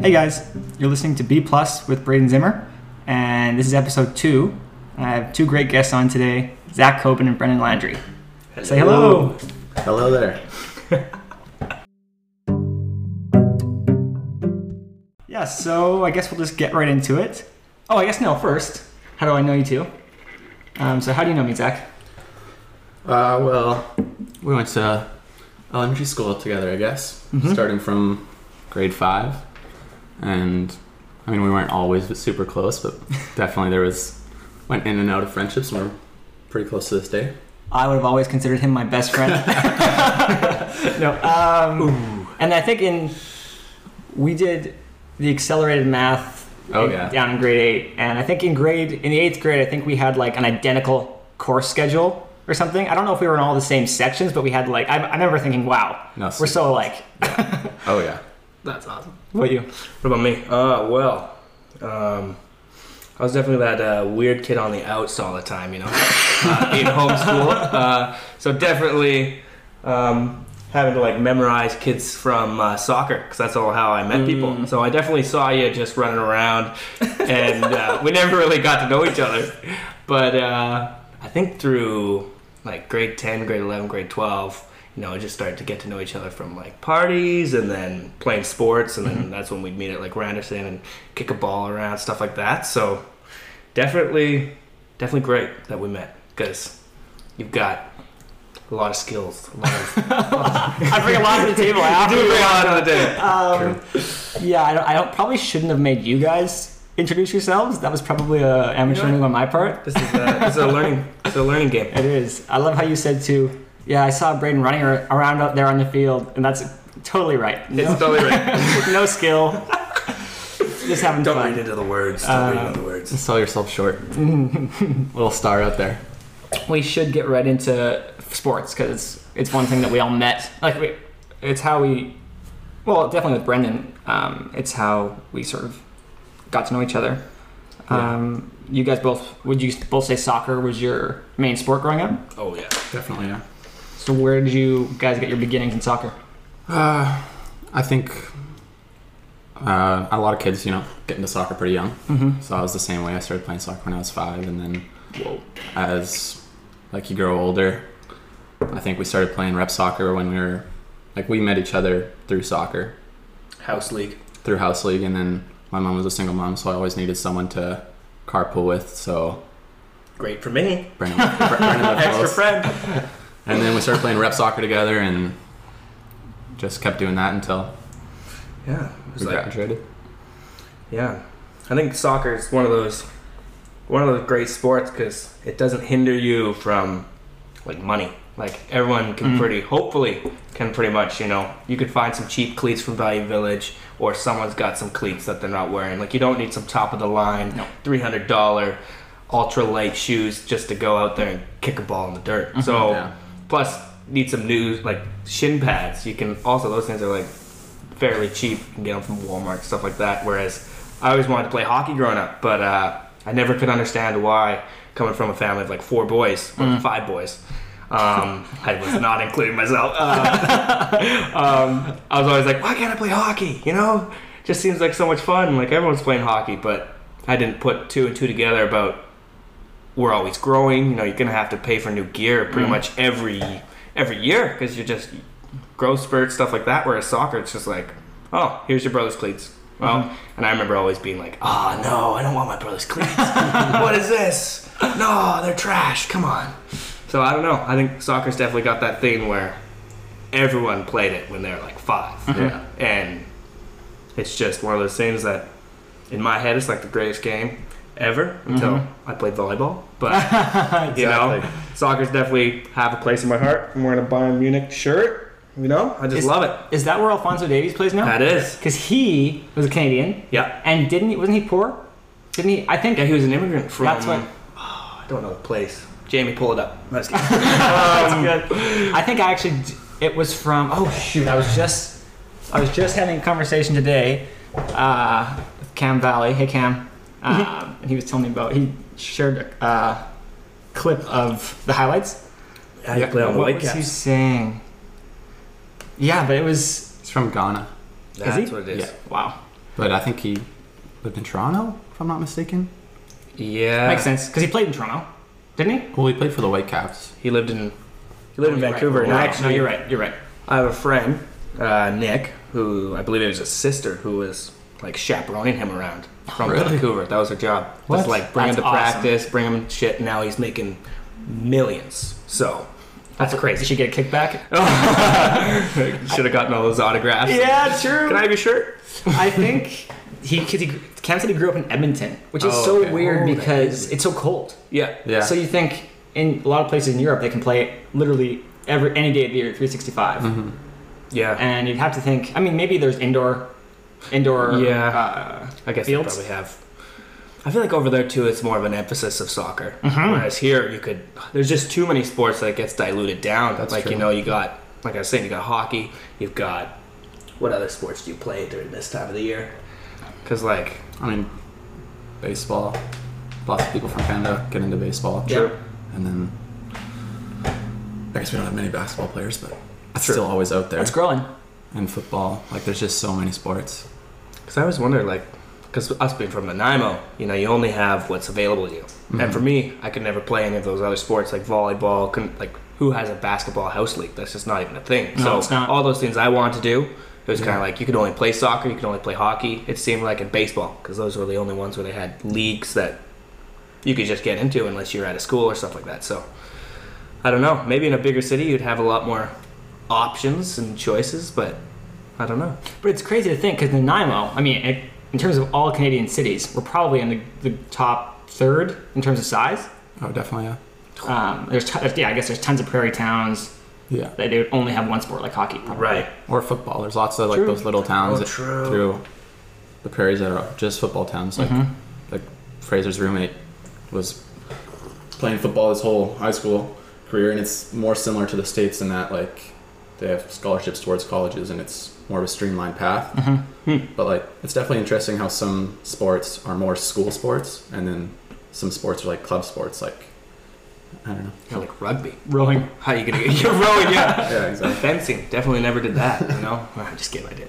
Hey guys, you're listening to B Plus with Braden Zimmer, and this is episode two. I have two great guests on today, Zach Coben and Brendan Landry. Say hello. Hello there. Yeah, so I guess we'll just get right into it. Oh, I guess no. First, how do I know you two? Um, so how do you know me, Zach? Uh, well, we went to elementary school together, I guess, Mhm. starting from grade five. And I mean, we weren't always super close, but definitely there was went in and out of friendships, and we're pretty close to this day. I would have always considered him my best friend. no, um, and I think in we did the accelerated math. Oh, in- yeah. down in grade eight, and I think in grade in the eighth grade, I think we had like an identical course schedule or something. I don't know if we were in all the same sections, but we had like I, I remember thinking, wow, No, we're so alike. Oh yeah. That's awesome. What about you? What about me? Uh, well, um, I was definitely that uh, weird kid on the outs all the time, you know, uh, in homeschool. Uh, so definitely um, having to like memorize kids from uh, soccer because that's all how I met people. So I definitely saw you just running around, and uh, we never really got to know each other. But uh, I think through like grade ten, grade eleven, grade twelve. You know, just started to get to know each other from like parties and then playing sports, and then that's when we'd meet at like Randerson and kick a ball around, stuff like that. So definitely, definitely great that we met because you've got a lot of skills. A lot of, I bring a lot to the table. I do bring a lot to the day. Um, yeah, I don't, I don't probably shouldn't have made you guys introduce yourselves. That was probably a amateur You know move on my part. This is a, this is a learning, it's a learning game. It is. I love how you said too. Yeah, I saw Braden running around out there on the field, and that's totally right. No, It's totally right. no skill, just having Don't fun. read into the words. Don't Uh, read into the words. Sell yourself short. Little star out there. we should get right into sports because it's it's one thing that we all met. Like we, it's how we, well, definitely with Brendan. Um, it's how we sort of got to know each other. Yeah. Um, you guys both would you both say soccer was your main sport growing up? Oh yeah. Definitely, yeah. So where did you guys get your beginnings in soccer? Uh, I think uh, a lot of kids, you know, get into soccer pretty young. Mm-hmm. So I was the same way. I started playing soccer when I was five, and then Whoa. as like you grow older, I think we started playing rep soccer when we were like we met each other through soccer, House league. through house league, and then my mom was a single mom, so I always needed someone to carpool with. So Great for me. Brendan, Brendan lived Extra close. friend. and then we started playing rep soccer together, and just kept doing that until Yeah. It was we like graduated. Yeah, I think soccer is one of those one of those great sports because it doesn't hinder you from like money. Like everyone can Mm. pretty, hopefully, can pretty much, you know, you could find some cheap cleats from Value Village, or someone's got some cleats that they're not wearing. Like you don't need some top of the line, No. three hundred dollar, ultra light shoes just to go out there and kick a ball in the dirt. So Yeah. Plus need some new like shin pads. You can also those things are like fairly cheap. You can get them from Walmart, stuff like that. Whereas I always wanted to play hockey growing up, but uh, I never could understand why, coming from a family of like four boys, or five boys, um, I was not including myself. Uh, um, I was always like, why can't I play hockey? You know, just seems like so much fun. Like everyone's playing hockey, but I didn't put two and two together about we're always growing. You know, you're gonna have to pay for new gear pretty mm. much every every year because you're just growth spurts stuff like that. Whereas soccer, it's just like, oh, here's your brother's cleats. Well, mm-hmm. and I remember always being like, oh no, I don't want my brother's cleats. what is this? No, they're trash. Come on. So I don't know. I think soccer's definitely got that thing where everyone played it when they were like 5 Yeah. and it's just one of those things that in my head it's like the greatest game ever until I played volleyball. But you know, soccer's definitely have a place in my heart. I'm wearing a Bayern Munich shirt. You know, I just Is- love it. Is that where Alphonso Davies plays now? That is. Because he was a Canadian, Yeah. and didn't he? Wasn't he poor? Didn't he? I think Yeah, he was an immigrant from. That's what- I don't know the place. Jamie, pull it up. Let's. That's good. I think I actually it was from. Oh shoot! I was just I was just having a conversation today uh, with Cam Valley. Hey Cam, uh, and he was telling me about he shared a uh, clip of the highlights. How do you play on the what was he Caps? saying? Yeah, but it was It's from Ghana. That's he? what it is. Yeah. wow. but I think he lived in Toronto, if I'm not mistaken. Yeah, Makes sense because he played in Toronto, didn't he? Well, he played for the Whitecaps. He lived in he lived in You're Vancouver, Right. and No, I no, you're right. You're right. I have a friend, uh, Nick, who I believe it was his sister who was like chaperoning him around from Really? Vancouver. That was her job. What? Just like bring him to awesome. practice, bring him shit. And now he's making millions. So That's crazy. Should get a kickback. should have gotten all those autographs. Yeah, true. Can I have your shirt? I think he because he Cam said he grew up in Edmonton, which is Oh, so okay. weird Oh, because it's so cold. Yeah. Yeah. So you think in a lot of places in Europe they can play literally every any day of the year, 365, Mm-hmm. Yeah. and you'd have to think. I mean, maybe there's indoor, indoor. Yeah. Uh, I guess they probably have. I feel like over there too, it's more of an emphasis of soccer. Mhm. Whereas here, you could. There's just too many sports that gets diluted down. That's like you know, you got like I was saying, you got hockey. You've got what other sports do you play during this time of the year? Because like I mean, baseball. Lots of people from Canada get into baseball. True. And then I guess we don't have many basketball players, but it's still always out there. it's growing. And football, like there's just so many sports. Because I always wonder, like, because us being from Nanaimo, you know, you only have what's available to you. And mm-hmm. for me, I could never play any of those other sports like volleyball. Couldn't like who has a basketball house league? That's just not even a thing. No, so it's not. all those things I wanted to do, it was kind of like you could only play soccer, you could only play hockey. It seemed like in baseball because those were the only ones where they had leagues that you could just get into unless you're at a school or stuff like that. So I don't know. Maybe in a bigger city, you'd have a lot more options and choices, but I don't know. But it's crazy to think because Nanaimo, I mean, it, in terms of all Canadian cities, we're probably in the, the top third in terms of size. Oh, definitely, yeah. Um, there's, t- yeah, I guess there's tons of prairie towns Yeah. that they would only have one sport like hockey. Probably. Right. Or football. There's lots of like True. those little towns Oh, that- true. through the prairies that are just football towns. Like Mhm. like Fraser's roommate was playing football his whole high school career, and it's more similar to the states in that like they have scholarships towards colleges, and it's more of a streamlined path. Mhm. But like it's definitely interesting how some sports are more school sports, and then some sports are like club sports. Like I don't know. Kind of like rugby. Rowing. How you gonna get? You're rowing, yeah. Yeah, exactly. Fencing. Definitely never did that. You know. I'm just kidding. I did.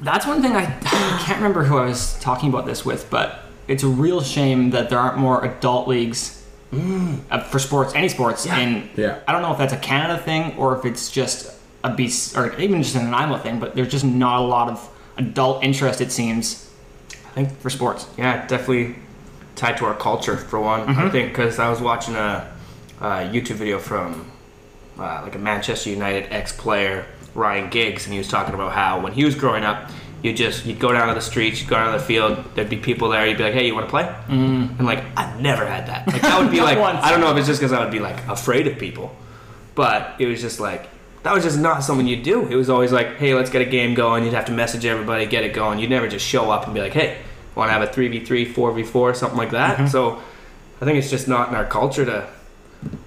That's one thing I, I can't remember who I was talking about this with, but it's a real shame that there aren't more adult leagues uh, for sports, any sports. Yeah. In Yeah. I don't know if that's a Canada thing or if it's just a BC or even just an Nanaimo thing, but there's just not a lot of adult interest. It seems. I think for sports. Yeah, definitely tied to our culture for one. I think because I was watching a, a YouTube video from uh, like a Manchester United ex-player Ryan Giggs, and he was talking about how when he was growing up, you just you'd go down to the streets, you'd go down to the field, there'd be people there, you'd be like, "Hey, you want to play?" Mm. And like, I've never had that. Like that would be like, once. I don't know if it's just because I would be like afraid of people, but it was just like. That was just not something you'd do. It was always like, hey, let's get a game going. You'd have to message everybody, get it going. You'd never just show up and be like, hey, want to have a 3v3, 4v4, something like that. So I think it's just not in our culture to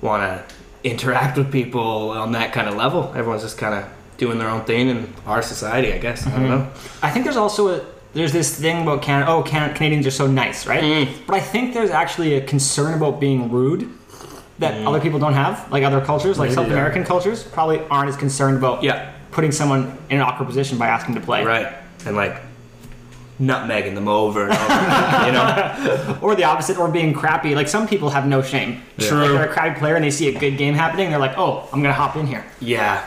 want to interact with people on that kind of level. Everyone's just kind of doing their own thing in our society, I guess. I don't know. I think there's also a there's this thing about Canada. Oh, Can- Canadians are so nice, right? Mm. But I think there's actually a concern about being rude that other people don't have, like other cultures, like Maybe, South yeah. American cultures, probably aren't as concerned about Yeah, putting someone in an awkward position by asking to play, right. And like nutmegging them over and over, you know? Or the opposite, or being crappy. Like some people have no shame. Yeah. True. Like they're a crappy player and they see a good game happening, they're like, oh, I'm gonna hop in here. Yeah.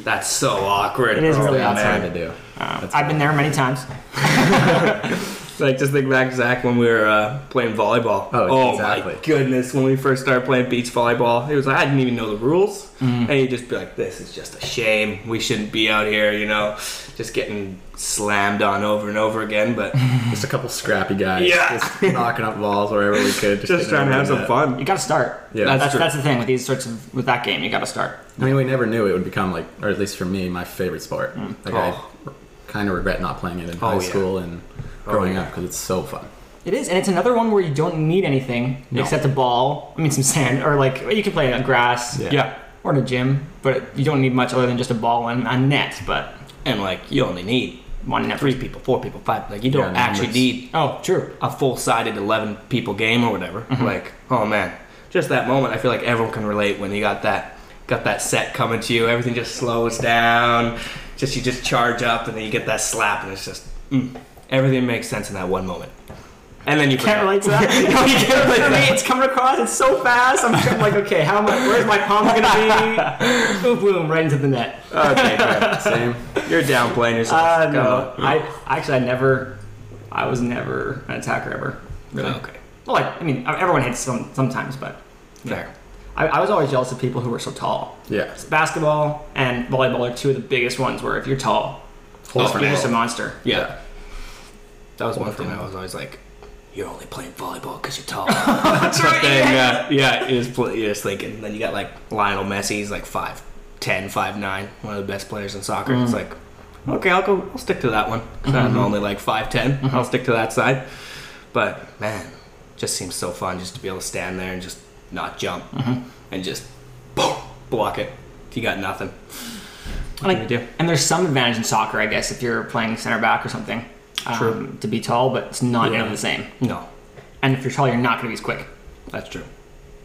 That's so awkward. It is really hard to do. Um, I've been there many times. Like just think back, Zach, when we were uh, playing volleyball. Oh, exactly. my goodness! When we first started playing beach volleyball, it was like I didn't even know the rules, Mm-hmm. and you'd just be like, "This is just a shame. We shouldn't be out here," you know, just getting slammed on over and over again. But Just a couple scrappy guys. Yeah. Just knocking up balls wherever we could. just getting trying to have some that. fun. You gotta start. Yeah. That's That's, that's the thing with these sorts of with that game. You gotta start. I mean, we never knew it would become like, or at least for me, my favorite sport. Like Oh. I kind of regret not playing it in Oh, high yeah. school and Oh, growing yeah. up because it's so fun. It is, and it's another one where you don't need anything No. except a ball. I mean, some sand, or like you can play on grass, Yeah. Yeah, or in a gym, but you don't need much other than just a ball and a net. But and like you only need one net. three people, four people, five. Like you don't Yeah, actually need Oh, true. a full-sided 11 people game or whatever like oh man just that moment i feel like everyone can relate when you got that got that set coming to you everything just slows down just you just charge up and then you get that slap and it's just mm, everything makes sense in that one moment, and then you Can't relate to that. No, you can't relate to me, that. it's coming across. It's so fast. I'm, I'm like, okay, how am I, where's my palm gonna be? boom, boom, right into the net. Okay. Same. You're downplaying yourself. Uh, no, on. I actually I never, I was never an attacker ever. Really. Okay. Well, like I mean, everyone hits some sometimes, but Fair. I, I was always jealous of people who were so tall. Yeah. Basketball and volleyball are two of the biggest ones. Where if you're tall, Whole you're just a monster. Yeah. That was one thing I was always like, you're only playing volleyball because you're tall. That's But then, uh, yeah, it was pl- you're just thinking. Then you got like Lionel Messi, he's like 5'10", 5'9", one of the best players in soccer. It's mm-hmm. like, okay, I'll go. I'll stick to that one. 'Cause I'm mm-hmm. only like 5'10". Mm-hmm. I'll stick to that side. But man, just seems so fun just to be able to stand there and just not jump and just boom, block it. You got nothing, what you do? And there's some advantage in soccer, I guess, if you're playing center back or something. Um, True. to be tall, but it's not Yeah. nearly the same. No, And if you're tall, you're not going to be as quick. that's true.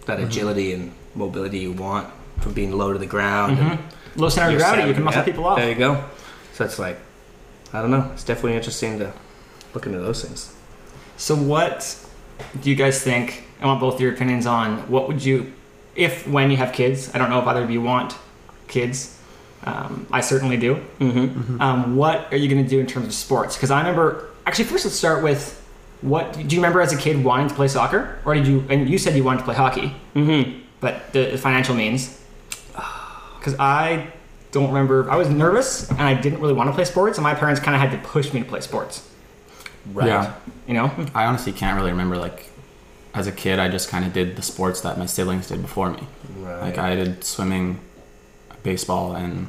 That agility and mobility you want from being low to the ground. and Low center of gravity, you can muscle Yeah, people off. There you go. So it's like, I don't know. It's definitely interesting to look into those things. So, what do you guys think? I want both your opinions on what would you, if when you have kids, I don't know if either of you want kids. Um, I certainly do. Mm-hmm. Um, what are you going to do in terms of sports? Because I remember, actually, first let's start with what do you remember as a kid wanting to play soccer? Or did you, and you said you wanted to play hockey, Mm-hmm. but the, the financial means? Because I don't remember, I was nervous and I didn't really want to play sports, and my parents kind of had to push me to play sports, Right. Yeah. you know? I honestly can't really remember like as a kid I just kind of did the sports that my siblings did before me. Right. Like I did swimming, baseball and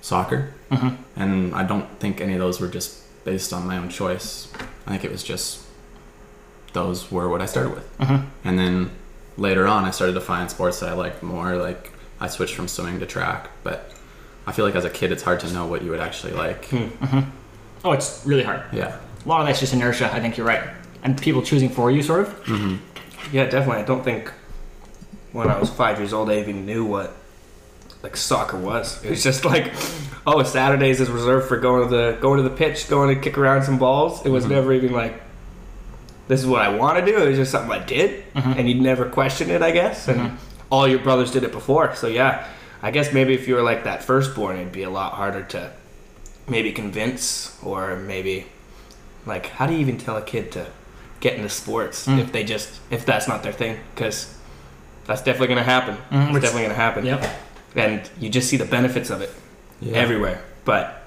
soccer. Mhm. And I don't think any of those were just based on my own choice. I think it was just those were what I started with. Mhm. And then later on I started to find sports that I liked more like I switched from swimming to track, but I feel like as a kid it's hard to know what you would actually like. Oh, it's really hard. Yeah. A lot of that's just inertia. I think you're right, and people choosing for you, sort of. yeah, definitely. I don't think when I was five years old I even knew what like soccer was. It was just like, oh, Saturdays is reserved for going to the going to the pitch, going to kick around some balls. It was Mm-hmm. never even like. This is what I want to do. It was just something I did, Mm-hmm. and you'd never question it, I guess. And all your brothers did it before, so yeah. I guess maybe if you were like that firstborn, it'd be a lot harder to maybe convince, or maybe like how do you even tell a kid to get into sports Mm. if they just if that's not their thing? Because that's definitely gonna happen. Mhm, It's definitely gonna happen. Yep. And you just see the benefits of it Yeah. everywhere. But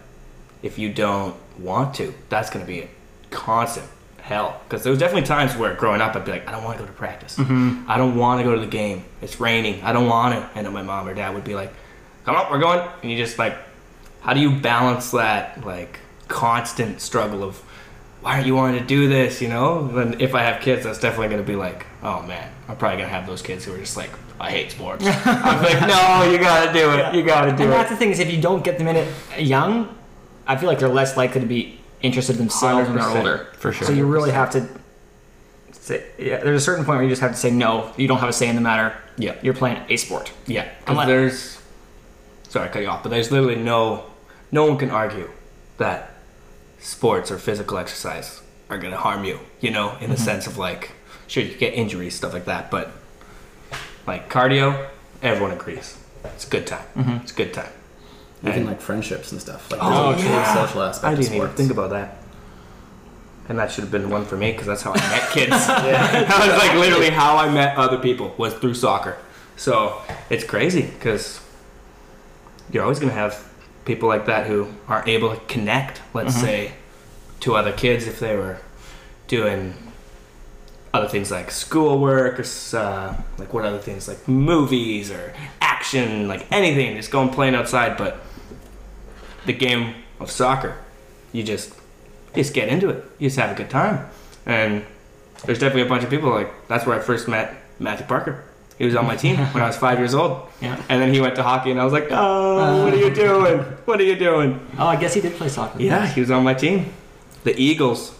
if you don't want to, that's gonna be a constant hell. Because there was definitely times where growing up, I'd be like, I don't want to go to practice. Mm-hmm. I don't want to go to the game. It's raining. I don't want to. And then my mom or dad would be like, Come on, we're going. And you just like, how do you balance that like constant struggle of why aren't you wanting to do this? You know. Then if I have kids, that's definitely gonna be like, oh man, I'm probably gonna have those kids who are just like, I hate sports. I'm like, no, you gotta do it. You gotta do And it. that's the thing is, if you don't get them in it young, I feel like they're less likely to be interested themselves when they're older. For sure. So you really have to say, yeah, there's a certain point where you just have to say no. You don't have a say in the matter. Yeah. You're playing a sport. Yeah, because Unless- there's sorry, I cut you off, but there's literally no no one can argue that sports or physical exercise are gonna harm you. You know, in the mm-hmm. sense of like, sure you get injuries, stuff like that, but like cardio, everyone agrees it's a good time. Mm-hmm. It's a good time. Even And- like friendships and stuff. Like Oh, there's a yeah. social aspect I of didn't even think about that. And that should have been one for me because that's how I met kids. that was like literally how I met other people was through soccer. So it's crazy because you're always going to have people like that who aren't able to connect, let's mm-hmm. say, to other kids if they were doing other things like schoolwork or uh, like what other things like movies or action, like anything, just going playing outside. But the game of soccer, you just you just get into it. You just have a good time. And there's definitely a bunch of people like that's where I first met Matthew Parker. He was on my team when I was five years old. Yeah. And then he went to hockey, and I was like, "Oh, what are you doing? What are you doing?" Oh, I guess he did play soccer. Yeah, he was on my team. The Eagles.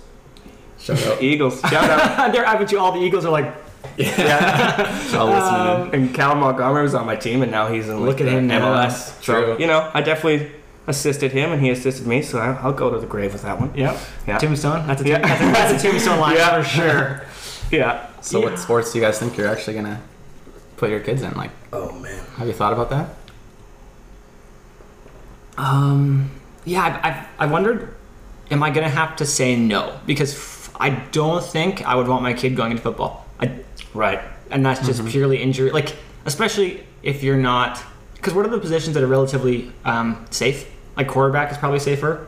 Shout out. Eagles. Shout out. there, I bet you all the Eagles are like, I'll listen in. and Cal Montgomery was on my team, and now he's in like, Look at the him now. MLS. So True. you know, I definitely, assisted him and he assisted me, so I- I'll go to the grave with that one. Yep. Yeah. Tombstone. That's a, Yeah. that's a, that's a tombstone line Yeah. for sure. Yeah. So, what sports do you guys think you're actually gonna put your kids in? Like, Oh man. have you thought about that? Um, yeah, I've, I, I wondered, am I gonna have to say no? Because f- I don't think I would want my kid going into football. I, Right. and that's just Mm-hmm. purely injury. Like, especially if you're not, because what are the positions that are relatively um, safe? Like quarterback is probably safer.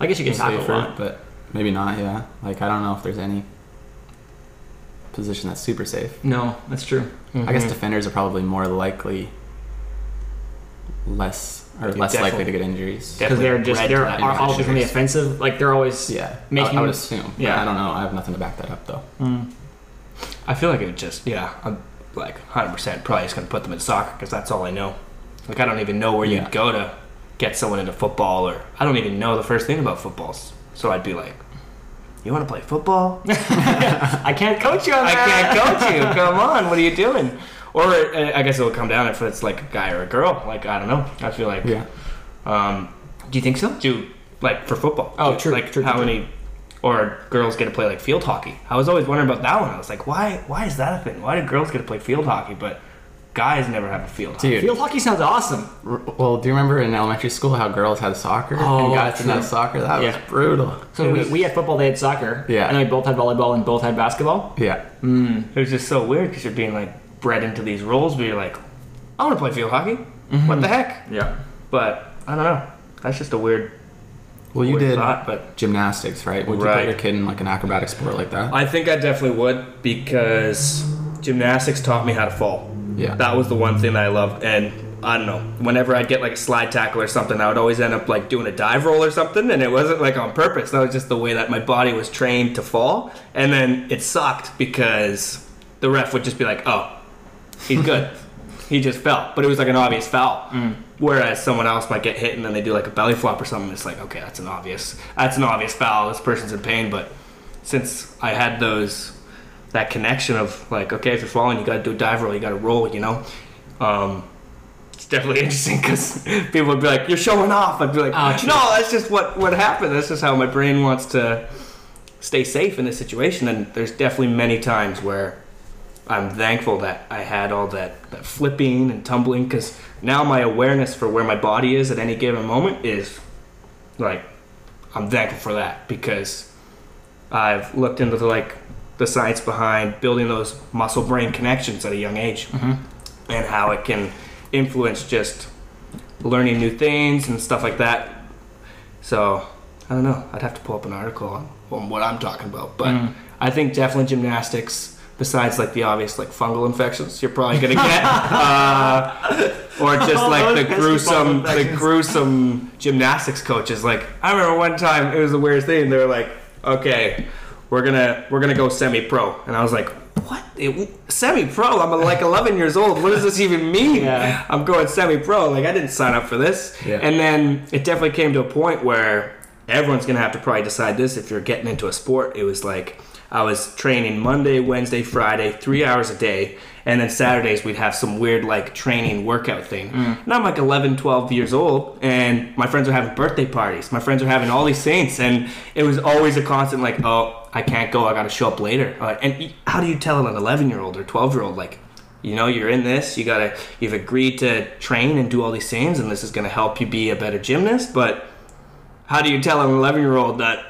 I guess you can tackle a Safer, lot. but maybe not. Yeah. Like, I don't know if there's any position that's super safe. No, that's true. I guess defenders are probably more likely less or Yeah, less likely to get injuries. Because they're just they're that are always on the offensive. Like they're always Yeah, Making- I, I would assume. yeah. Yeah, I don't know. I have nothing to back that up though. Hmm. I feel like it would just yeah. I'm like 100 percent probably just gonna put them in soccer because that's all I know. Like I don't even know where Yeah. you'd go to get someone into football, or I don't even know the first thing about footballs. So I'd be like, "You want to play football? I can't coach you on that. I can't coach you. Come on, what are you doing?" Or uh, I guess it'll come down if it's like a guy or a girl. Like I don't know. I feel like Yeah. Um, Do you think so? do like for football? Oh, do- true, Like true, how true, many or girls get to play like field hockey? I was always wondering about that one. I was like, why? Why is that a thing? Why do girls get to play field hockey, but guys never have a field hockey? Dude. Field hockey sounds awesome. R- Well, do you remember in elementary school how girls had soccer Oh, and guys didn't have soccer? That Yeah. was brutal. So we, we had football, they had soccer. Yeah. And we both had volleyball and both had basketball. Yeah. It was just so weird because you're being like bred into these roles, but you're like, I want to play field hockey. Mm-hmm. What the heck? Yeah. But I don't know. That's just a weird, Well, you weird did thought. But gymnastics, right? Would you put your kid in like an acrobatic sport like that? I think I definitely would because gymnastics taught me how to fall. Yeah. That was the one thing that I loved. And I don't know, whenever I'd get like a slide tackle or something, I would always end up like doing a dive roll or something. And it wasn't like on purpose. That was just the way that my body was trained to fall. And then it sucked because the ref would just be like, oh, he's good. he just fell. But it was like an obvious foul. Whereas someone else might get hit and then they do like a belly flop or something. It's like, okay, that's an obvious, that's an obvious foul. This person's in pain. But since I had those that connection of like, okay, if you're falling, you got to do a dive roll, you got to roll, you know. Um, it's definitely interesting because people would be like, "You're showing off." I'd be like, Oh, "No, that's just what what happened. That's just how my brain wants to stay safe in this situation." And there's definitely many times where I'm thankful that I had all that that flipping and tumbling because now my awareness for where my body is at any given moment is like I'm thankful for that because I've looked into the, like the science behind building those muscle brain connections at a young age mm-hmm. and how it can influence just learning new things and stuff like that. So I don't know. I'd have to pull up an article on, on what I'm talking about, but mm. I think definitely gymnastics. Besides, like the obvious, like fungal infections, you're probably gonna get, uh, or just like the gruesome, the gruesome gymnastics coaches. Like I remember one time, it was the weirdest thing. They were like, "Okay, we're gonna we're gonna go semi-pro," and I was like, "What? It, semi-pro? I'm like 11 years old. What does this even mean? Yeah. I'm going semi-pro. Like I didn't sign up for this." Yeah. And then it definitely came to a point where everyone's gonna have to probably decide this if you're getting into a sport. It was like I was training Monday, Wednesday, Friday, three hours a day. And then Saturdays we'd have some weird like training workout thing. And I'm like 11, 12 years old, and my friends are having birthday parties. My friends are having all these things, and it was always a constant like, oh, I can't go. I got to show up later. Uh, and how do you tell an 11 year old or 12 year old like, you know, you're in this. You gotta, you've agreed to train and do all these things, and this is gonna help you be a better gymnast. But how do you tell an 11 year old that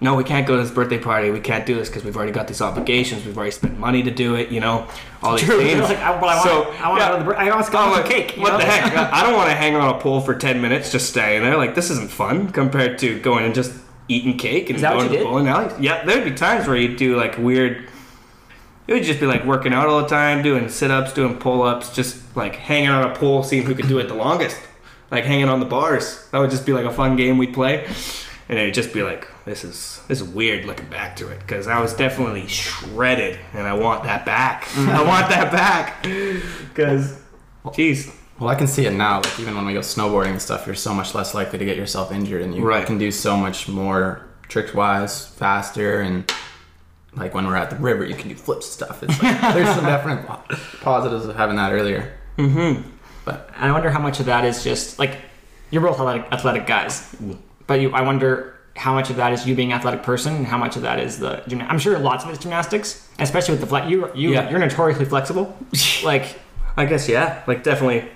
no we can't go to this birthday party we can't do this because we've already got these obligations we've already spent money to do it you know all these True. things Like, I, but I want, So, I want yeah. to go to the, I want oh, to go I'm like, cake. what know? the heck i don't want to hang on a pole for 10 minutes just staying there like this isn't fun compared to going and just eating cake and Is that what going to did? bowling alleys yeah there'd be times where you'd do like weird it would just be like working out all the time doing sit-ups doing pull-ups just like hanging on a pole seeing who could do it the longest like hanging on the bars that would just be like a fun game we'd play and it'd just be like this is this is weird looking back to it because i was definitely shredded and i want that back i want that back because jeez Well, I can see it now. Like even when we go snowboarding and stuff, you're so much less likely to get yourself injured, and you Right. can do so much more trick wise, faster, and like when we're at the river, you can do flip stuff. It's like, there's some definite positives of having that earlier. Mm-hmm. And I wonder how much of that is just like you're both athletic, athletic guys, but you, I wonder how much of that is you being an athletic person, and how much of that is the. Gymna- I'm sure lots of it's gymnastics, especially with the flex. You, you, Yeah. you're notoriously flexible. like, I guess yeah, like definitely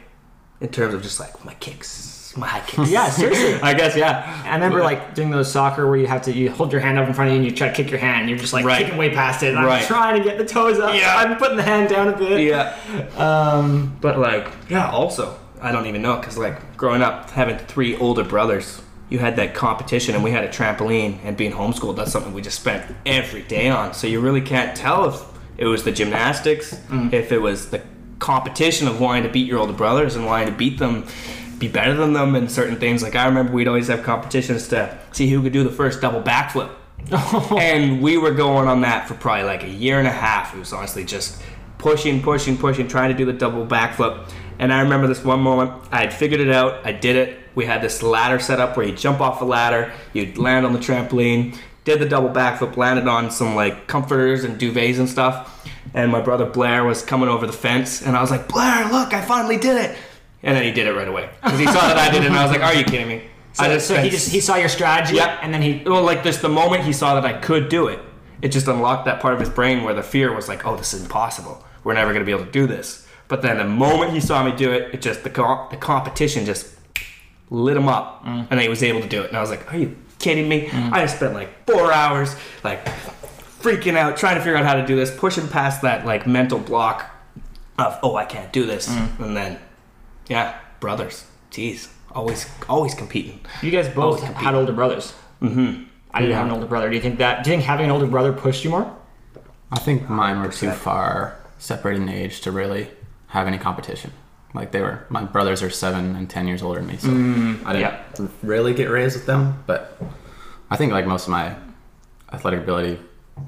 in terms of just like my kicks, my high kicks. yeah, seriously. I guess yeah. I remember like doing those soccer where you have to you hold your hand up in front of you and you try to kick your hand. And you're just like Right. kicking way past it. And Right. I'm trying to get the toes up. Yeah. I'm putting the hand down a bit. Yeah. Um, But like, yeah, also, I don't even know because like growing up having three older brothers, you had that competition and we had a trampoline and being homeschooled, that's something we just spent every day on. So you really can't tell if it was the gymnastics, mm. if it was the competition of wanting to beat your older brothers and wanting to beat them, be better than them in certain things. Like I remember we'd always have competitions to see who could do the first double backflip. and we were going on that for probably like a year and a half. It was honestly just pushing, pushing, pushing, trying to do the double backflip. And I remember this one moment, I had figured it out, I did it. We had this ladder set up where you jump off the ladder, you'd land on the trampoline, did the double backflip, landed on some like comforters and duvets and stuff. And my brother Blair was coming over the fence, and I was like, Blair, look, I finally did it. And then he did it right away. Because he saw that I did it, and I was like, Are you kidding me? so, just so he just he saw your strategy. Yep. And then he. well, like just the moment he saw that I could do it, it just unlocked that part of his brain where the fear was like, "Oh, this is impossible. We're never going to be able to do this." But then the moment he saw me do it, it just the co- the competition just lit him up, mm. and then he was able to do it. And I was like, "Are you kidding me?" Mm. I just spent like four hours like freaking out, trying to figure out how to do this, pushing past that like mental block of, "Oh, I can't do this," mm. and then yeah, brothers, jeez, always always competing. You guys both Always had older brothers. Mm-hmm. I didn't have an older brother. Do you think that? Do you think having an older brother pushed you more? I think mine were too far separated in age to really have any competition. Like they were, my brothers are seven and ten years older than me, so I didn't really get raised with them. But I think like most of my athletic ability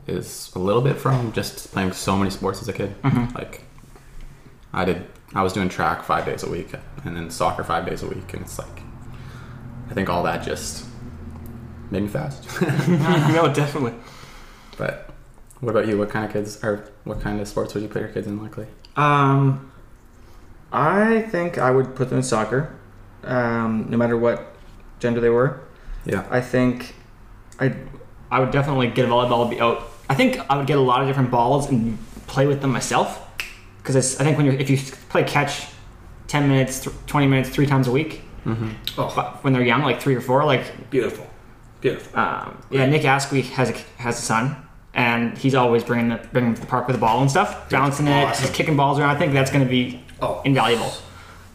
is a little bit from just playing so many sports as a kid. Like I did, I was doing track five days a week, and then soccer five days a week, and it's like I think all that just made me fast. no, definitely. But what about you? What kind of kids or what kind of sports would you put your kids in likely? Um, I think I would put them in soccer, um, no matter what gender they were. Yeah. I think I I would definitely get a volleyball be out. I think I would get a lot of different balls and play with them myself because I think when you if you play catch ten minutes, th- twenty minutes, three times a week, Oh, when they're young, like three or four, like beautiful, beautiful. um, yeah, Nick Askew has a, has a son, and he's always bringing the, bringing to the park with a ball and stuff, bouncing it, awesome. just kicking balls around. I think that's going to be Oh. invaluable.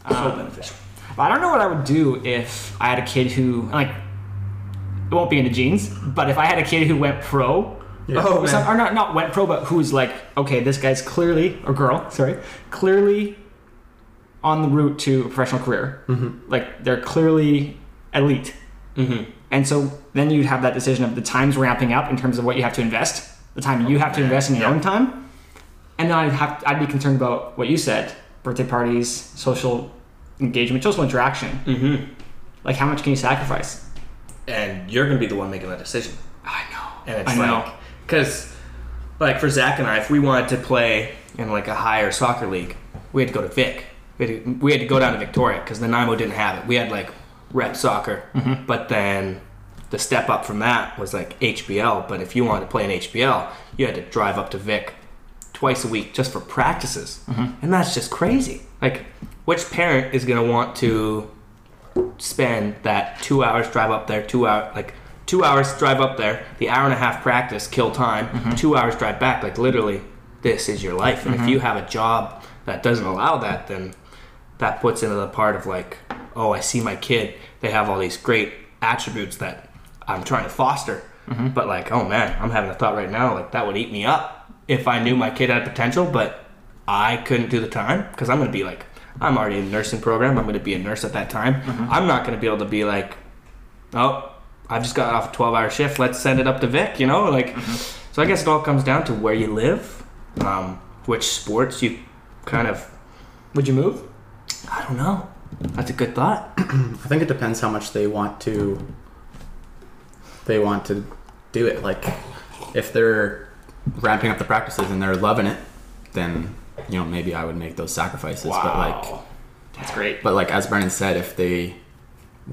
so beneficial. But I don't know what I would do if I had a kid who like it won't be in the genes, but if I had a kid who went pro. Oh, or, some- or not not went pro, but who's like, okay, this guy's clearly or girl, sorry, clearly on the route to a professional career. Mm-hmm. Like they're clearly elite, Mm-hmm. and so then you'd have that decision of the time's ramping up in terms of what you have to invest, the time you have to invest in your own time, and then I'd have I'd be concerned about what you said: birthday parties, social engagement, social interaction. Mm-hmm. Like how much can you sacrifice? And you're gonna be the one making that decision. I know. And it's I know. like, because, like for Zach and I, if we wanted to play in like a higher soccer league, we had to go to Vic. We had to, we had to go down to Victoria because the Nanaimo didn't have it. We had like rep soccer, Mm-hmm. but then the step up from that was like HBL. But if you wanted to play in HBL, you had to drive up to Vic twice a week just for practices, Mm-hmm. and that's just crazy. Like, which parent is gonna want to spend that two hours drive up there, two hour like two hours drive up there, the hour and a half practice, kill time, mm-hmm. two hours drive back. Like literally, this is your life. And if mm-hmm. you have a job that doesn't allow that, then that puts into the part of like, oh, I see my kid. They have all these great attributes that I'm trying to foster. Mm-hmm. But like, oh man, I'm having a thought right now. Like that would eat me up if I knew my kid had potential, but I couldn't do the time because I'm going to be like, I'm already in a nursing program. I'm going to be a nurse at that time. I'm not going to be able to be like, oh, I've just got off a 12 hour shift. Let's send it up to Vic, you know? Like, so I guess it all comes down to where you live, um, which sports you kind of, Would you move? I don't know. That's a good thought. I think it depends how much they want to. They want to do it. Like, if they're ramping up the practices and they're loving it, then you know maybe I would make those sacrifices. But like, that's great. but like as Brendan said, if they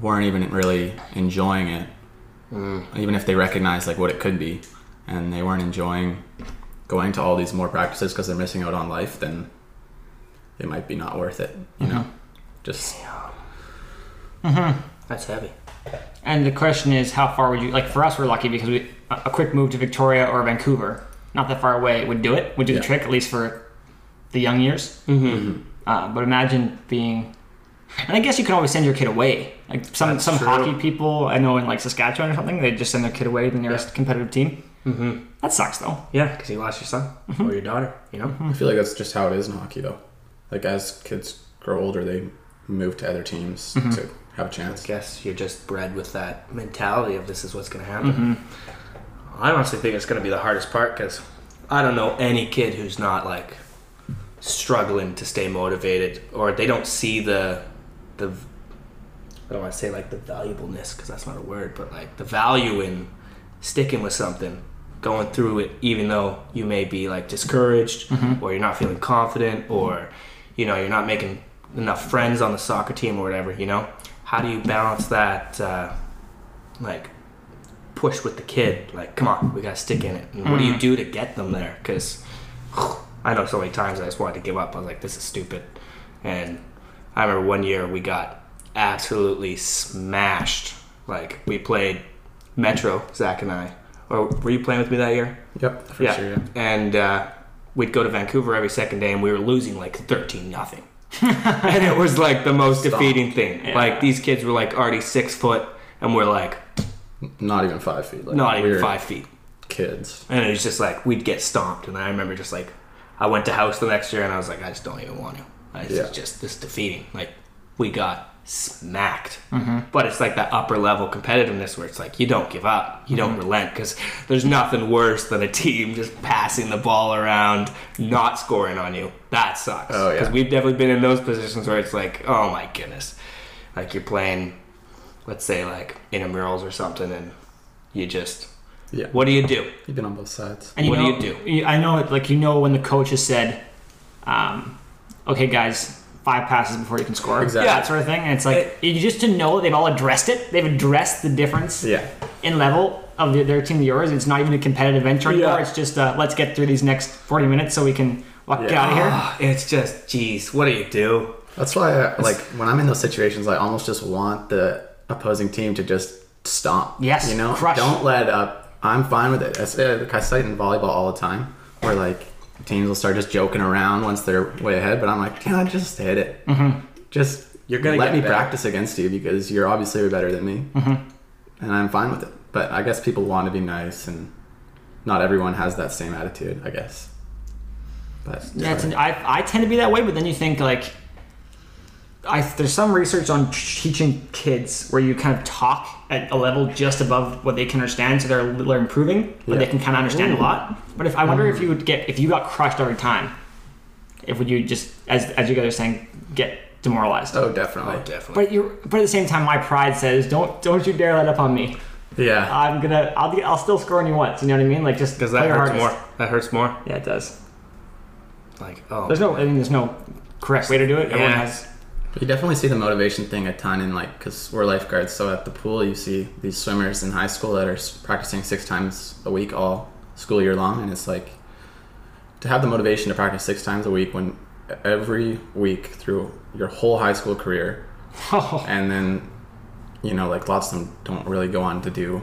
weren't even really enjoying it, mm. even if they recognized like what it could be, and they weren't enjoying going to all these more practices because they're missing out on life, then it might be not worth it. You know, mm-hmm. just mm-hmm. That's heavy. And the question is, how far would you like? For us, we're lucky because we a a quick move to Victoria or Vancouver, not that far away, would do it. Would do Yeah. the trick at least for the young years. Mm-hmm. Uh, but imagine being, and I guess you can always send your kid away. Like some That's some true. hockey people I know in like Saskatchewan or something, they just send their kid away to the nearest competitive team. Mm-hmm. That sucks though. Yeah, because you lost your son or your daughter. You know. I feel like that's just how it is in hockey, though. Like as kids grow older, they move to other teams to have a chance. I guess you're just bred with that mentality of this is what's going to happen. I honestly think it's going to be the hardest part because I don't know any kid who's not like struggling to stay motivated or they don't see the the I don't want to say like the valuableness because that's not a word, but like the value in sticking with something, going through it, even though you may be like discouraged or you're not feeling confident or you know you're not making enough friends on the soccer team or whatever. You know, how do you balance that? Uh, like push with the kid like come on we gotta stick in it and what do you do to get them there because i know so many times i just wanted to give up i was like this is stupid and i remember one year we got absolutely smashed like we played metro zach and i or were you playing with me that year Yep, for sure. Yeah. and uh, we'd go to Vancouver every second day, and we were losing like thirteen nothing, and it was like the most Stop. defeating thing. Yeah. Like these kids were like already six foot, and we're like Not even five feet. Like, not even five feet, Kids. and it was just like we'd get stomped. And I remember just like I went to house the next year, and I was like, I just don't even want to. I- This Yeah. is just this defeating. Like we got smacked, Mm-hmm. but it's like that upper level competitiveness where it's like you don't give up, you Mm-hmm. don't relent because there's nothing worse than a team just passing the ball around, not scoring on you. That sucks. Oh, yeah. Because we've definitely been in those positions where it's like, oh my goodness, like you're playing, let's say like in a intramurals or something, and you just, Yeah. what do you do? You've been on both sides. And you What do you do? I know, it like you know, when the coach has said, um, "Okay, guys, five passes before you can score," Exactly. that sort of thing. And it's like you just to know they've all addressed it. They've addressed the difference Yeah. in level of the, their team to yours. It's not even a competitive venture anymore. Yeah. It's just uh, let's get through these next forty minutes so we can walk Yeah. get out of here. Ah, it's just, geez, what do you do? That's why, I, like, when I'm in those situations, I almost just want the opposing team to just stomp. Yes, You know, crush. don't let up. I'm fine with it. I say, like, I say it in volleyball all the time, where like teams will start just joking around once they're way ahead, but I'm like, can I just hit it? Mm-hmm. Just You're gonna let me better. practice against you because you're obviously better than me, mm-hmm. and I'm fine with it. But I guess people want to be nice, and not everyone has that same attitude. I guess. But Yeah, it's, I, I tend to be that way, but then you think like, I there's some research on teaching kids where you kind of talk at a level just above what they can understand, so they're, they're improving, but they can kind of understand a lot. But if I wonder if mm. you would get if you got crushed every time, if would you just as as you guys are saying get demoralized? oh, definitely. oh, definitely. But you but at the same time, my pride says don't don't you dare let up on me. Yeah. I'm gonna I'll get, I'll still score on you once. You know what I mean? Like just Because that hurts hardest. more. That hurts more. Yeah, it does. Like, oh. There's no I mean there's no correct way to do it. Everyone has. You definitely see the motivation thing a ton in like because we're lifeguards. So at the pool, you see these swimmers in high school that are practicing six times a week all school year long, and it's like to have the motivation to practice six times a week when every week through your whole high school career, Oh. and then you know like lots of them don't really go on to do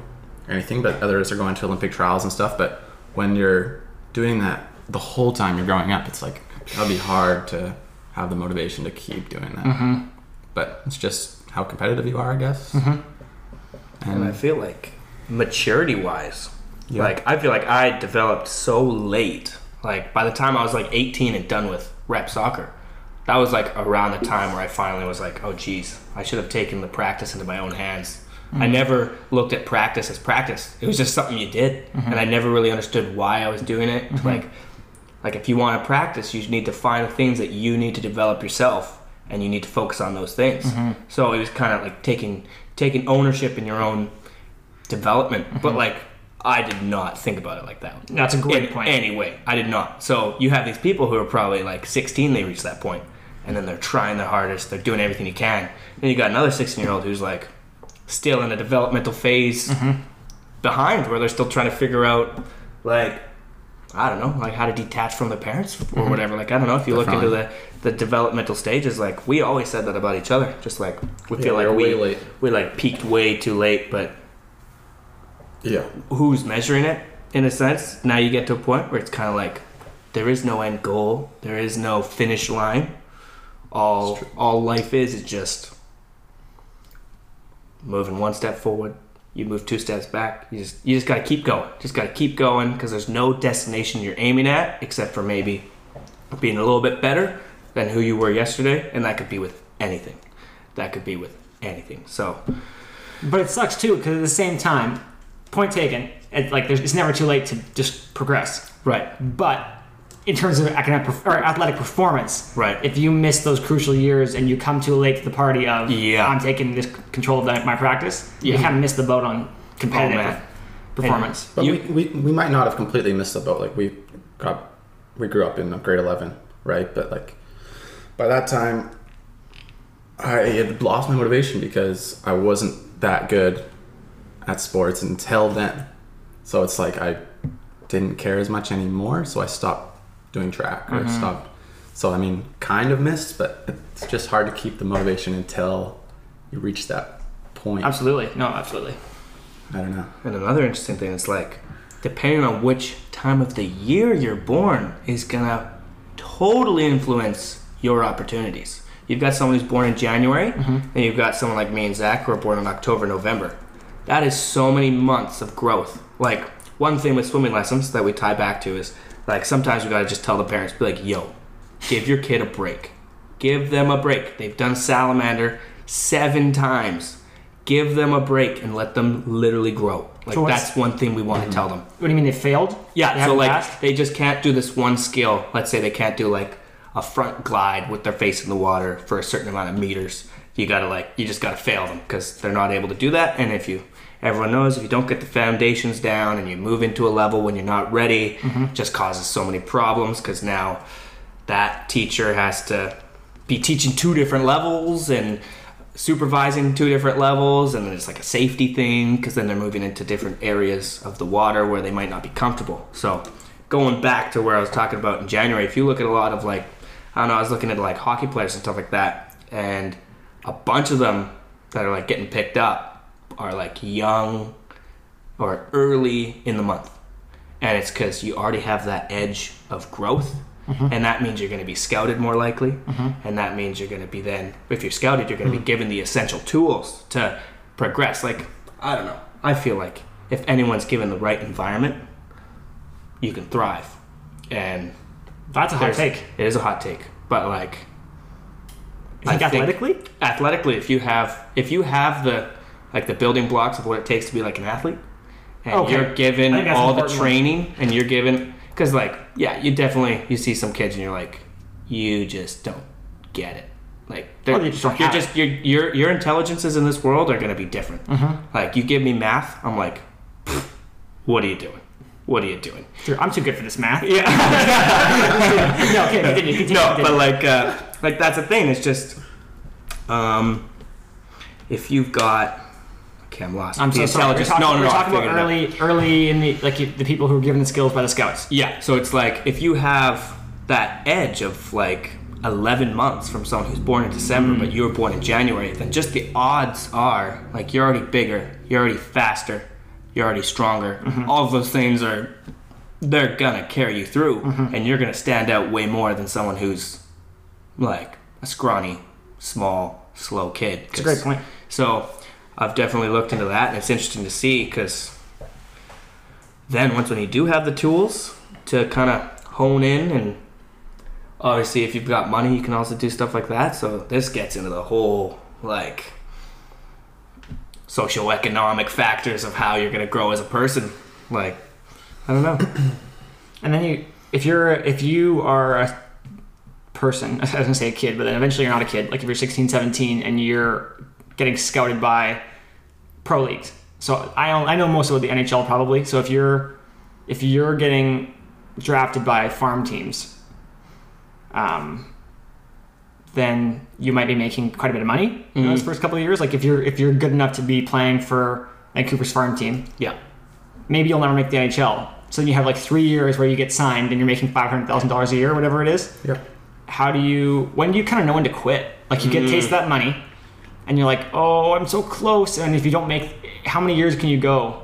anything, but others are going to Olympic trials and stuff. But when you're doing that the whole time you're growing up, it's like that'll be hard to have the motivation to keep doing that. Mm-hmm. But it's just how competitive you are, I guess. Mm-hmm. And I feel like maturity wise, Yeah. like I feel like I developed so late. Like by the time I was like 18 and done with rep soccer, that was like around the time where I finally was like, oh geez, I should have taken the practice into my own hands. I mm-hmm. never looked at practice as practice. It was just something you did, and I never really understood why I was doing it. Like, like if you want to practice, you need to find the things that you need to develop yourself, and you need to focus on those things. So it was kind of like taking taking ownership in your own development. But like I did not think about it like that. That's a great in point. Anyway, I did not. So you have these people who are probably like 16, they reach that point, and then they're trying their hardest, they're doing everything you can. Then you got another 16 year old who's like, still in a developmental phase Mm-hmm. behind where they're still trying to figure out like I don't know, like how to detach from their parents or Mm-hmm. whatever. Like I don't know if you look into the the developmental stages. Like we always said that about each other. Just like we feel we like we we like peaked way too late, but Yeah. who's measuring it in a sense? Now you get to a point where it's kind of like there is no end goal, there is no finish line. All all life is is just moving one step forward. You move two steps back. You just you just got to keep going. Just got to keep going because there's no destination you're aiming at except for maybe being a little bit better than who you were yesterday, and that could be with anything. That could be with anything. So But it sucks too because at the same time, point taken. It, like there's, it's never too late to just progress. right, But in terms of academic perf- or athletic performance, right. if you miss those crucial years and you come too late to the party of Yeah. I'm taking this control of the- my practice, you kind of miss the boat on competitive Oh, man. performance. But You- we, we, we might not have completely missed the boat. Like we got, we grew up in grade eleven, right? But like, by that time, I had lost my motivation because I wasn't that good at sports until then. So it's like I didn't care as much anymore. So I stopped doing track or mm-hmm. stopped. So I mean, kind of missed, but it's just hard to keep the motivation until you reach that point. Absolutely, no, absolutely. I don't know. And another interesting thing is like, depending on which time of the year you're born, is gonna totally influence your opportunities. You've got someone who's born in January, mm-hmm. and you've got someone like me and Zach who are born in October, November. That is so many months of growth. Like one thing with swimming lessons that we tie back to is like sometimes we gotta just tell the parents, be like, "Yo, give your kid a break. Give them a break. They've done salamander seven times. Give them a break and let them literally grow. Like So that's one thing we want to mm-hmm. tell them. What do you mean they failed? They Yeah, so like passed? they just can't do this one skill. Let's say they can't do like a front glide with their face in the water for a certain amount of meters. You gotta like you just gotta fail them because they're not able to do that. And if you everyone knows if you don't get the foundations down and you move into a level when you're not ready, Mm-hmm. it just causes so many problems because now that teacher has to be teaching two different levels and supervising two different levels and then it's like a safety thing because then they're moving into different areas of the water where they might not be comfortable so going back to where i was talking about in january if you look at a lot of like i don't know i was looking at like hockey players and stuff like that and a bunch of them that are like getting picked up are like young or early in the month. And it's because you already have that edge of growth mm-hmm. and that means you're going to be scouted more likely mm-hmm. and that means you're going to be then if you're scouted you're going to be mm-hmm. given the essential tools to progress. Like i don't know. I feel like if anyone's given the right environment you can thrive. And That's a hot take. it is a hot take. But like I athletically? athletically if you have if you have the like the building blocks of what it takes to be like an athlete and Okay. you're given I think that's all the important one. training and you're given because like yeah you definitely you see some kids and you're like you just don't get it like they're, Or just you're just your your your intelligences in this world are going to be different Mm-hmm. like you give me math i'm like what are you doing what are you doing Sure, I'm too good for this math. yeah no, okay, continue, continue, no, continue. but like, uh, like that's the thing. It's just, um, if you've got, okay, I'm lost. I'm The so sorry. We're talking, no, no, we're no. Talking about figured it out. early, early in the like you- the people who are given the skills by the scouts. Yeah, so it's like if you have that edge of like 11 months from someone who's born in December, but mm-hmm. you were born in January, then just the odds are like you're already bigger, you're already faster, you're already stronger. Mm-hmm. All of those things are they're gonna carry you through, mm-hmm. and you're gonna stand out way more than someone who's like a scrawny, small, slow kid. It's a great point. So I've definitely looked into that, and it's interesting to see because then once when you do have the tools to kind of hone in, and obviously if you've got money, you can also do stuff like that. So this gets into the whole like socioeconomic factors of how you're going to grow as a person. Like I don't know. And then you, if you're, if you are a person, I was gonna say a kid, but then eventually you're not a kid. Like if you're 16, 17, and you're getting scouted by pro leagues. So I I know most of the NHL probably. So if you're, if you're getting drafted by farm teams, um, then you might be making quite a bit of money in those first couple of years. Like if you're if you're good enough to be playing for Vancouver's farm team, Yeah. maybe you'll never make the NHL. So then you have like three years where you get signed and you're making five hundred thousand dollars a year, or whatever it is. Yep. How do you? When do you kind of know when to quit? Like you get a taste of that money, and you're like, oh, I'm so close. And if you don't make, how many years can you go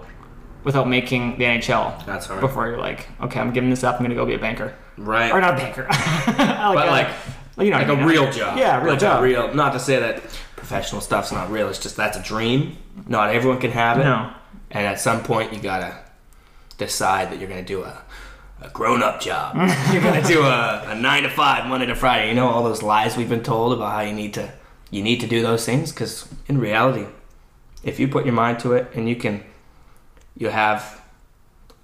without making the NHL? That's hard. Before you're like, okay, I'm giving this up. I'm gonna go be a banker, Right. or not a banker, like, But a- like- you know, like a real job. Yeah, a real Like job. real. Not to say that professional stuff's not real. It's just that's a dream. Not everyone can have it. No. And at some point, you gotta decide that you're gonna do a, a grown-up job. you're gonna do a, a nine to five, Monday to Friday. You know all those lies we've been told about how you need to you need to do those things because in reality, if you put your mind to it and you can, you have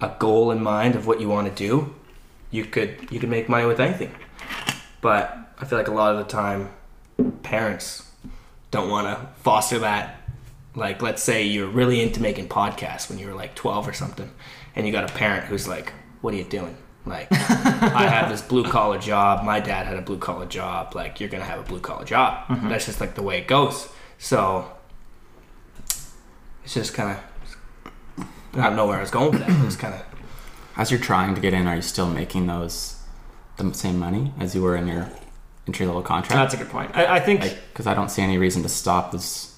a goal in mind of what you want to do, you could you could make money with anything. But I feel like a lot of the time, parents don't want to foster that. Like, let's say you're really into making podcasts when you were like 12 or something, and you got a parent who's like, "What are you doing?" Like, I have this blue collar job. My dad had a blue collar job. Like, you're gonna have a blue collar job. Mm-hmm. That's just like the way it goes. So it's just kind of I don't know where I was going with that. It's kind of As you're trying to get in, are you still making those the same money as you were in your entry level contract? That's a good point. I, I think because I don't see any reason to stop as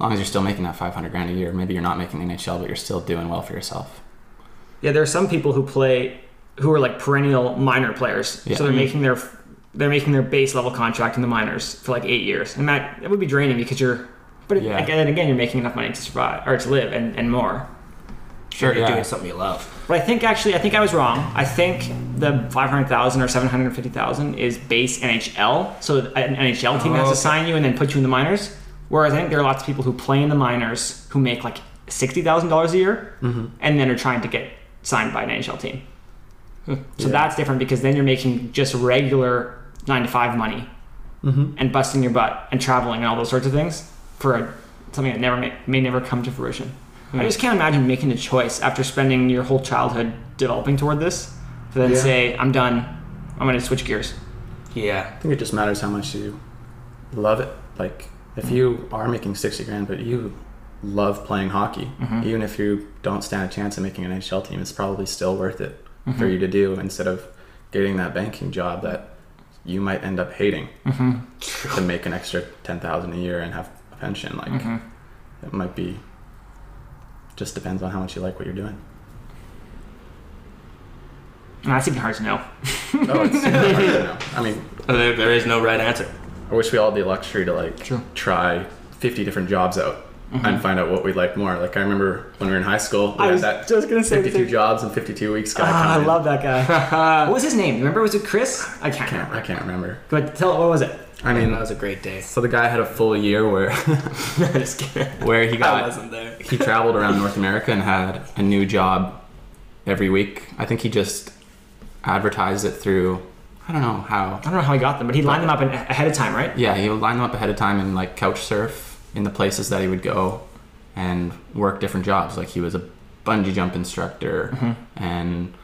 long as you're still making that 500 grand a year. Maybe you're not making the NHL, but you're still doing well for yourself. Yeah, there are some people who play who are like perennial minor players. Yeah. So they're making their they're making their base level contract in the minors for like eight years, and that that would be draining because you're. But Yeah. again, and again, you're making enough money to survive or to live and, and more. Sure, you're yeah. doing something you love. But I think actually, I think I was wrong. I think the five hundred thousand or seven hundred fifty thousand is base NHL. So an NHL team Oh, has to okay. sign you and then put you in the minors. Whereas I think there are lots of people who play in the minors who make like sixty thousand dollars a year, Mm-hmm. and then are trying to get signed by an NHL team. So Yeah. that's different because then you're making just regular nine to five money Mm-hmm. and busting your butt and traveling and all those sorts of things for a, something that never may, may never come to fruition. Hmm. I just can't imagine making a choice after spending your whole childhood developing toward this to then Yeah. say, I'm done. I'm going to switch gears. Yeah. I think it just matters how much you love it. Like, if you are making 60 grand, but you love playing hockey, even if you don't stand a chance of making an NHL team, it's probably still worth it for you mm-hmm. to do instead of getting that banking job that you might end up hating mm-hmm. to make an extra 10,000 a year and have a pension. Like, mm-hmm. it might be, just depends on how much you like what you're doing. And that's even hard to know. Oh, it's hard to know. I mean, oh, There, there is no right answer. I wish we all had the luxury to like True. try 50 different jobs out and find out what we like more. Like I remember when we were in high school, we I had was that just going to say 52 jobs in 52 weeks guy. Ah, I love that guy. what was his name? Remember, was it Chris? I can't I can't, remember. I can't remember. But tell what was it? I I mean, mean, that was a great day. so the guy had a full year where Just kidding. where he I got wasn't there. he traveled around North America and had a new job every week. I think he just advertised it through I don't know how. I don't know how he got them, but he lined them up in, ahead of time, right? Yeah, he would line them up ahead of time and like couch surf in the places that he would go and work different jobs. Like he was a bungee jump instructor Mm-hmm. and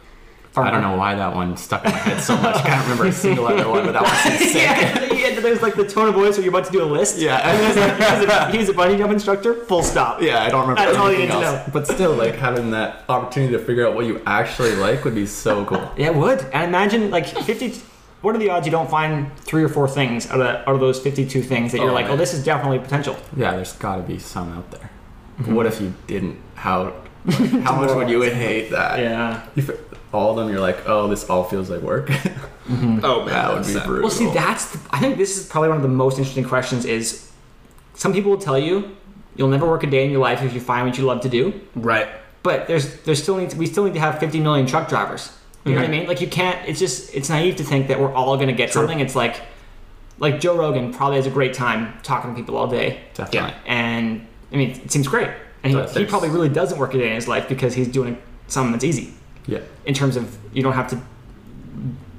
I don't know why that one stuck in my head so much. I can't remember a single other one, but that one seems sick. yeah, yeah, there's like the tone of voice where you're about to do a list. Yeah. And there's like, he's, a, he's a bungee jump instructor, full stop. Yeah, I don't remember That's all you anything need to know. But still, like having that opportunity to figure out what you actually like would be so cool. Yeah, it would. And imagine like 50. What are the odds you don't find three or four things out of, out of those 52 things that you're Oh, like, oh, this is definitely potential? Yeah, there's got to be some out there. Mm-hmm. What if you didn't? How like, how much would you hate that? Yeah. If all of them, you're like, oh, this all feels like work. Oh man, that would be that's- brutal. Well, see, that's. The, I think this is probably one of the most interesting questions. Is some people will tell you you'll never work a day in your life if you find what you love to do, right. but there's there's still need to, we still need to have 50 million truck drivers. You know what I Mhm. mean? Like you can't. It's just it's naive to think that we're all gonna get something. It's like like Joe Rogan probably has a great time talking to people all day, Definitely. and I mean it seems great. And he, he probably really doesn't work a day in his life because he's doing something that's easy Yeah. in terms of you don't have to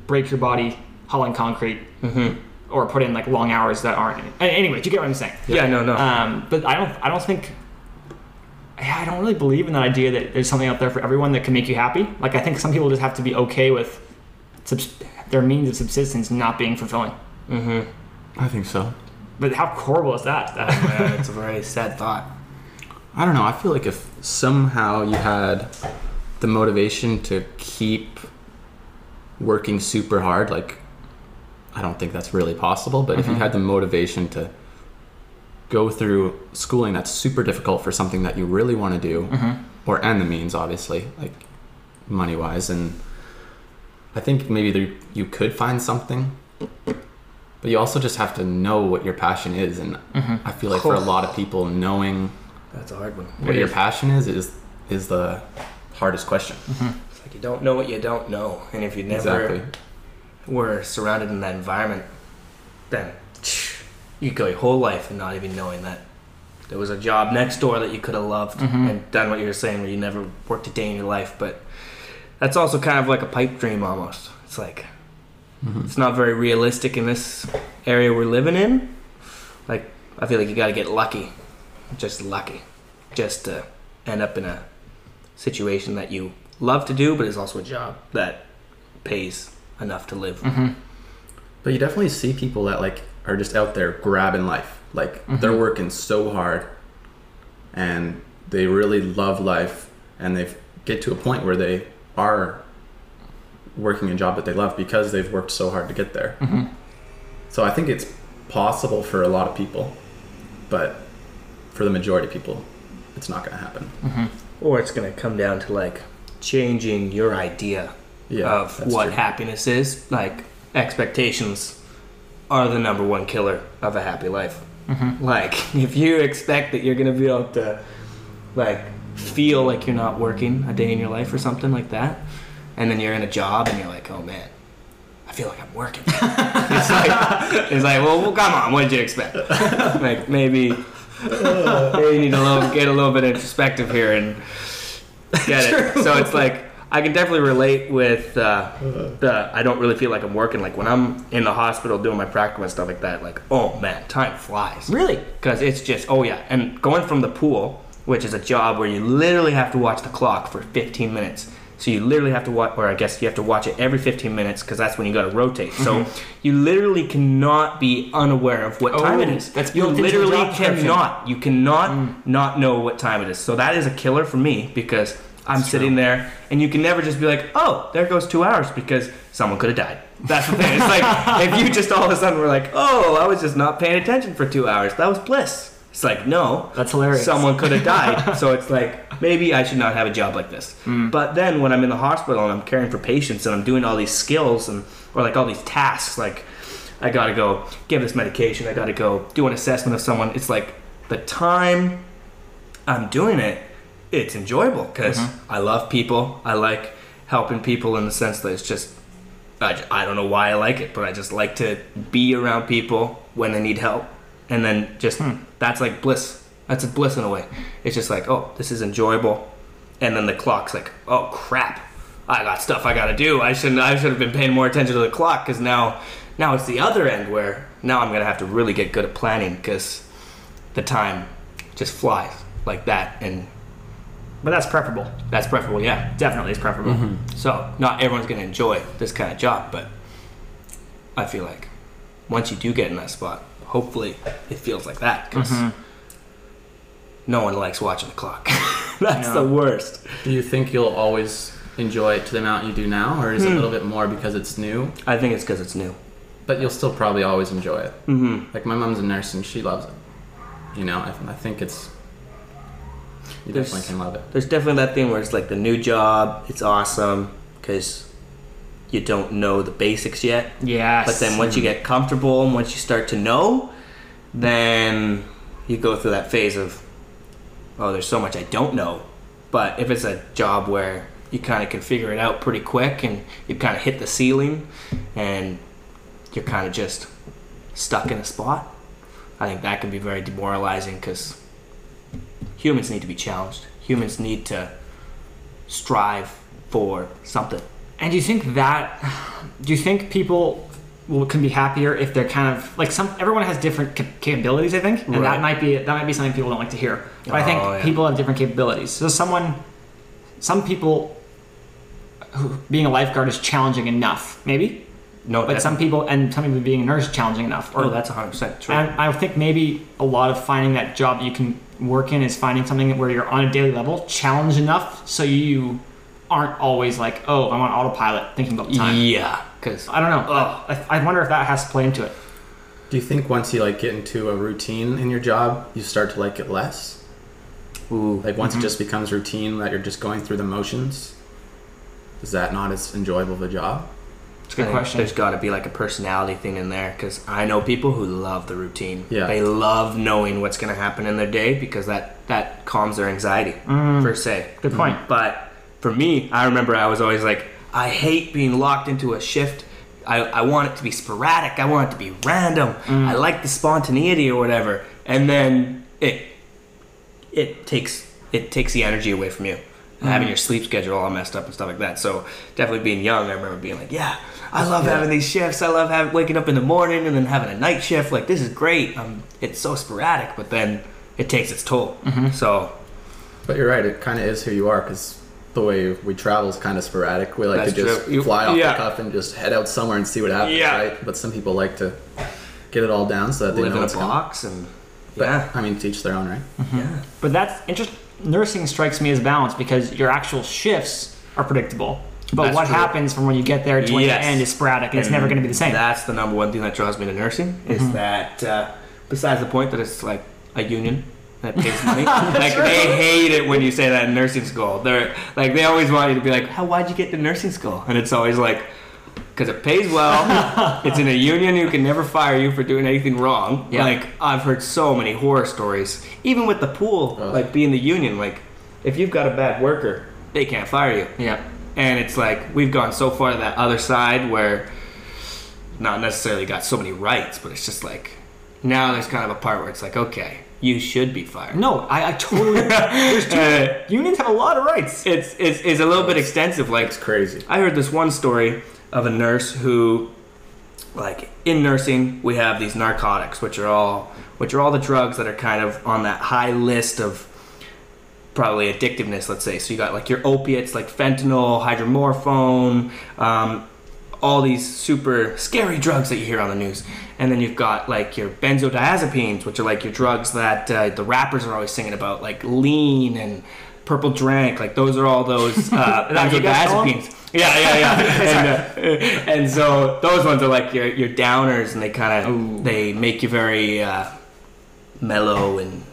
break your body hauling concrete Mm-hmm. or put in like long hours that aren't. Anyway, do you get what I'm saying? Yeah. no, no. Um, but I don't. I don't think. Yeah, I don't really believe in that idea that there's something out there for everyone that can make you happy. Like I think some people just have to be okay with subs- their means of subsistence not being fulfilling. mm-hmm. I think so. But how horrible is that? That- Yeah, it's a very sad thought. I don't know. I feel like if somehow you had the motivation to keep working super hard, like I don't think that's really possible, but if you had the motivation to go through schooling that's super difficult for something that you really want to do, mm-hmm. or and the means obviously, like money wise, and I think maybe there, you could find something. But you also just have to know what your passion is, and mm-hmm. I feel like for a lot of people, knowing That's a hard one. what your passion is is is the hardest question. Mm-hmm. It's like you don't know what you don't know, and if you never Exactly. were surrounded in that environment, then you go your whole life and not even knowing that there was a job next door that you could have loved mm-hmm. and done what you were saying, where you never worked a day in your life. But that's also kind of like a pipe dream almost. It's like mm-hmm. it's not very realistic in this area we're living in. Like I feel like you got to get lucky, just lucky, just to end up in a situation that you love to do, but is also a job that pays enough to live. Mm-hmm. But you definitely see people that like are just out there grabbing life. Like they're mm-hmm. working so hard and they really love life and they get to a point where they are working a job that they love because they've worked so hard to get there. Mm-hmm. So I think it's possible for a lot of people, but for the majority of people, it's not going to happen. Mm-hmm. Or it's going to come down to like changing your idea Yeah, of what true. happiness is. Like expectations are the number one killer of a happy life. Mm-hmm. Like if you expect that you're going to be able to like feel like you're not working a day in your life or something like that, and then you're in a job and you're like, oh man. I feel like I'm working. it's like, it's like, well, well, come on. What did you expect? like, maybe, maybe you need a little, get a little bit of introspective here and get it. So it's like I can definitely relate with uh, uh-huh. the I don't really feel like I'm working. Like when I'm in the hospital doing my practical and stuff like that. Like oh man, time flies. Really? Because it's just oh yeah, and going from the pool, which is a job where you literally have to watch the clock for 15 minutes. So you literally have to watch, or I guess you have to watch it every 15 minutes because that's when you got to rotate. So mm-hmm. you literally cannot be unaware of what time it Oh, is. that's you built into the literally job description. cannot. You cannot mm. not know what time it is. So that is a killer for me because I'm sitting there and you can never just be like, oh, there goes two hours because someone could have died. That's the thing. It's like if you just all of a sudden were like, oh, I was just not paying attention for two hours. That was bliss. It's like, no. That's hilarious. Someone could have died. so it's like, maybe I should not have a job like this. Mm. But then when I'm in the hospital and I'm caring for patients and I'm doing all these skills and, or like all these tasks, like I gotta go give this medication, I gotta go do an assessment of someone, it's like the time I'm doing it, it's enjoyable because mm-hmm. I love people. I like helping people in the sense that it's just, I, I don't know why I like it, but I just like to be around people when they need help. And then just, hmm. that's like bliss. That's a bliss in a way. It's just like, oh, this is enjoyable. And then the clock's like, oh crap, I got stuff I gotta do. I shouldn't. I should have been paying more attention to the clock because now, now it's the other end where now I'm gonna have to really get good at planning because the time just flies like that, and But that's preferable. that's preferable. Yeah. Definitely is preferable. Mm-hmm. So not everyone's gonna enjoy this kind of job, but I feel like once you do get in that spot, hopefully it feels like that because mm-hmm. no one likes watching the clock. that's No. the worst. Do you think you'll always enjoy it to the amount you do now, or is it a hmm. little bit more because it's new? I think it's because it's new. But you'll still probably always enjoy it. Mm-hmm. Like my mom's a nurse and she loves it. You know, I, I think it's you There's- definitely can love it. There's definitely that thing where it's like the new job, it's awesome because you don't know the basics yet. Yes. But then once you get comfortable and once you start to know, then you go through that phase of, oh, there's so much I don't know. But if it's a job where you kind of can figure it out pretty quick and you kind of hit the ceiling and you're kind of just stuck in a spot, I think that can be very demoralizing because humans need to be challenged. Humans need to strive for something. And do you think that? Do you think people will, can be happier if they're kind of like some? Everyone has different ca- capabilities, I think, and Right. that might be that might be something people don't like to hear. But I think Oh, yeah. people have different capabilities. So someone, some people, who, being a lifeguard is challenging enough, maybe, No, but some people and some people being a nurse is challenging enough. Oh, that's 100 percent true. And I think maybe a lot of finding that job that you can work in is finding something where you're on a daily level, challenged enough, so you aren't always like, oh, I'm on autopilot thinking about time. Yeah, because I don't know. I, I wonder if that has to play into it. Do you think once you like get into a routine in your job, you start to like it less? ooh, Like once it mm-hmm. just becomes routine that you're just going through the motions, is that not as enjoyable of a job? It's a good question. There's got to be like a personality thing in there because I know people who love the routine. Yeah. they love knowing what's going to happen in their day because that that calms their anxiety Mm. per se. Good point. But for me, I remember I was always like, I hate being locked into a shift. I, I want it to be sporadic. I want it to be random. Mm. I like the spontaneity or whatever. And then it it takes it takes the energy away from you. Having hmm. your sleep schedule all messed up and stuff like that. So definitely being young, I remember being like, yeah, I love having these shifts. I love having waking up in the morning and then having a night shift. Like this is great. Um, it's so sporadic, but then it takes its toll. Mm-hmm. So But you're right, it kind of is who you are because the way we travel is kind of sporadic. We like That's to just true. You- fly off yeah. the cuff and just head out somewhere and see what happens, Yeah. right? But some people like to get it all down so that they live know in a what's coming. box and But, yeah, I mean, to each their own, right? Mm-hmm. yeah. But that's interesting. Nursing strikes me as balanced because your actual shifts are predictable. But That's what true. happens from when you get there to when you end is sporadic and it's never going to be the same. That's the number one thing that draws me to nursing is that uh, besides the point that it's like a union that pays money, like they hate it when you say that in nursing school. They're like they always want you to be like, "How? Why'd you get to nursing school?" And it's always like. Because it pays well, it's in a union who can never fire you for doing anything wrong. Yeah. Like I've heard so many horror stories, even with the pool, Oh. like being the union. Like if you've got a bad worker, they can't fire you. yeah. And it's like we've gone so far to that other side where not necessarily got so many rights, but it's just like now there's kind of a part where it's like, okay, you should be fired. No, I, I totally. there's two, Uh, unions have a lot of rights. it's, it's it's a little bit extensive. Like It's crazy. I heard this one story of a nurse who, like in nursing, we have these narcotics, which are all which are all the drugs that are kind of on that high list of probably addictiveness. Let's say so you got like your opiates, like fentanyl, hydromorphone, um, all these super scary drugs that you hear on the news, and then you've got like your benzodiazepines, which are like your drugs that uh, the rappers are always singing about, like lean and purple drank. Like those are all those uh, Is that what you guys call 'em? benzodiazepines. Yeah, yeah, yeah. and, uh, and so those ones are like your your downers, and they kind of they make you very uh, mellow and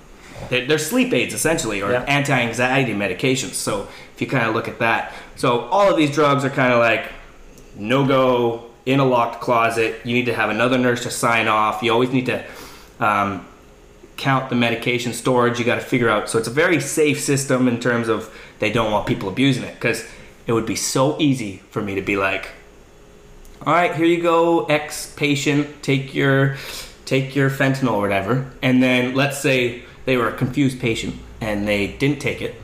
they're, they're sleep aids essentially, or Yeah. anti-anxiety medications. So if you kind of look at that, so all of these drugs are kind of like no go in a locked closet. You need to have another nurse to sign off. You always need to um, count the medication storage. You got to figure out. So it's a very safe system in terms of they don't want people abusing it because it would be so easy for me to be like, all right, here you go, ex patient, take your take your fentanyl or whatever, and then let's say they were a confused patient and they didn't take it.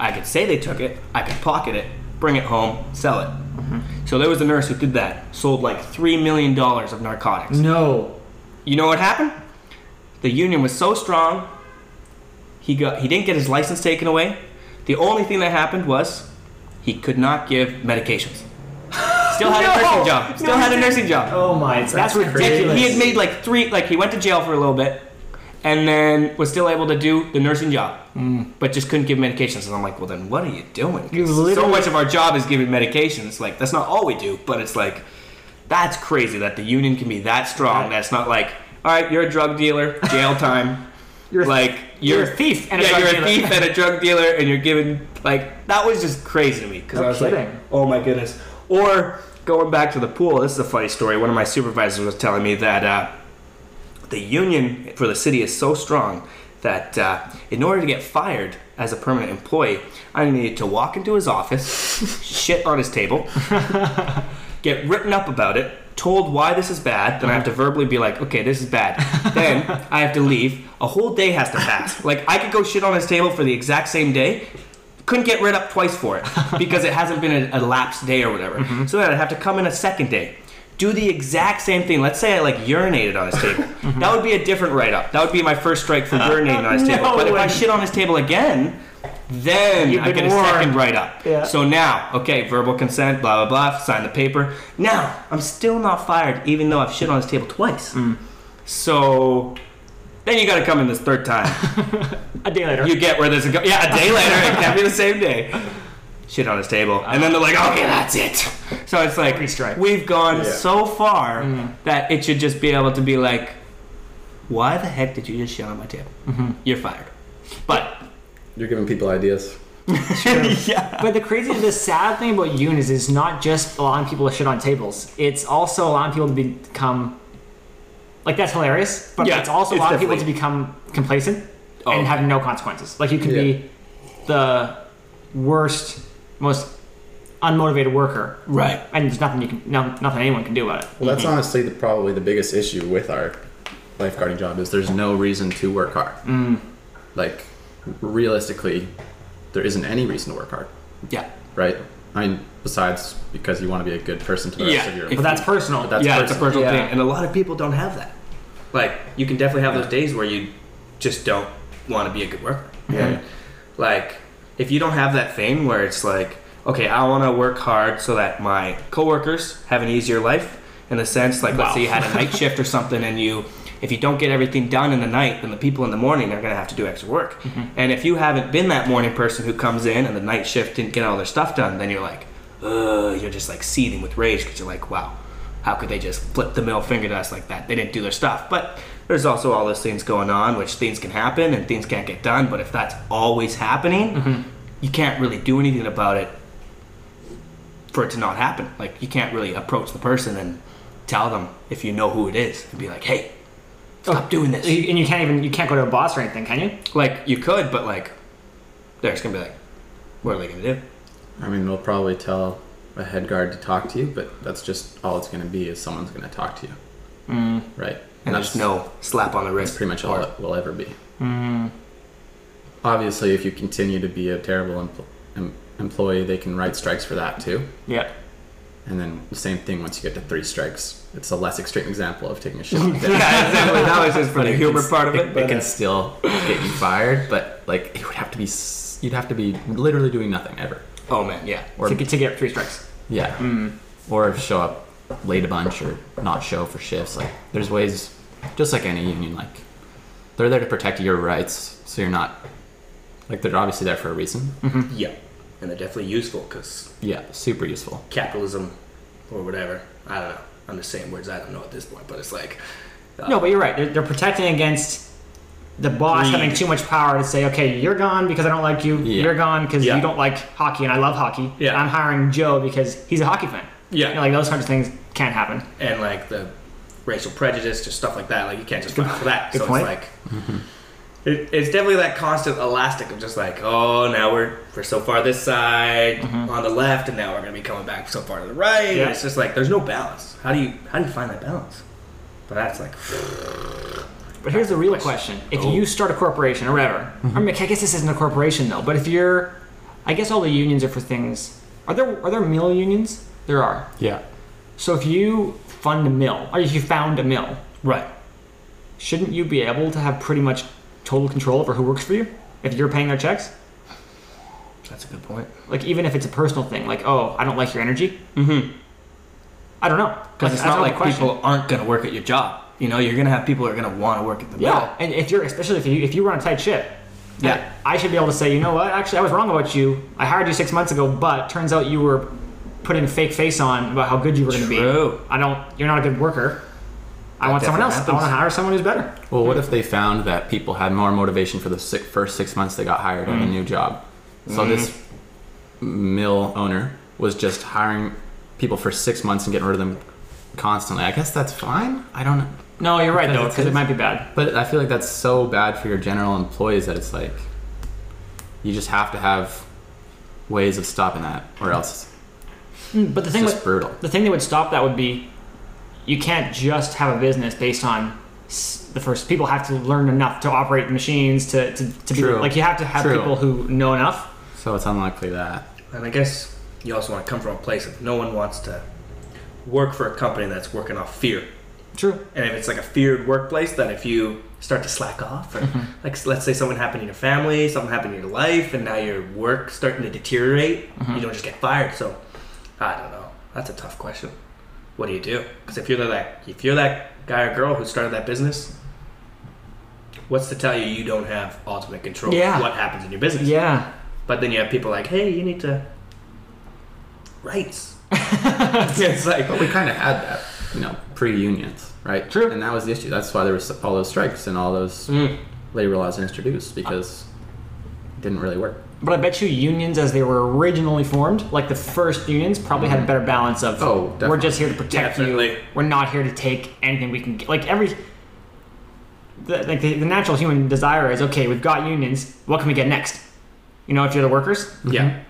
I could say they took it. I could pocket it, bring it home, sell it. Mm-hmm. So there was a nurse who did that, sold like three million dollars of narcotics. No. You know what happened? The union was so strong. He got he didn't get his license taken away. The only thing that happened was he could not give medications. Still had a nursing job. Still No, had a nursing job. Oh my, that's, That's ridiculous. He had made like three like he went to jail for a little bit and then was still able to do the nursing job. Hmm. But just couldn't give medications. And I'm like, well then what are you doing? So much of our job is giving medications. Like that's not all we do, but it's like that's crazy that the union can be that strong. That's not like, all right, you're a drug dealer, jail time. You're- like you're a thief and a drug dealer. yeah, drug you're dealer. a thief and a drug dealer, and you're giving like that was just crazy to me because No I was like, oh my goodness. Or going back to the pool, this is a funny story. One of my supervisors was telling me that uh, the union for the city is so strong that uh, in order to get fired as a permanent employee, I needed to walk into his office, shit on his table, get written up about it, told why this is bad, then I have to uh-huh. verbally be like, okay, this is bad. then I have to leave. A whole day has to pass. Like I could go shit on his table for the exact same day. Couldn't get rid up twice for it because it hasn't been a, a lapsed day or whatever. Mm-hmm. So then I'd have to come in a second day, do the exact same thing. Let's say I like urinated on his table. Mm-hmm. That would be a different write up. That would be my first strike for urinating on his table. No but if I shit on his table again, then I been get a warned. second write up. Yeah. So now, okay, verbal consent, blah blah blah, sign the paper. Now I'm still not fired, even though I've shit on his table twice. Mm. So then you got to come in this third time. A day later. you get where there's a go- yeah a day later. It can't be the same day. Shit on his table, and then they're like, okay, that's it. So it's like Three we've gone Yeah. so far Mm. that it should just be able to be like, why the heck did you just shit on my table? Mm-hmm. You're fired. But You're giving people ideas. yeah. But the crazy, the sad thing about unions is it's not just allowing people to shit on tables. It's also allowing people to become, like that's hilarious. But Yeah, it's also it's allowing people to definitely- become complacent Oh. and have no consequences. Like you could be the worst, most unmotivated worker, Right. and there's nothing you can, no, nothing anyone can do about it. Well, that's honestly the, probably the biggest issue with our lifeguarding job is there's no reason to work hard. Mm. Like, realistically, there isn't any reason to work hard, Yeah. right? I mean, besides because you want to be a good person to the rest Yeah, of your. if But that's personal. But that's yeah, it's a personal. personal Yeah. thing, and a lot of people don't have that. Like, you can definitely have those days where you just don't want to be a good worker. Yeah. And, like, if you don't have that thing where it's like, okay, I want to work hard so that my coworkers have an easier life. In the sense, like, let's say you had a night shift or something, and you, if you don't get everything done in the night, then the people in the morning are going to have to do extra work. Mm-hmm. And if you haven't been that morning person who comes in and the night shift didn't get all their stuff done, then you're like, Ugh, you're just like seething with rage because you're like, wow, how could they just flip the middle finger to us like that? They didn't do their stuff. But there's also all those things going on, which things can happen and things can't get done. But if that's always happening, mm-hmm. you can't really do anything about it for it to not happen. Like you can't really approach the person and tell them if you know who it is and be like, hey, stop doing this. And you can't even you can't go to a boss or anything, can you? Like you could, but like they're just gonna be like, what are they gonna do? I mean, they'll probably tell a head guard to talk to you, but that's just all it's going to be is someone's going to talk to you, Mm. right? And that's there's no slap on the That's wrist. pretty much all or- it will ever be. Mm. Obviously, if you continue to be a terrible empl- em- employee, they can write strikes for that too. Yeah. And then the same thing once you get to three strikes. It's a less extreme example of taking a shit. yeah, desk. exactly. That was just for But the it humor can- part of it. It, but, can uh, still get you fired, but like it would have to be, you'd have to be literally doing nothing ever. oh man, yeah. Or to, get, to get three strikes. yeah, Mm. or show up late a bunch or not show for shifts. Like there's ways, just like any union. Like they're there to protect your rights, so you're not. Like they're obviously there for a reason. Yeah, and they're definitely useful because Yeah, super useful. capitalism or whatever. I don't know. I'm just saying words I don't know at this point, but it's like uh, No, but you're right. They're, they're protecting against the boss Greed. having too much power to say, okay, you're gone because I don't like you. Yeah. You're gone because Yeah. you don't like hockey and I love hockey. Yeah. I'm hiring Joe because he's a hockey fan. yeah, You know, like those kinds of things can't happen. and like the racial prejudice, just stuff like that. Like you can't just fire for that. good so point. it's like it, it's definitely that constant elastic of just like, oh, now we're we're so far this side mm-hmm. on the left, and now we're gonna be coming back so far to the right. Yeah. It's just like there's no balance. How do you how do you find that balance? But that's like But here's the real question: If Oh. you start a corporation or whatever, I mm-hmm. mean, I guess this isn't a corporation though. But if you're, I guess all the unions are for things. Are there are there mill unions? There are. Yeah. So if you fund a mill, or if you found a mill, right. shouldn't you be able to have pretty much total control over who works for you if you're paying their checks? That's a good point. Like even if it's a personal thing, like oh, I don't like your energy. Mm-hmm. I don't know Because it's not like people aren't going to work at your job. You know, you're going to have people who are going to want to work at the Yeah, mill. and if you're especially if you if you run a tight ship, Yeah. I should be able to say, you know what? Actually, I was wrong about you. I hired you six months ago, but turns out you were putting a fake face on about how good you were going to be. True. I don't. You're not a good worker. I want someone else. I want to hire someone who's better. Well, what if they found that people had more motivation for the six, first six months they got hired on a new job? So this mill owner was just hiring people for six months and getting rid of them constantly. I guess that's fine. I don't know. No, you're right Because though, because it might be bad. But I feel like that's so bad for your general employees that it's like you just have to have ways of stopping that, or else Mm, But the it's thing with brutal. the thing that would stop that would be you can't just have a business based on the first people have to learn enough to operate the machines to, to, to be like you have to have True. people who know enough So it's unlikely that. And I guess you also want to come from a place of no one wants to work for a company that's working off fear. True. And if it's like a feared workplace, then if you start to slack off, or Mm-hmm. like let's say something happened in your family, something happened in your life, and now your work starting to deteriorate, Mm-hmm. you don't just get fired. So I don't know. That's a tough question. What do you do? Because if you're that if you're that guy or girl who started that business, what's to tell you you don't have ultimate control Yeah. of what happens in your business? Yeah. But then you have people like, hey, you need to rights. it's like But we kind of had that, you know, pre-unions, right? True. And that was the issue. That's why there was all those strikes and all those Mm. labor laws introduced because it didn't really work. But I bet you unions, as they were originally formed, like the first unions, probably had a better balance of Oh, definitely. we're just here to protect you. Definitely. We're not here to take anything we can get. Like every, the, like the, the natural human desire is okay. We've got unions. What can we get next? You know, if you're the workers. yeah,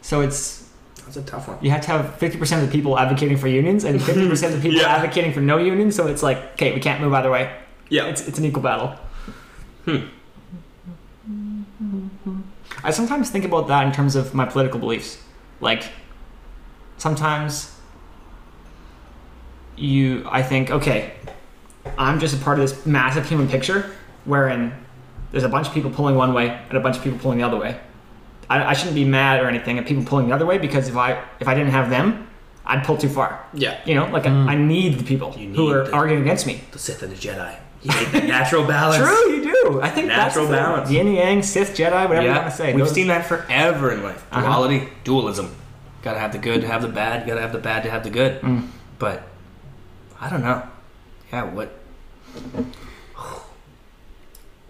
So it's that's a tough one. you have to have fifty percent of the people advocating for unions and fifty percent of the people Yeah. advocating for no unions. So it's like okay, we can't move either way. Yeah, It's it's an equal battle. Hmm. I sometimes think about that in terms of my political beliefs. Like sometimes you I think, okay, I'm just a part of this massive human picture wherein there's a bunch of people pulling one way and a bunch of people pulling the other way. I, I shouldn't be mad or anything at people pulling the other way because if I if I didn't have them, I'd pull too far. yeah. You know, like I, mm. I need the people You who are the- arguing against me. The Sith and the Jedi. You need the natural balance. True, you do. I think Natural that's the balance. Yin yang, Sith, Jedi, whatever you want to say. we've Those- seen that forever in life. Uh-huh. Duality, dualism. Gotta have the good to have the bad. Gotta have the bad to have the good. Mm. But I don't know. Yeah, what?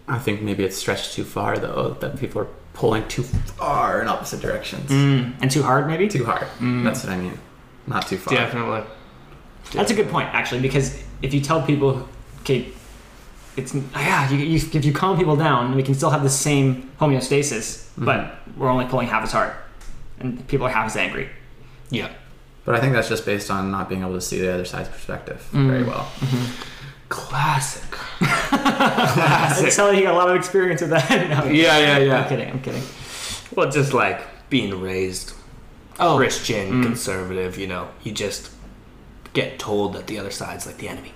I think maybe it's stretched too far though. That people are pulling too far in opposite directions. Mm, and too hard, maybe. Too hard. Mm. That's what I mean. Not too far. Definitely. That's a good point, actually, because if you tell people, okay, it's yeah, you, you, if you calm people down, we can still have the same homeostasis, but we're only pulling half as hard, and people are half as angry. Yeah. But I think that's just based on not being able to see the other side's perspective Mm. very well. Classic. I can tell you a lot of experience with that. No, Yeah, yeah, I'm kidding. I'm kidding. Well, just like being raised Oh, Christian, Mm. conservative, you know, you just get told that the other side's like the enemy.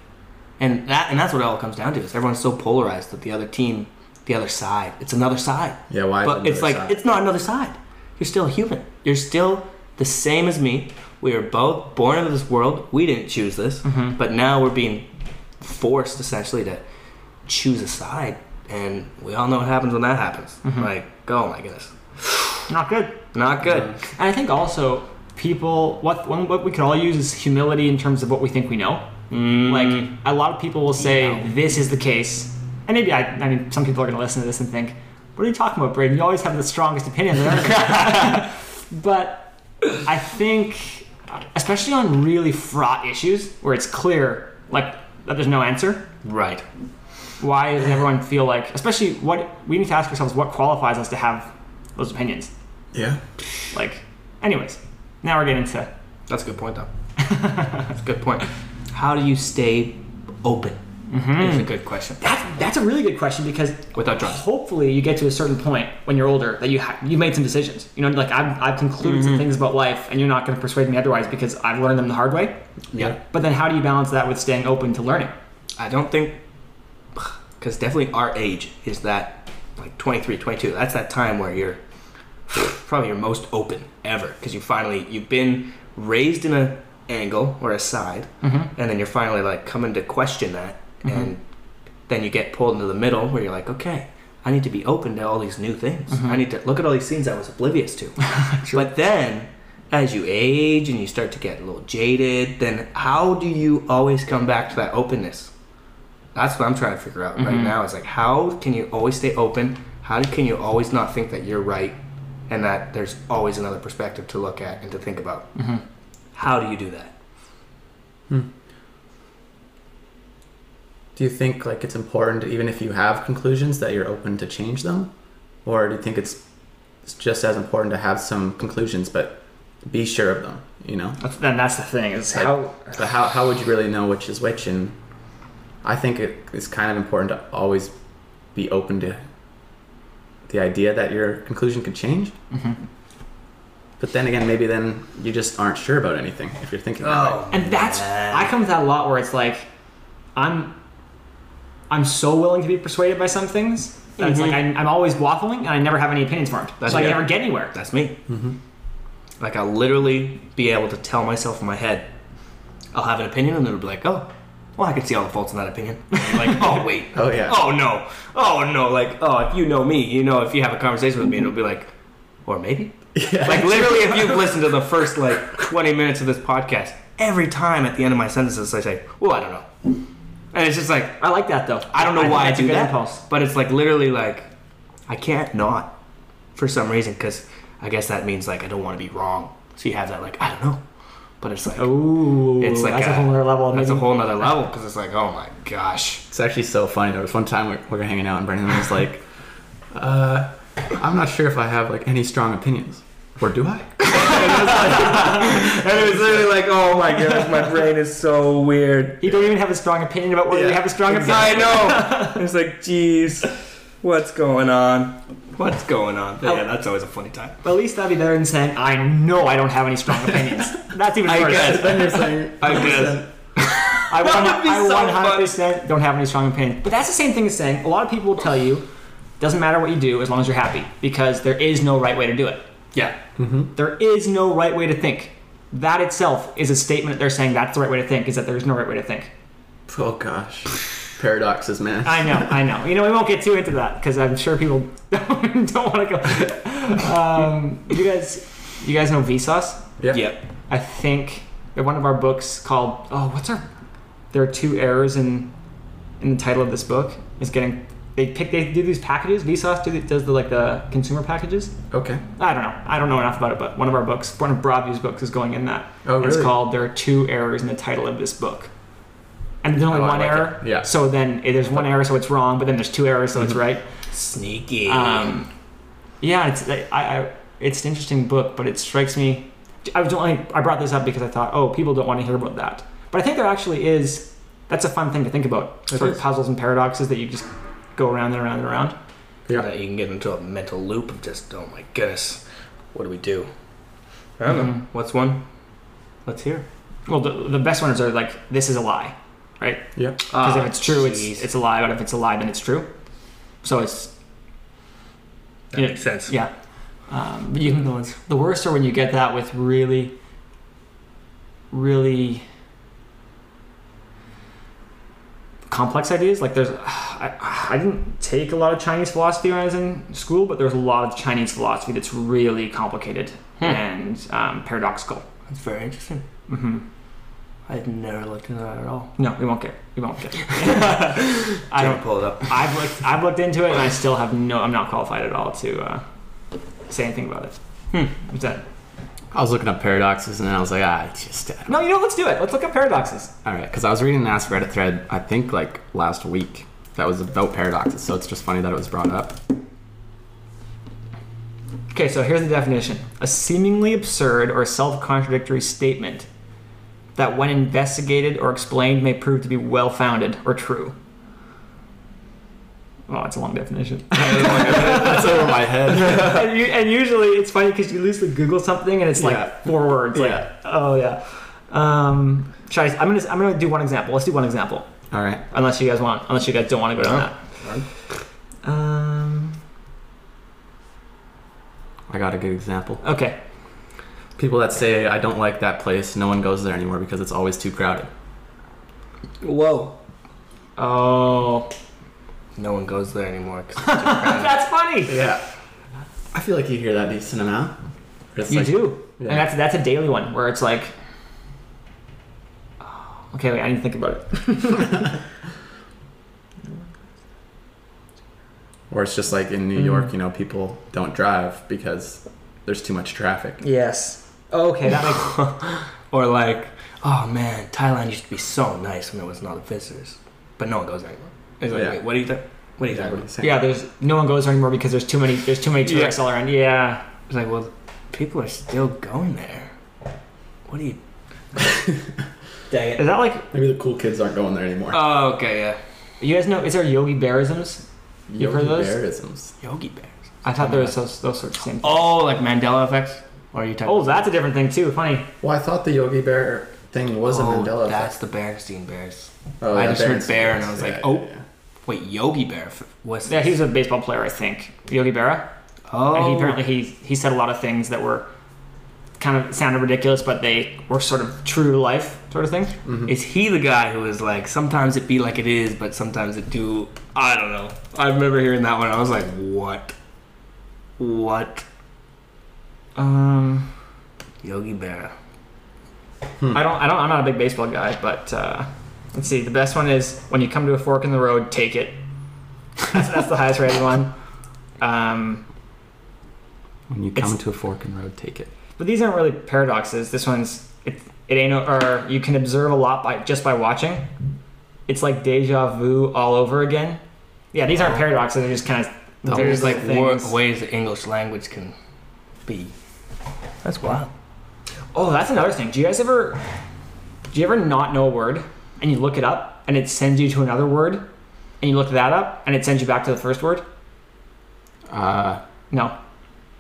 And that and that's what it all comes down to is everyone's so polarized that the other team, the other side, it's another side. Yeah, why? but it's like side? it's not another side. You're still human. You're still the same as me. We were both born into this world. We didn't choose this, Mhm. but now we're being forced essentially to choose a side, and we all know what happens when that happens. Mhm. Like, oh my goodness, not good. not good. And I think also people, what what we could all use is humility in terms of what we think we know. Mm. Like a lot of people will say Yeah. this is the case, and maybe I, I mean some people are going to listen to this and think, "What are you talking about, Braden? You always have the strongest opinion there." but I think, especially on really fraught issues where it's clear, like that there's no answer. right. Why does everyone feel like, especially what we need to ask ourselves, what qualifies us to have those opinions? yeah. Like, anyways, now we're getting into That's a good point, though. That's a good point. How do you stay open? Mm-hmm. It's a good question. That's that's a really good question because Without drugs. hopefully you get to a certain point when you're older that you ha- you made some decisions. You know, like I've, I've concluded some things about life, and you're not going to persuade me otherwise because I've learned them the hard way. Yeah. But then how do you balance that with staying open to learning? I don't think, because definitely our age is that, like 23, 22. That's that time where you're probably your most open ever because you finally you've been raised in a angle or a side, Mm-hmm. and then you're finally like coming to question that, and then you get pulled into the middle where you're like, okay, I need to be open to all these new things. Mhm. I need to look at all these things I was oblivious to. True. But then, as you age and you start to get a little jaded, then how do you always come back to that openness? That's what I'm trying to figure out right Mhm. now. Is like, how can you always stay open? How can you always not think that you're right and that there's always another perspective to look at and to think about? Mm-hmm. How do you do that? Do you think like it's important, even if you have conclusions, that you're open to change them, or do you think it's it's just as important to have some conclusions but be sure of them? You know, That's, then that's the thing is Like- how but how how would you really know which is which? And I think it is kind of important to always be open to the idea that your conclusion could change. Mhm. But then again, maybe then you just aren't sure about anything if you're thinking that way. and that's I come to that a lot where it's like I'm I'm so willing to be persuaded by some things. That it's like I, I'm always waffling and I never have any opinions formed. That's so I good. never get anywhere. That's me. Mm-hmm. Like I'll literally be able to tell myself in my head, I'll have an opinion, and it'll be like, oh, well, I can see all the faults in that opinion. And like, oh wait, Oh yeah. oh no, oh no, like, oh, if you know me, you know, if you have a conversation with me, it'll be like, or maybe, Yeah. like literally, if you've listened to the first like 20 minutes of this podcast, every time at the end of my sentences, I say, well, I don't know, and it's just like, I like that though. I don't know think why I do that, impulse. but it's like literally like I can't not for some reason because I guess that means like I don't want to be wrong. So you have that like I don't know, but it's like Ooh, it's like that's a, whole other level. That's a whole nother level because it's like oh my gosh. It's actually so funny. There was one time we we were hanging out and Brendan was like, uh, "I'm not sure if I have like any strong opinions, or do I?" and it was literally like oh my gosh, my brain is so weird. You don't even have a strong opinion about whether you have a strong opinion. I know. It's like geez, what's going on? What's going on? But yeah, that's always a funny time. But at least that'd be better than saying, I know I don't have any strong opinions. That's even I worse. guess. then you're saying, I guess. I, That one, I so 100% don't have any strong opinions. But that's the same thing as saying, a lot of people will tell you, doesn't matter what you do as long as you're happy, because there is no right way to do it. Yeah. There is no right way to think. That itself is a statement that they're saying that's the right way to think, is that there's no right way to think. "Oh gosh, paradoxes, man." I know, I know. You know, we won't get too into that because I'm sure people don't, don't want to go. Um, you guys, you guys know Vsauce? yeah. Yep. I think in one of our books called oh what's our there are two errors in in the title of this book is getting they pick they do these packages Vsauce do, does the like the consumer packages Okay. I don't know I don't know enough about it but one of our books one of Broadview's books is going in that Oh, really? it's called there are two errors in the title of this book and there's only Oh, I one like error it. Yeah. so then eh, there's one error so it's wrong but then there's two errors so it's right Sneaky. um, yeah, it's I, I it's an interesting book, but it strikes me. I was only I brought this up because I thought, oh, people don't want to hear about that, but I think there actually is. That's a fun thing to think about. It Sort is. of puzzles and paradoxes that you just go around and around and around. Yeah. that you can get into a mental loop of just oh my goodness what do we do i don't know Mhm. what's one let's hear Well, the, the best ones are like this is a lie, right? Yeah. Because if it's true, Ah, it's it's a lie. But if it's a lie, then it's true. So it's that yeah. makes sense yeah. Um, but you can go. the worst are when you get that with really, really complex ideas. Like there's, I, I didn't take a lot of Chinese philosophy when I was in school, but there's a lot of Chinese philosophy that's really complicated Hmm. and um, paradoxical. that's very interesting hmm i've never looked into that at all No, we won't get. We won't get. i I don't don't. pull it up I've looked. I've looked into it, and I still have no. I'm not qualified at all to uh, say anything about it. Hmm. What's that? I was looking up paradoxes and I was like, ah, just. No, you know. Let's do it. Let's look at paradoxes. All right, because I was reading an Ask Reddit thread, I think like last week, that was about paradoxes. So it's just funny that it was brought up. Okay, so here's the definition a seemingly absurd or self contradictory statement that, when investigated or explained, may prove to be well founded or true. Oh, it's a long definition. That's over my head. and, you, and usually it's funny because you loosely Google something and it's like Yeah. four words. Like, Yeah. oh, yeah. Um, should I, I'm gonna I'm gonna do one example. Let's do one example. All right. Unless you guys want, unless you guys don't want to go down that. Um, I got a good example. okay. People that say, I don't like that place, no one goes there anymore because it's always too crowded. whoa Oh, no one goes there anymore 'cause it's that's funny. Yeah. I feel like you hear that decent amount. It's You like- do, Yeah. and that's that's a daily one where it's like, oh, okay, wait, I need to think about it. Or it's just like in New Mhm. York, you know, people don't drive because there's too much traffic. Yes. Okay, that makes. or like oh man thailand used to be so nice when there was not visitors but no one goes there anymore it's like Yeah. wait, what do you think what do you think what are you saying? yeah, there's no one goes there anymore because there's too many. There's too many tourists all around. Yeah. It's like, well, people are still going there. What do you? Dang Is it. that like Maybe the cool kids aren't going there anymore. Oh, okay, yeah. you guys know? Is there Yogi Bearisms? you've heard Yogi those? Bearisms. Yogi Bears. I thought there was those, those sorts of things. Oh, like Mandela effects? Or are you talking? Oh, that's a different thing too. Funny. Well, I thought the Yogi Bear thing was a oh, Mandela that's effect. the Berenstein Bears. Oh, I yeah, just heard Berenstein Bear and I was like, Yeah, oh. yeah, yeah. Wait, Yogi Bear f- was Yeah, he was a baseball player, I think. Yogi Berra. Oh, And he apparently he he said a lot of things that were kind of sounded ridiculous, but they were sort of true to life sort of thing. Is he the guy who is like, sometimes it be like it is, but sometimes it do? I don't know. I remember hearing that one. I was like, what? What? Um, Yogi Berra. I don't I don't I'm not a big baseball guy, but uh, let's see. The best one is when you come to a fork in the road, take it. That's, that's the highest rated one. Um, When you come to a fork in the road, take it. but these aren't really paradoxes. This one's it. It ain't or you can observe a lot by just by watching. It's like deja vu all over again. Yeah, these aren't paradoxes. They're just kind of There's there's like like war- ways the English language can be. That's wild. Oh, that's another thing. Do you guys ever do you ever not know a word and you look it up and it sends you to another word and you look that up and it sends you back to the first word? Uh, No.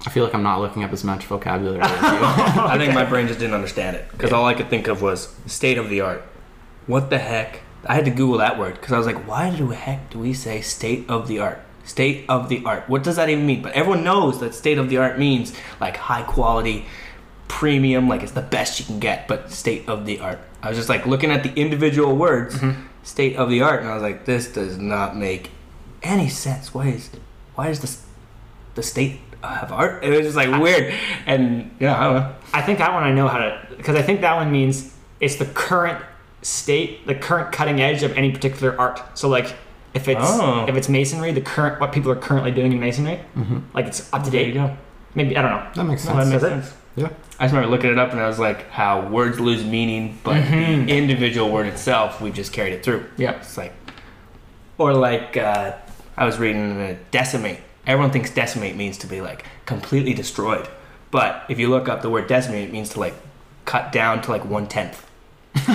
I feel like I'm not looking up as much vocabulary as you. I think my brain just didn't understand it because all I could think of was state of the art. What the heck? I had to Google that word because I was like, why the heck do we say state of the art? State of the art. What does that even mean? But everyone knows that state of the art means like high quality, premium, like it's the best you can get. But state of the art. I was just like looking at the individual words, state of the art, and I was like, this does not make any sense. Why is why is this the state of art? It was just like weird, and yeah, I don't know. I think that one I know how to because I think that one means it's the current state, the current cutting edge of any particular art. So like if it's Oh. if it's masonry, the current what people are currently doing in masonry, hmm like it's up to There date. you go. Maybe I don't know. That makes No, that makes sense. Yeah. I just remember looking it up and I was like, how words lose meaning, but Mhm. the individual word itself, we just carried it through. Yeah. It's like, or like, uh, I was reading uh, decimate. Everyone thinks decimate means to be like completely destroyed. But if you look up the word decimate, it means to like cut down to like one tenth. So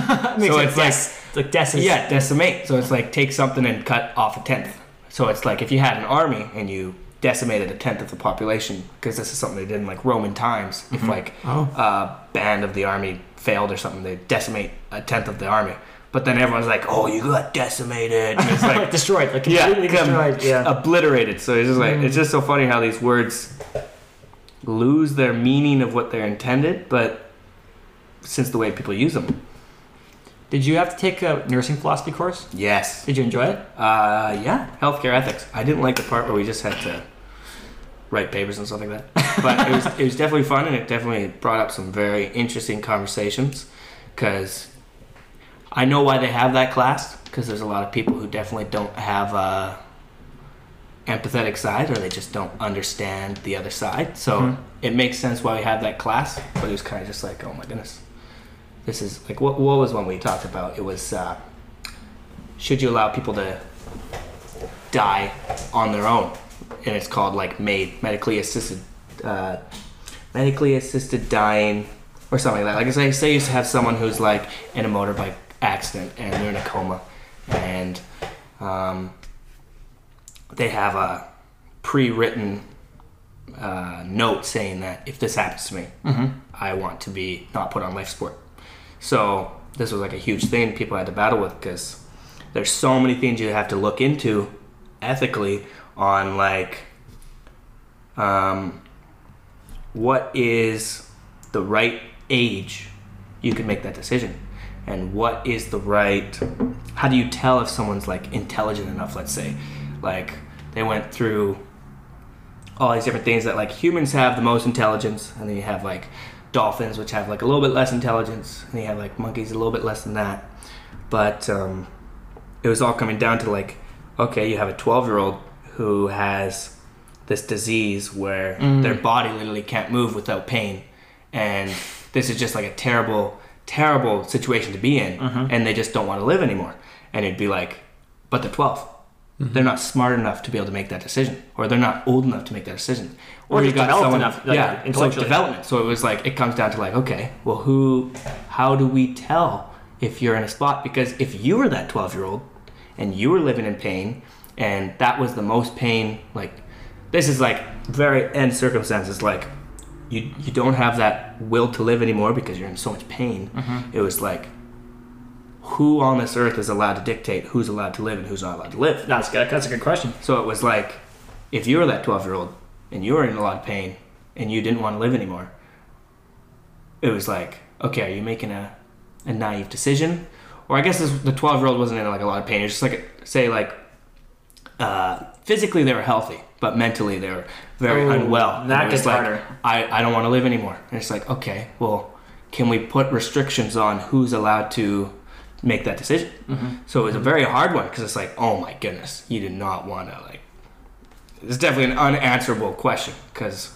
it's like- it's like is- Yeah, decimate. So it's like take something and cut off a tenth. So it's like if you had an army and you decimated a tenth of the population, because this is something they did in like Roman times. If like Oh. a band of the army failed or something, they decimate a tenth of the army. But then everyone's like, "Oh, you got decimated." And it's like destroyed, like completely com- destroyed. Yeah. obliterated. So it's just like Mm. it's just so funny how these words lose their meaning of what they're intended, but since the way people use them. Did you have to take a nursing philosophy course? Yes. Did you enjoy it? Uh, yeah, healthcare ethics. I didn't like the part where we just had to write papers and stuff like that, but it was it was definitely fun, and it definitely brought up some very interesting conversations. Because I know why they have that class. Because there's a lot of people who definitely don't have a empathetic side, or they just don't understand the other side. So Mhm. it makes sense why we have that class. But it was kind of just like, oh my goodness, this is like what what was one we talked about? It was. Uh, should you allow people to die on their own and it's called like made medically assisted uh, medically assisted dying or something like that like I say, say you have someone who's like in a motorbike accident and they're in a coma and um, they have a pre-written uh, note saying that if this happens to me Mm-hmm. I want to be not put on life support. So this was like a huge thing people had to battle with because there's so many things you have to look into ethically on like um, what is the right age you can make that decision? And what is the right how do you tell if someone's like intelligent enough let's say? Like they went through all these different things that like humans have the most intelligence and then you have like dolphins which have like a little bit less intelligence and you have like monkeys a little bit less than that. But um, it was all coming down to like okay you have a 12 year old who has this disease where Mm. their body literally can't move without pain. And this is just like a terrible terrible situation to be in Mhm. and they just don't want to live anymore. And it'd be like but they're 12 they're not smart enough to be able to make that decision or they're not old enough to make that decision. Or just developed enough, like, yeah it's like development. So it was like it comes down to like okay well who how do we tell if you're in a spot? Because if you were that 12 year old and you were living in pain and that was the most pain like this is like very end circumstances like you you don't have that will to live anymore because you're in so much pain. Mm-hmm. It was like, who on this earth is allowed to dictate who's allowed to live and who's not allowed to live? That's good. That's a good question. So it was like, if you were that 12 year old and you were in a lot of pain and you didn't want to live anymore, it was like, okay, are you making a, a naive decision? Or I guess this, the 12 year old wasn't in like a lot of pain. It's just like, say, like, uh, physically they were healthy, but mentally they were very Ooh, unwell. that gets like, harder. I, I don't want to live anymore. And it's like, okay, well, can we put restrictions on who's allowed to make that decision? Mm-hmm. So it was a very hard one because it's like, oh my goodness, you did not want to like. It's definitely an unanswerable question because,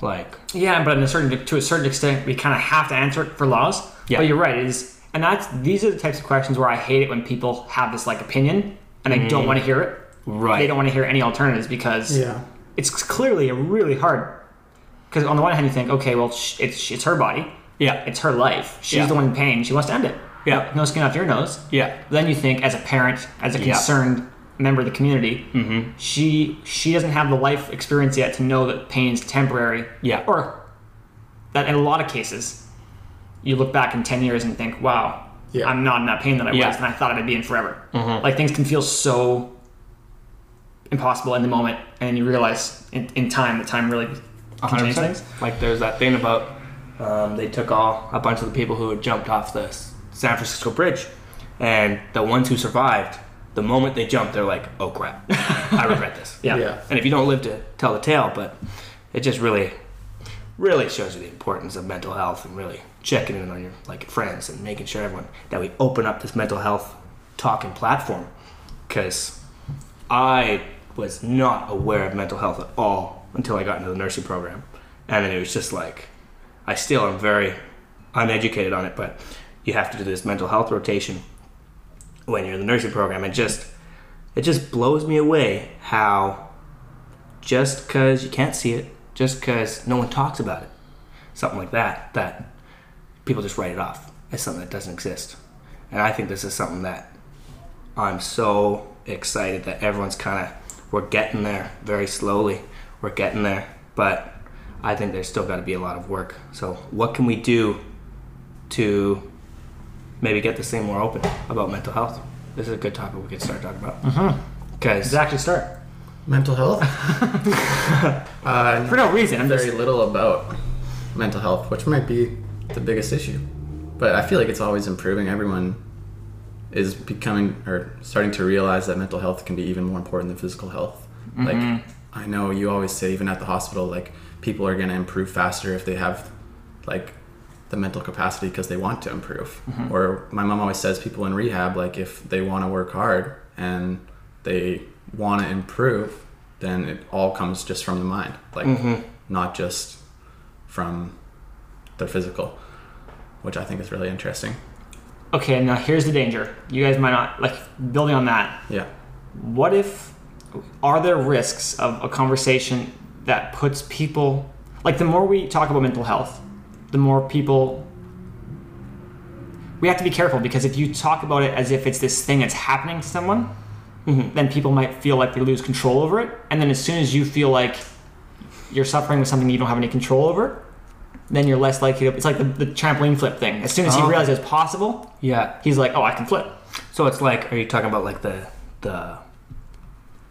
like, Yeah, but in a certain to a certain extent, we kind of have to answer it for laws. Yeah. But you're right. It is, and that's these are the types of questions where I hate it when people have this like opinion and they don't want to hear it. right? They don't want to hear any alternatives because Yeah. it's clearly a really hard. Because on the one hand, you think, okay, well, sh- it's it's her body, Yeah, it's her life. She's Yeah. the one in pain. She wants to end it. Yeah. No skin off your nose. yeah, Then you think, as a parent, as a Yeah. concerned member of the community, mm-hmm. she she doesn't have the life experience yet to know that pain is temporary. Yeah. Or that in a lot of cases, you look back in ten years and think, "Wow, Yeah. I'm not in that pain that I Yeah. was, and I thought I'd be in forever." Mhm. Like things can feel so impossible in the moment, and you realize in, in time that time really can change 100%. things. Like there's that thing about um, they took all a bunch of the people who had jumped off the San Francisco Bridge, and the ones who survived, the moment they jumped, they're like, "Oh crap, I regret this." Yeah. Yeah. And if you don't live to tell the tale, but it just really, really shows you the importance of mental health and really checking in on your like friends and making sure everyone that we open up this mental health talking platform. Because I was not aware of mental health at all until I got into the nursing program, and then it was just like I still am very uneducated on it, but you have to do this mental health rotation when you're in the nursing program, and just it just blows me away how just because you can't see it, just because no one talks about it, something like that, that people just write it off as something that doesn't exist. And I think this is something that I'm so excited that everyone's kind of we're getting there very slowly. We're getting there, but I think there's still got to be a lot of work. So, what can we do to maybe get this thing more open about mental health? This is a good topic we could start talking about. Mm-hmm. Because Exactly. Start Mental health. uh, for no reason. I'm very just little about mental health, which might be the biggest issue. But I feel like it's always improving. Everyone is becoming or starting to realize that mental health can be even more important than physical health. Like I know you always say even at the hospital like people are going to improve faster if they have like the mental capacity because they want to improve. Or my mom always says people in rehab like if they want to work hard and they want to improve, then it all comes just from the mind. Like mm-hmm. not just from the physical, which I think is really interesting. okay. Now here's the danger. You guys might not like building on that. Yeah. what if are there risks of a conversation that puts people like the more we talk about mental health the more people we have to be careful because if you talk about it as if it's this thing that's happening to someone then people might feel like they lose control over it and then as soon as you feel like you're suffering with something you don't have any control over then you're less likely to it's like the, the trampoline flip thing as soon as he Oh. realizes it's possible yeah, he's like oh i can flip so it's like, are you talking about like the the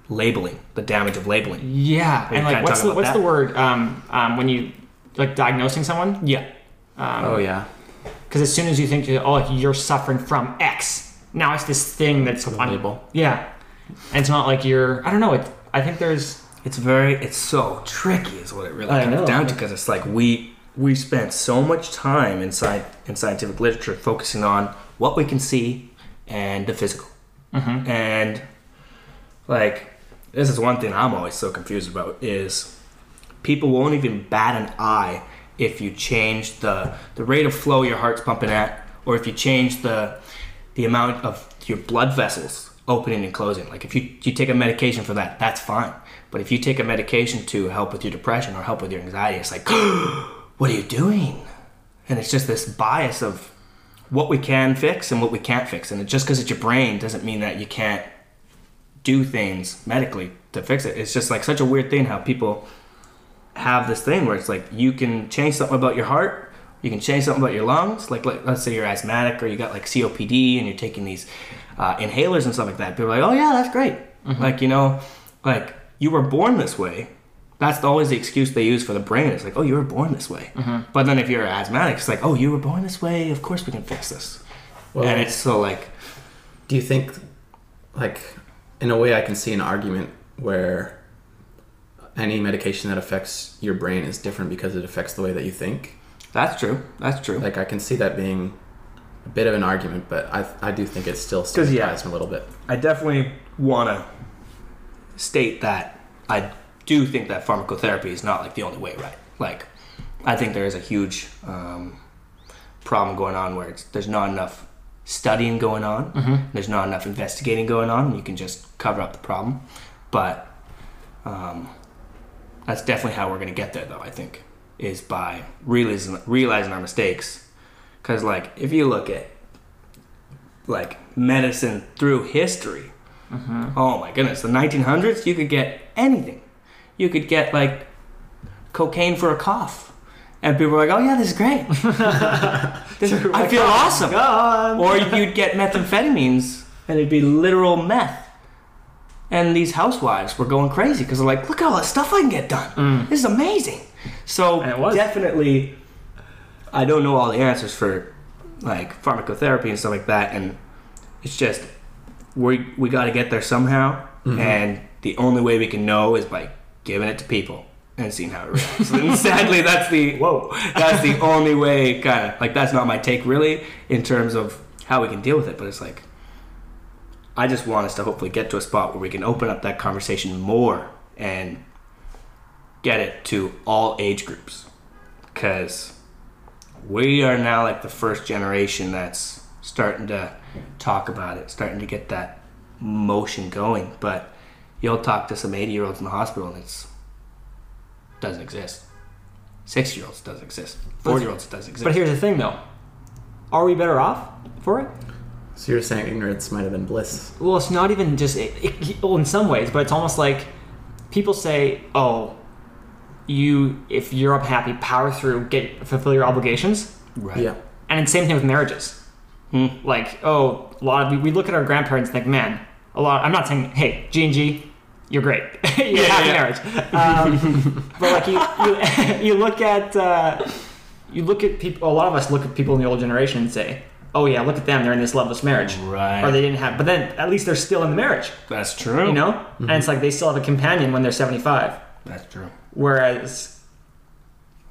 labeling, the damage of labeling? Yeah, and like what's the what's that? the word um, um, when you like diagnosing someone? Yeah, Um, Oh yeah. Because as soon as you think oh like, you're suffering from X, now it's this thing that's on- label. Yeah, and it's not like you're. I don't know. It, I think there's. it's very, it's so tricky, is what it really I comes know. down to. Because it's like we we spent so much time inside in scientific literature focusing on what we can see and the physical, Mhm. and like this is one thing I'm always so confused about is people won't even bat an eye if you change the the rate of flow your heart's pumping at, or if you change the the amount of your blood vessels opening and closing. Like if you you take a medication for that, that's fine. But if you take a medication to help with your depression or help with your anxiety, it's like, what are you doing? And it's just this bias of what we can fix and what we can't fix. And just because it's your brain doesn't mean that you can't do things medically to fix it. It's just like such a weird thing how people have this thing where it's like you can change something about your heart, you can change something about your lungs. Like, like let's say you're asthmatic or you got like COPD and you're taking these uh, inhalers and stuff like that. People are like, oh yeah, that's great. Like you know, like you were born this way. That's always the excuse they use for the brain. It's like, oh, you were born this way. But then if you're asthmatic, it's like, oh, you were born this way. Of course we can fix this. Well- and it's so like, Do you think, like, in a way, I can see an argument where any medication that affects your brain is different because it affects the way that you think? that's true. That's true. Like, I can see that being a bit of an argument, but I, I do think it still 'Cause, yeah. me a little bit. I definitely want to state that I do think that pharmacotherapy is not like the only way, right? Like, I think there is a huge um, problem going on where it's, there's not enough studying going on, there's not enough investigating going on, and you can just cover up the problem. But um, that's definitely how we're going to get there, though, I think, is by realizing, realizing our mistakes. Because, like, if you look at like medicine through history. Oh my goodness, the 1900s, you could get anything. You could get like cocaine for a cough, and people were like, "Oh yeah, this is great. This- I feel awesome." God. Or you'd get methamphetamines, and it'd be literal meth. And these housewives were going crazy because they're like, "Look at all the stuff I can get done. This is amazing." So definitely, I don't know all the answers for like pharmacotherapy and stuff like that, and it's just we we got to get there somehow, mm-hmm. and the only way we can know is by giving it to people and seeing how it reacts. and sadly, that's the whoa, that's the only way. Kind of like that's not my take really in terms of how we can deal with it, but it's like I just want us to hopefully get to a spot where we can open up that conversation more and get it to all age groups because we are now like the first generation that's starting to talk about it, starting to get that motion going. But you'll talk to some 80 year olds in the hospital and it's doesn't exist. Six year olds doesn't exist. Four year olds doesn't exist. But here's the thing, though. Are we better off for it? So you're saying ignorance might have been bliss? Well, it's not even just it, it, well, in some ways, but it's almost like people say, "Oh, you if you're up happy, power through, get fulfill your obligations." right. Yeah. And it's same thing with marriages. Hmm. Like, oh, a lot of we, we look at our grandparents and think, man, a lot. I'm not saying, hey, G and G, you're great, you're Yeah, happy yeah. marriage. Um, but like you, you, you look at uh, you look at people. A lot of us look at people in the old generation and say, oh yeah, look at them, they're in this loveless marriage, Right. or they didn't have. But then at least they're still in the marriage, That's true. you know. And it's like they still have a companion when they're 75. That's true. Whereas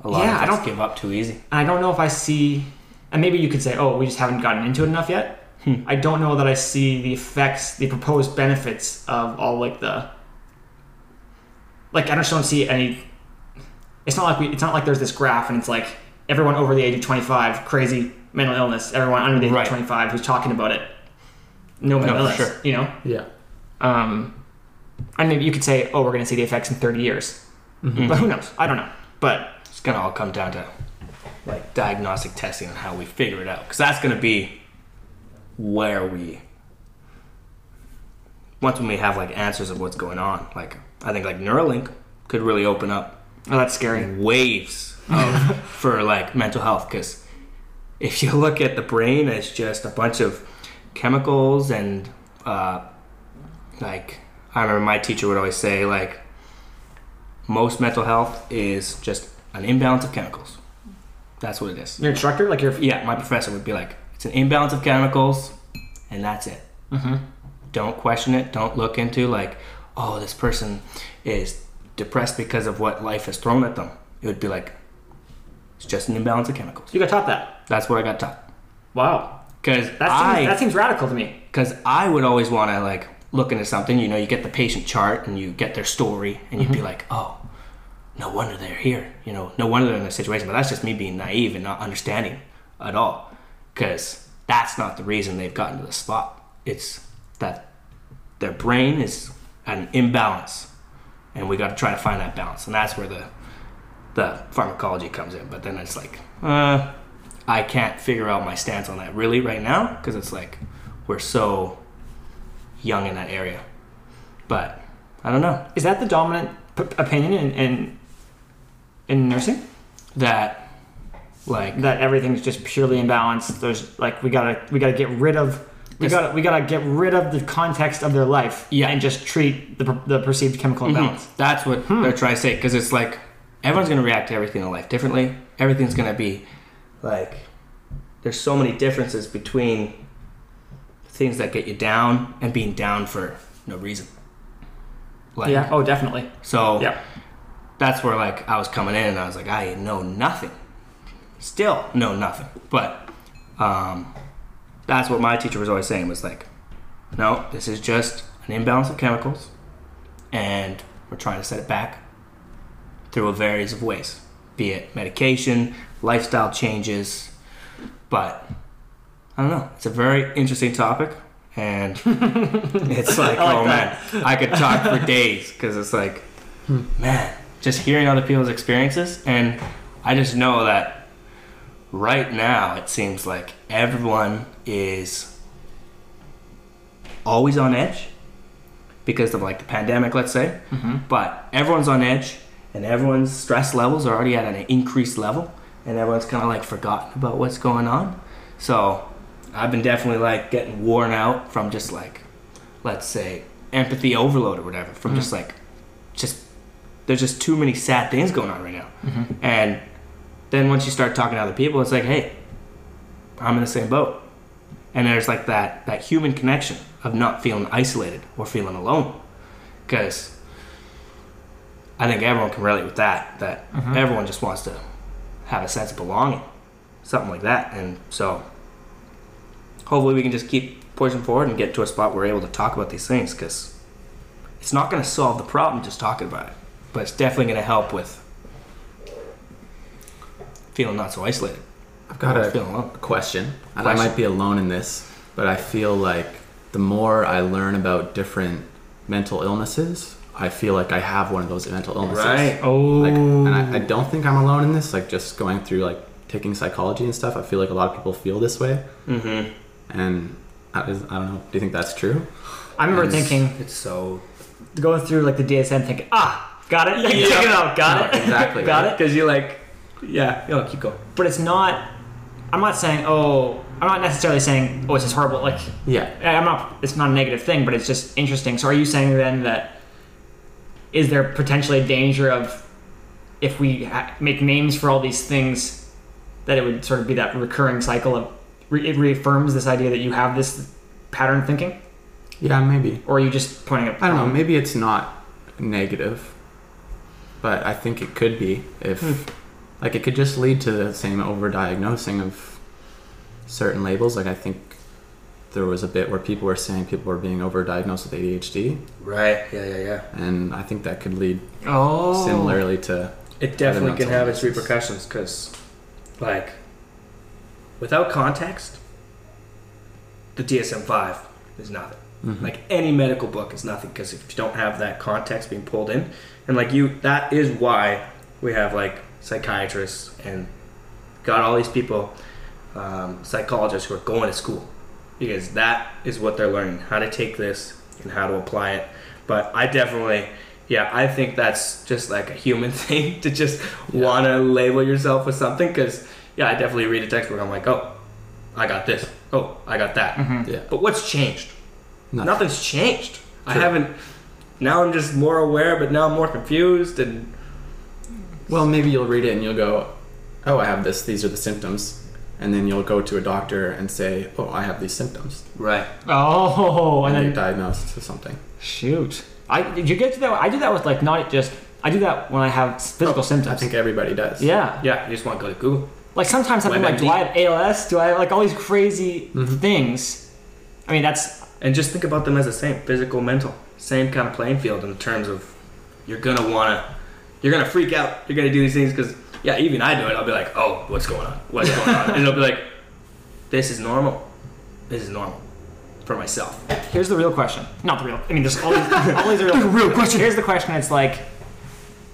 A lot Yeah, I of us don't- give up too easy. And I don't know if I see, and maybe you could say, oh, we just haven't gotten into it enough yet. I don't know that I see the effects, the proposed benefits of all like the, like I just don't see any. It's not like we. It's not like there's this graph and it's like everyone over the age of 25 crazy mental illness, everyone under the age Right. of 25 who's talking about it, no mental No, illness. sure. You know. Yeah. Um, and maybe you could say, oh, we're going to see the effects in 30 years, Mm-hmm. but who knows? I don't know. But It's gonna all come down to like diagnostic testing and how we figure it out, because that's gonna be where we once when we have like answers of what's going on. Like I think like Neuralink could really open up oh, that's scary. waves of, for like mental health because if you look at the brain as just a bunch of chemicals and uh, like i remember my teacher would always say like most mental health is just an imbalance of chemicals that's what it is Your instructor, like your yeah my professor would be like it's an imbalance of chemicals and that's it Mhm. don't question it don't look into like oh this person is depressed because of what life has thrown at them it would be like it's just an imbalance of chemicals You got taught that. that's what i got taught Wow. because That seems, i that seems radical to me. because i would always want to like look into something you know you get the patient chart and you get their story and you'd be like oh no wonder they're here you know no wonder they're in this situation. But that's just me being naive and not understanding at all because that's not the reason they've gotten to the spot. It's that their brain is at an imbalance and we got to try to find that balance. And that's where the the pharmacology comes in. But then it's like uh i can't figure out my stance on that really right now because it's like we're so young in that area but i don't know Is that the dominant p- opinion in, in in nursing that like that everything's just purely imbalanced. There's like we gotta we gotta get rid of we Yes. gotta we gotta get rid of the context of their life Yeah. and just treat the, per- the perceived chemical Mhm. imbalance. That's what they're trying to say because it's like everyone's to react to everything in life differently. Everything's to be like there's so many differences between things that get you down and being down for no reason. Like yeah. Oh, definitely. so Yeah. that's where like I was coming in and I was like I know nothing. Still know nothing. But um that's what my teacher was always saying was like no, this is just an imbalance of chemicals and we're trying to set it back through a various of ways. Be it medication, lifestyle changes, but I don't know. It's a very interesting topic and it's like, like oh that. man, I could talk for days because it's like, man, just hearing other people's experiences. And I just know that right now it seems like everyone is always on edge because of like the pandemic, let's say. Mm-hmm. But everyone's on edge and everyone's stress levels are already at an increased level and everyone's kind of like forgotten about what's going on. So I've been definitely like getting worn out from just like, let's say, empathy overload or whatever, from just like, just, there's just too many sad things going on right now. Mm-hmm. And then once you start talking to other people, it's like, hey, I'm in the same boat. And there's like that, that human connection of not feeling isolated or feeling alone. Because I think everyone can relate with that, that Mhm. everyone just wants to have a sense of belonging, something like that. And so hopefully we can just keep pushing forward and get to a spot where we're able to talk about these things because it's not going to solve the problem just talking about it, but it's definitely going to help with feeling not so isolated. I've got a question, and I might be alone in this, but I feel like the more I learn about different mental illnesses, I feel like I have one of those mental illnesses. Right. Oh. Like, and I, I don't think I'm alone in this. Like, just going through like taking psychology and stuff, I feel like a lot of people feel this way, Mm-hmm. And I, is- I don't know. Do you think that's true? I remember It's- thinking, It's so going through like the DSM, thinking, ah, got it. Yeah. Check it out. Got No, it. exactly, got right. it. because you're like, yeah, yo, keep going. But it's not. I'm not saying. Oh, I'm not necessarily saying. Oh, it's just horrible. Like Yeah. I'm not. It's not a negative thing, but it's just interesting. So, are you saying then that is there potentially a danger of if we ha- make names for all these things that it would sort of be that recurring cycle of re- it reaffirms this idea that you have this pattern thinking, Yeah, maybe. or are you just pointing at? I don't know. Maybe it's not negative, but I think it could be if, Hmm. like, it could just lead to the same overdiagnosing of certain labels. Like, I think there was a bit where people were saying people were being overdiagnosed with ADHD, Right. Yeah. Yeah. Yeah. and I think that could lead Oh, similarly to It definitely can have its repercussions because, like, without context, the DSM five is nothing. Mhm. Like any medical book is nothing because if you don't have that context being pulled in, and like you, that is why we have like psychiatrists and got all these people, um, psychologists who are going to school because that is what they're learning how to take this and how to apply it. But I definitely, yeah, I think that's just like a human thing to just Yeah. want to label yourself with something because, yeah, I definitely read a textbook. I'm like, oh, I got this. Oh, I got that. Mhm. yeah. But what's changed? Nothing. Nothing's changed. I haven't. Now I'm just more aware, but now I'm more confused and Well, maybe you'll read it and you'll go, "Oh, I have this. These are the symptoms," and then you'll go to a doctor and say, "Oh, I have these symptoms," right. Oh, and and then you're diagnosed with something. shoot. I did you get to that? I do that with like not just. I do that when I have physical Oh, symptoms. I think everybody does. yeah. Yeah, you just want to go to Google. Like sometimes I'm like, do I have ALS? Do I have like all these crazy Mhm. things? I mean, that's And just think about them as the same physical, mental, same kind of playing field in terms of you're gonna wanna, you're gonna freak out. You're gonna do these things because yeah, even I do it. I'll be like, oh, what's going on? What's going on? And it'll be like, this is normal. This is normal for myself. here's the real question. Not the real. I mean, there's all these, all these are real, real question. Here's the question. It's like,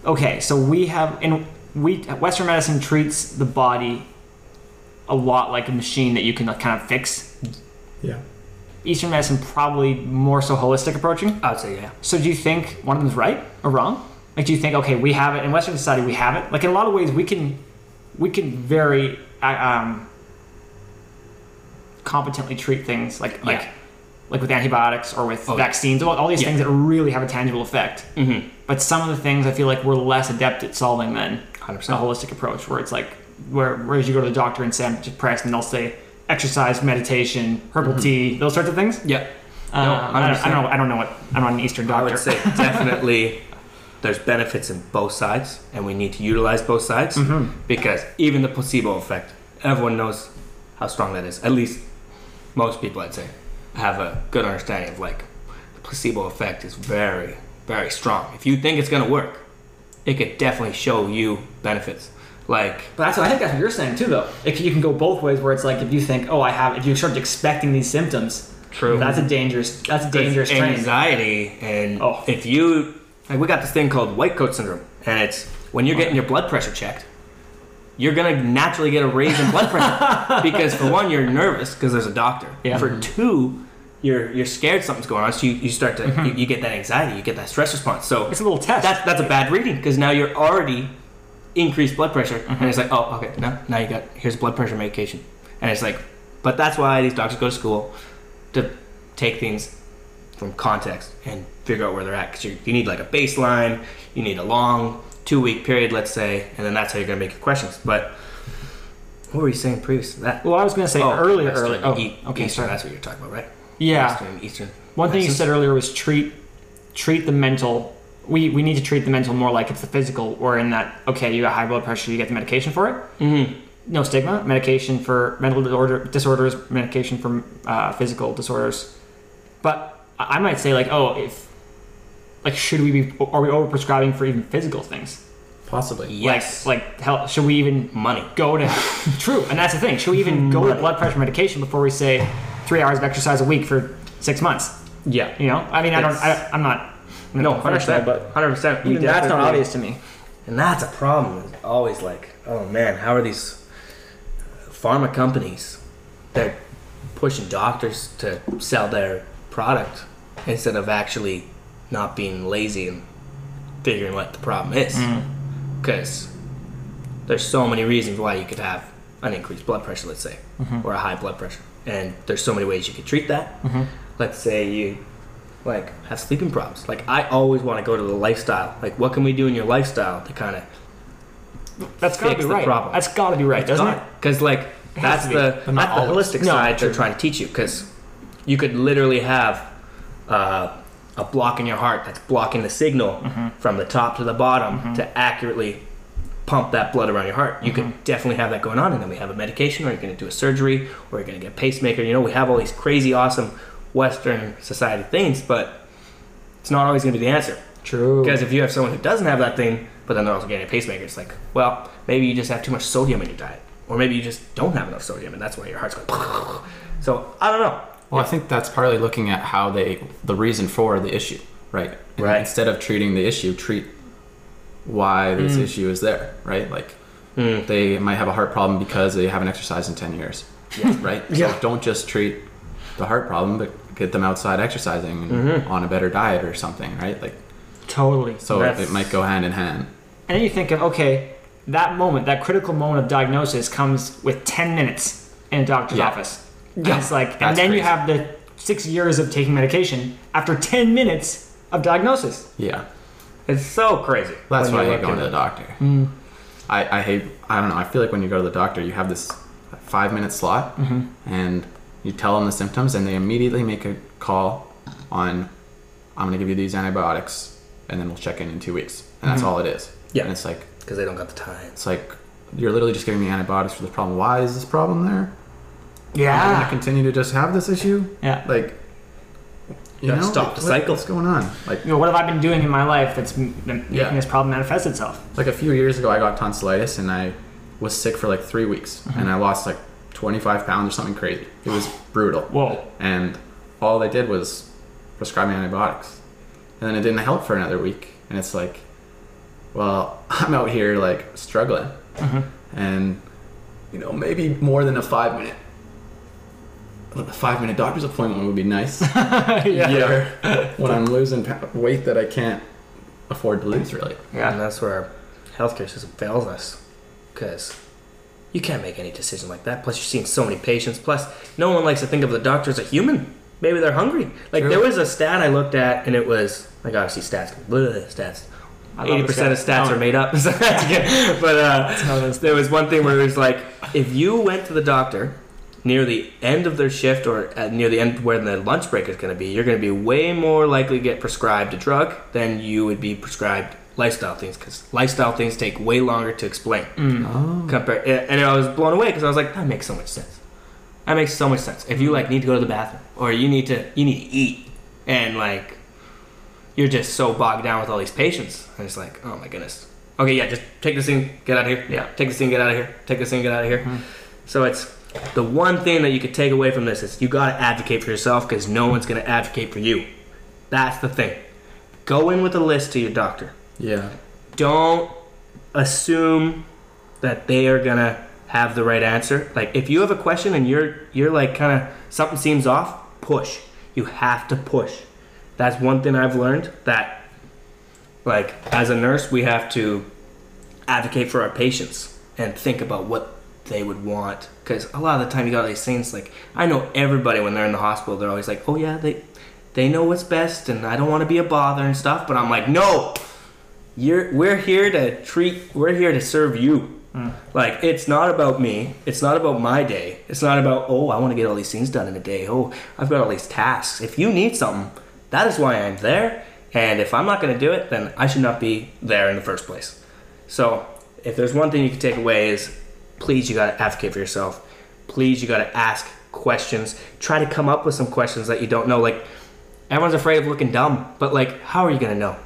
okay, so we have in we Western medicine treats the body a lot like a machine that you can like, kind of fix. Yeah. Eastern medicine probably more so holistic approaching. I would say yeah. So do you think one of them is right or wrong? Like, do you think okay, we have it in Western society, we have it. Like in a lot of ways, we can we can very uh, um, competently treat things like like Yeah. like with antibiotics or with Oh, vaccines, all, all these Yeah. things that really have a tangible effect. Mm-hmm. But some of the things I feel like we're less adept at solving than Hundred a holistic approach, where it's like where whereas you go to the doctor and say I'm depressed, and they'll say exercise, meditation, herbal tea, those sorts of things. Yeah. Uh, No, I, don't, I don't know. I don't know what. I'm not an Eastern doctor. I would say definitely there's benefits in both sides, and we need to utilize both sides Mhm. because even the placebo effect, everyone knows how strong that is. At least most people, I'd say, have a good understanding of like the placebo effect is very, very strong. If you think it's gonna work, it could definitely show you benefits. Like But that's what I think that's what you're saying too, though. If you can go both ways, where it's like if you think, oh, I have, if you start expecting these symptoms, True. that's a dangerous, that's a dangerous anxiety and Oh. if you like we got this thing called white coat syndrome and it's when you're getting oh. your blood pressure checked you're gonna naturally get a raise in blood pressure because for one you're nervous because there's a doctor Yeah. for mm-hmm. two you're you're scared something's going on so you, you start to Mm-hmm. you, you get that anxiety you get that stress response so It's a little test. that's that's a bad reading because now you're already increased blood pressure Mm-hmm. and it's like oh okay now now you got here's blood pressure medication and it's like but that's why these doctors go to school to take things from context and figure out where they're at because you, you need like a baseline you need a long two week period let's say and then that's how you're going to make your questions but what were you saying previous to that well, I was going to say Oh, earlier, earlier. Oh, E- okay, Eastern, sorry. that's what you're talking about right Yeah. Western, Eastern One thing you said earlier was treat treat the mental. We, we need to treat the mental more like it's the physical, or in that okay, you got high blood pressure, you get the medication for it. Mhm. No stigma. Medication for mental disorder, disorders, medication for uh, physical disorders. But I I might say like, oh, if like should we be are we overprescribing for even physical things? Possibly. yes Like like hell, should we even money go to true and that's the thing should we even go to blood pressure medication before we say three hours of exercise a week for six months. Yeah. You know? I mean i don't I, i'm not I'm no not 100 professional, but 100% that's not obvious to me. And that's a problem. It's always like, oh man, how are these pharma companies? They're pushing doctors to sell their product instead of actually not being lazy and figuring what the problem is. Mm-hmm. Because there's so many reasons why you could have an increased blood pressure, let's say, mm-hmm. or a high blood pressure, and there's so many ways you could treat that. Let's say you like have sleeping problems. Like I always want to go to the lifestyle. Like what can we do in your lifestyle to kind of that's gotta Fix be the right problem. that's gotta be right doesn't it Because like that's be, the that's the holistic No, side true. they're trying to teach you. Because you could literally have uh, a block in your heart that's blocking the signal Mm-hmm. from the top to the bottom to accurately pump that blood around your heart. You Mm-hmm. could definitely have that going on, and then we have a medication, or you're going to do a surgery, or you're going to get a pacemaker. You know, we have all these crazy, awesome Western society things, but it's not always going to be the answer. true Because if you have someone who doesn't have that thing, but then they're also getting a pacemaker, it's like, well, maybe you just have too much sodium in your diet, or maybe you just don't have enough sodium, and that's why your heart's going. So I don't know. Well, I think that's partly looking at how they, the reason for the issue, right? And Right. Instead of treating the issue, treat why this Mm. issue is there, right? Like Mm. they might have a heart problem because they haven't exercised in 10 years, right? Yeah. So don't just treat the heart problem, but get them outside exercising and Mhm. on a better diet or something, right? Like totally so That's- it might go hand in hand. and then you think of okay that moment that critical moment of diagnosis comes with 10 minutes in a doctor's Yeah. office Yeah. and it's like and That's then you have the six years of taking medication after 10 minutes of diagnosis Yeah. It's so crazy. That's when why I hate look going to the doctor. Mm. I, I hate, I don't know, I feel like when you go to the doctor, you have this five minute slot Mm-hmm. and you tell them the symptoms and they immediately make a call on, I'm going to give you these antibiotics and then we'll check in in two weeks. And that's Mhm. all it is. Yeah. And it's like, because they don't got the time. it's like, you're literally just giving me antibiotics for this problem. Why is this problem there? Am I going yeah to continue to just have this issue? yeah Like, you Gotta know, stop like, the what- cycle. What's going on? Like, you know, what have I been doing in my life that's m- m- making Yeah. this problem manifest itself? like a few years ago, I got tonsillitis and I was sick for like three weeks mm-hmm. and I lost like 25 pounds or something crazy. It was brutal. Whoa. And all they did was prescribe me antibiotics. And then it didn't help for another week. And it's like, well, I'm out here like struggling. Mm-hmm. And, you know, maybe more than a five minute. A five minute doctor's appointment would be nice. yeah. When I'm losing weight that I can't afford to lose, really. Yeah. And that's where our healthcare system fails us. Because you can't make any decision like that. Plus, you're seeing so many patients. Plus, no one likes to think of the doctor as a human. Maybe they're hungry. Like, True. there was a stat I looked at, and it was, like, obviously, stats. Bleh, stats. I love Eighty the percent of stats. stats Oh. are made up. but uh, how it is. there was one thing where it was like, if you went to the doctor near the end of their shift or at near the end where the lunch break is going to be, you're going to be way more likely to get prescribed a drug than you would be prescribed lifestyle things because lifestyle things take way longer to explain. Mm. Oh. Compare, and I was blown away because I was like, that makes so much sense. That makes so much sense. If you like need to go to the bathroom or you need to you need to eat and like you're just so bogged down with all these patients, and it's like, oh my goodness. Okay, yeah, just take this thing, get out of here. Yeah. take this thing, get out of here. Take this thing, get out of here. Mm-hmm. So it's the one thing that you could take away from this is you got to advocate for yourself because no one's going to advocate for you. That's the thing. Go in with a list to your doctor Yeah. don't assume that they are gonna have the right answer. Like if you have a question and you're you're like kind of something seems off, push. You have to push. That's one thing I've learned that like as a nurse we have to advocate for our patients and think about what they would want because a lot of the time you got these things like I know everybody when they're in the hospital they're always like oh yeah they they know what's best and I don't want to be a bother and stuff but I'm like no! You're we're here to treat we're here to serve you. Hmm. Like it's not about me it's not about my day it's not about oh i want to get all these things done in a day oh i've got all these tasks if you need something that is why i'm there and if i'm not going to do it then i should not be there in the first place. So if there's one thing you can take away is please you got to advocate for yourself please you got to ask questions try to come up with some questions that you don't know like everyone's afraid of looking dumb but like how are you to know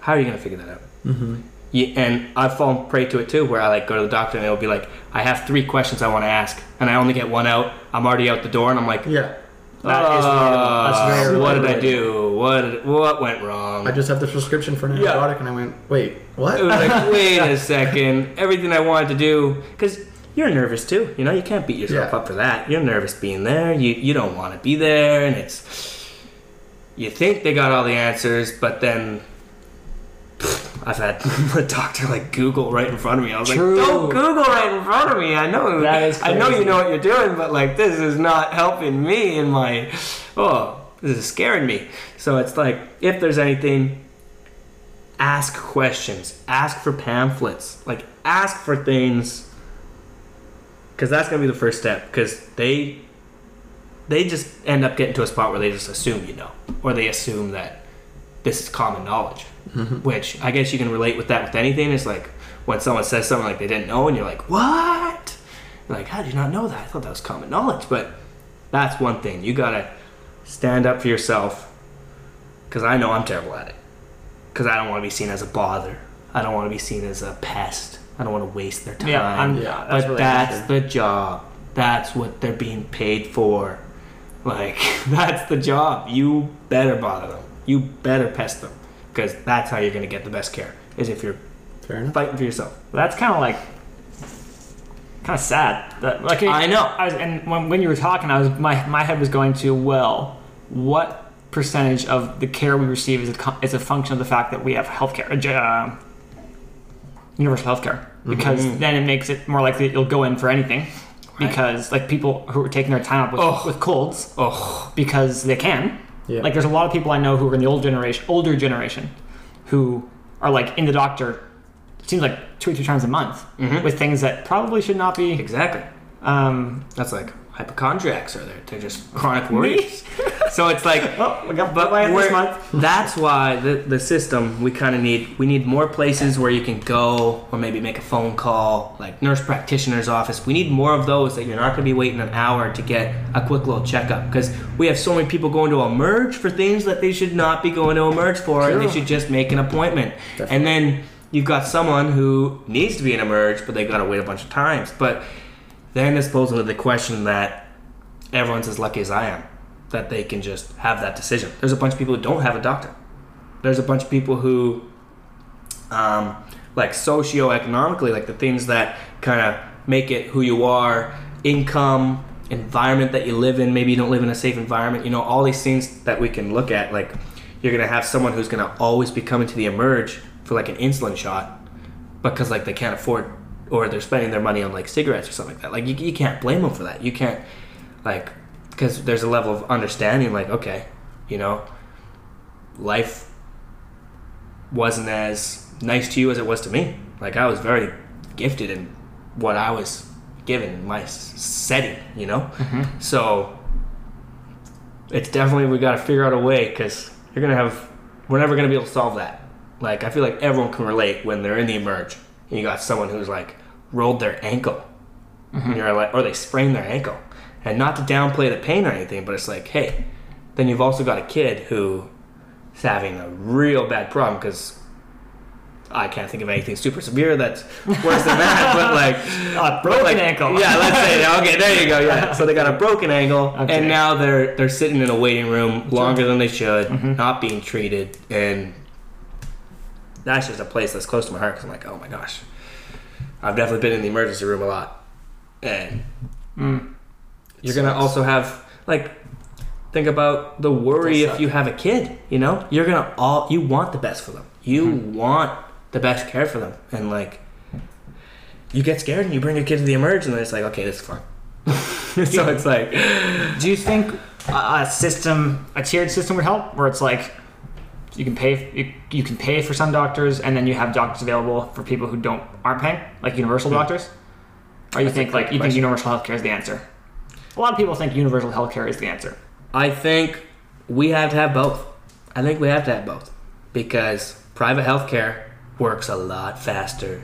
how are you to figure that out Mm-hmm. yeah, and I've fallen prey to it too, where I like go to the doctor and it'll be like, I have three questions I want to ask, and I only get one out. I'm already out the door, and I'm like, Yeah. That is relatable. That's "Uh, very What did I do? What what went wrong? I just have the prescription for an Yeah. antibiotic, and I went, wait, what? It was like, wait a second. Everything I wanted to do, because you're nervous too. You know, you can't beat yourself Yeah. up for that. You're nervous being there. You you don't want to be there, and it's you think they got all the answers, but then. I've had a doctor like Google right in front of me. I was True. like, "Don't Google right in front of me." I know, That is I know you know what you're doing, but like this is not helping me in my. Oh, this is scaring me. So it's like, if there's anything, ask questions ask for pamphlets like ask for things because that's going to be the first step because they they just end up getting to a spot where they just assume you know or they assume that this is common knowledge. Mm-hmm. Which i guess you can relate with that with anything. It's like when someone says something like they didn't know and you're like what? You're like how did you not know that? I thought that was common knowledge. But that's one thing. You gotta stand up for yourself because i know i'm terrible at it. Because I don't want to be seen as a bother. I don't want to be seen as a pest. I don't want to waste their time. Yeah, I'm, Yeah, yeah, but that's really that's the job. That's what they're being paid for. Like that's the job. You better bother them. You better pest them because that's how you're gonna get the best care. Is if you're Fair enough. fighting for yourself. That's kind of like kind of sad. That, like I know. I was, and when, when you were talking, I was my my head was going to well, what percentage of the care we receive is a, is a function of the fact that we have healthcare, uh, universal healthcare, because Mm-hmm. then it makes it more likely that you'll go in for anything. Because like people who are taking their time up with, Oh. with colds Oh, because they can. Yeah. Like there's a lot of people I know who are in the old generation, older generation, who are like in the doctor. It seems like two or three times a month Mhm. with things that probably should not be. exactly. Um, That's like hypochondriacs are there. They're just chronic worries. so it's like oh, we got But this month. that's why the, the system we kind of need we need more places where you can go or maybe make a phone call like nurse practitioner's office. We need more of those that you're not going to be waiting an hour to get a quick little checkup. Because we have so many people going to emerge for things that they should not be going to emerge for and they should just make an appointment. And then you've got someone who needs to be in emerge but they got to wait a bunch of times. But then it's posed into the question that everyone's as lucky as I am that they can just have that decision. There's a bunch of people who don't have a doctor. There's a bunch of people who, um, like socioeconomically, like the things that kind of make it who you are, income, environment that you live in. Maybe you don't live in a safe environment. You know, all these things that we can look at. Like, you're gonna have someone who's gonna always be coming to the emerge for like an insulin shot because like they can't afford or they're spending their money on like cigarettes or something like that. Like you, you can't blame them for that. You can't like because there's a level of understanding. Like okay, you know, life wasn't as nice to you as it was to me. Like I was very gifted in what I was given in my setting, you know. Mm-hmm. So it's definitely we got to figure out a way because you're gonna have we're never gonna be able to solve that. Like I feel like everyone can relate when they're in the emerge and you got someone who's like rolled their ankle, and you're like, or they sprained their ankle, and not to downplay the pain or anything, but it's like, hey, then you've also got a kid who is having a real bad problem because I can't think of anything super severe that's worse than that, but like A broken like, ankle. Yeah, let's say okay, there you go. Yeah, so they got a broken ankle, Okay. and now they're they're sitting in a waiting room longer than they should, Mm-hmm. not being treated, and that's just a place that's close to my heart because I'm like, oh my gosh, I've definitely been in the emergency room a lot, and Mm. you're gonna also have like think about the worry if suck. you have a kid you know you're gonna all you want the best for them you Mm-hmm. want the best care for them and like you get scared and you bring your kid to the emerge and it's like okay this is fun so it's like Do you think a, a system, a tiered system, would help? Where it's like you can pay, you, you can pay for some doctors, and then you have doctors available for people who don't aren't paying, like universal hmm. doctors. Or you That's think like you think question. universal healthcare is the answer? A lot of people think universal healthcare is the answer. i think we have to have both i think we have to have both because private healthcare works a lot faster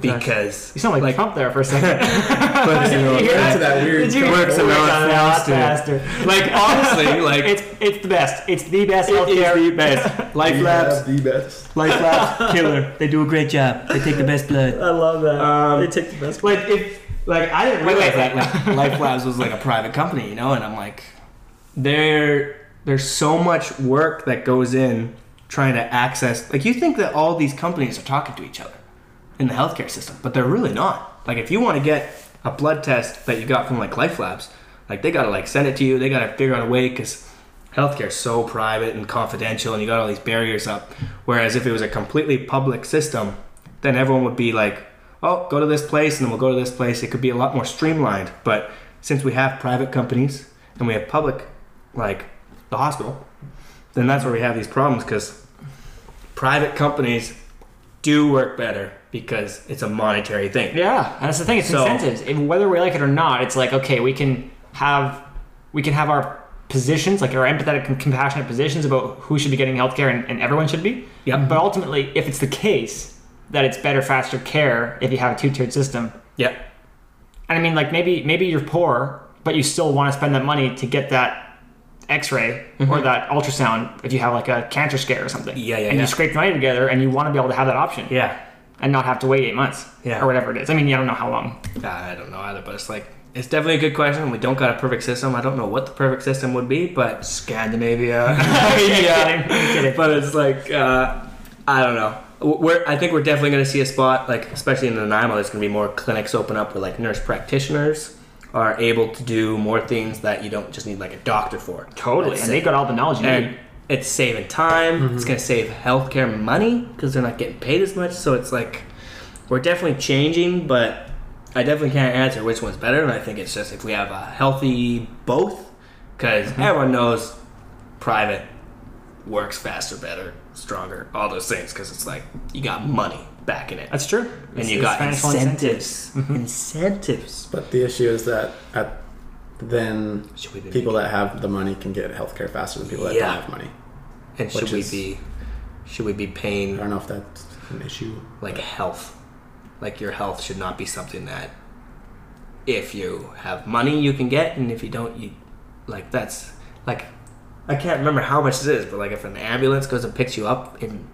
because You sound like, like Trump there for a second. but, you know, You hear Back to that weird. Did you Works a lot faster. faster. like honestly like It's it's the best. It's the best it healthcare. is the best life labs the best. Life Labs, killer. They do a great job. They take the best blood. I love that. Um, they take the best. Like if, like I didn't realize wait. that like, Life Labs was like a private company, you know, and I'm like, there, there's so much work that goes in trying to access. Like you think that all these companies are talking to each other in the healthcare system, but they're really not. Like if you want to get a blood test that you got from like Life Labs, like they gotta like send it to you. They gotta figure out a way because healthcare is so private and confidential, and you got all these barriers up. Whereas if it was a completely public system, then everyone would be like, "Oh, go to this place, and then we'll go to this place." It could be a lot more streamlined. But since we have private companies and we have public, like the hospital, then that's where we have these problems because private companies do work better because it's a monetary thing. Yeah, and that's the thing. It's So- incentives. If, whether we like it or not, it's like okay, we can have we can have our positions, like our empathetic and compassionate positions about who should be getting healthcare and, and everyone should be. Yep. But ultimately, if it's the case that it's better, faster care if you have a two-tiered system, Yeah. and I mean, like maybe maybe you're poor, but you still want to spend that money to get that X-ray or that ultrasound if you have like a cancer scare or something. Mm-hmm. Yeah, yeah, And yeah. you scrape the money together, and you want to be able to have that option Yeah. And not have to wait eight months Yeah. or whatever it is. I mean, I don't know how long. I don't know either, but it's like it's definitely a good question. We don't got a perfect system. I don't know what the perfect system would be, but Scandinavia. yeah, kidding, I'm kidding. but it's like uh, I don't know. We're, I think we're definitely going to see a spot like, especially in the Nanaimo, there's going to be more clinics open up where like nurse practitioners are able to do more things that you don't just need like a doctor for. Totally, and they got all the knowledge you and need. It's saving time. It's mm-hmm. going to save healthcare money because they're not getting paid as much. So it's like we're definitely changing, but I definitely can't answer which one's better. And I think it's just if we have a healthy both, because mm-hmm. everyone knows private works faster, better, stronger, all those things. Because it's like you got money backing it, That's true. and It's- you it's got financial incentives. Mm-hmm. Incentives. But the issue is that at then Should we be people that have the money can get healthcare faster than people that Yeah. don't have money. And should Which we is- be? Should we be paying? I don't know if that's an issue. like health. Like your health should not be something that if you have money you can get and if you don't you like that's like I can't remember how much it is, but like if an ambulance goes and picks you up in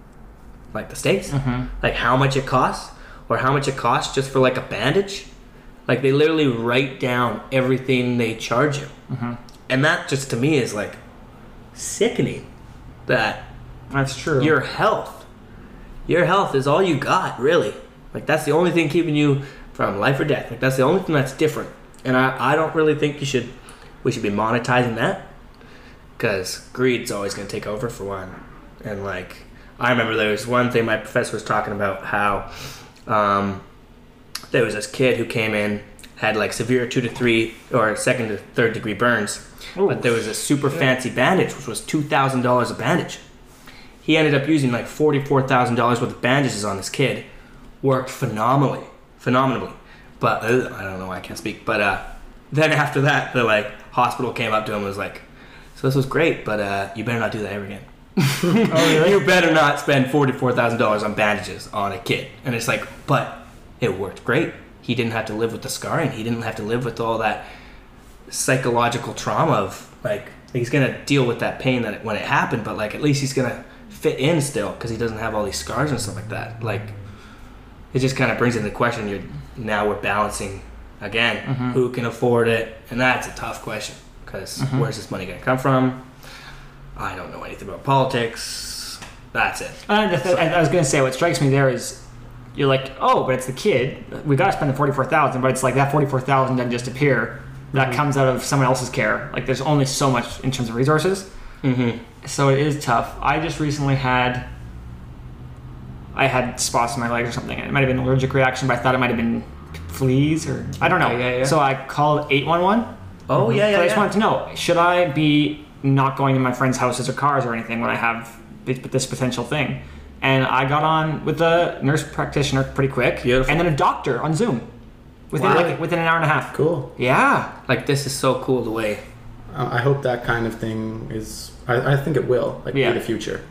like the States, mm-hmm. like how much it costs or how much it costs just for like a bandage. Like they literally write down everything they charge you. Mm-hmm. And that just to me is like sickening that That's true. your health. Your health is all you got, really. Like that's the only thing keeping you from life or death. Like that's the only thing that's different. And I, I don't really think you should we should be monetizing that because greed's always going to take over for one. And like, I remember there was one thing my professor was talking about how um, there was this kid who came in had like severe two to three or second to third degree burns, but there was a super fancy bandage which was two thousand dollars a bandage. He ended up using like forty four thousand dollars worth of bandages on this kid. Worked phenomenally, phenomenally. But uh, I don't know why I can't speak. But uh, then after that, the like hospital came up to him and was like, "So this was great, but uh, you better not do that ever again." Oh, you better not spend forty four thousand dollars on bandages on a kid. And it's like, but it worked great. He didn't have to live with the scarring. He didn't have to live with all that psychological trauma of like he's gonna deal with that pain that when it happened, but like at least he's gonna fit in still because he doesn't have all these scars and stuff like that. Like it just kind of brings into question. You're now we're balancing again mm-hmm. who can afford it, and that's a tough question because mm-hmm. where's this money gonna come from? I don't know anything about politics. That's it. I was to say, what strikes me there is you're like, oh, but it's the kid. We got to spend the 44000 but it's like that 44000 doesn't just appear. That comes out of someone else's care. Like, there's only so much in terms of resources. Mm-hmm. So it is tough. I just recently had. I had spots in my leg or something. It might have been an allergic reaction, but I thought it might have been fleas or I don't know. Okay, yeah, yeah. So I called 811. Oh yeah, yeah. So I just yeah. wanted to know: should I be not going to my friends' houses or cars or anything when I have this, this potential thing? And I got on with a nurse practitioner pretty quick, Beautiful. and then a doctor on Zoom within Wow. like within an hour and a half. Cool. Yeah, like this is so cool the way. Uh, I hope that kind of thing is. I, I think it will like Yeah. be the future.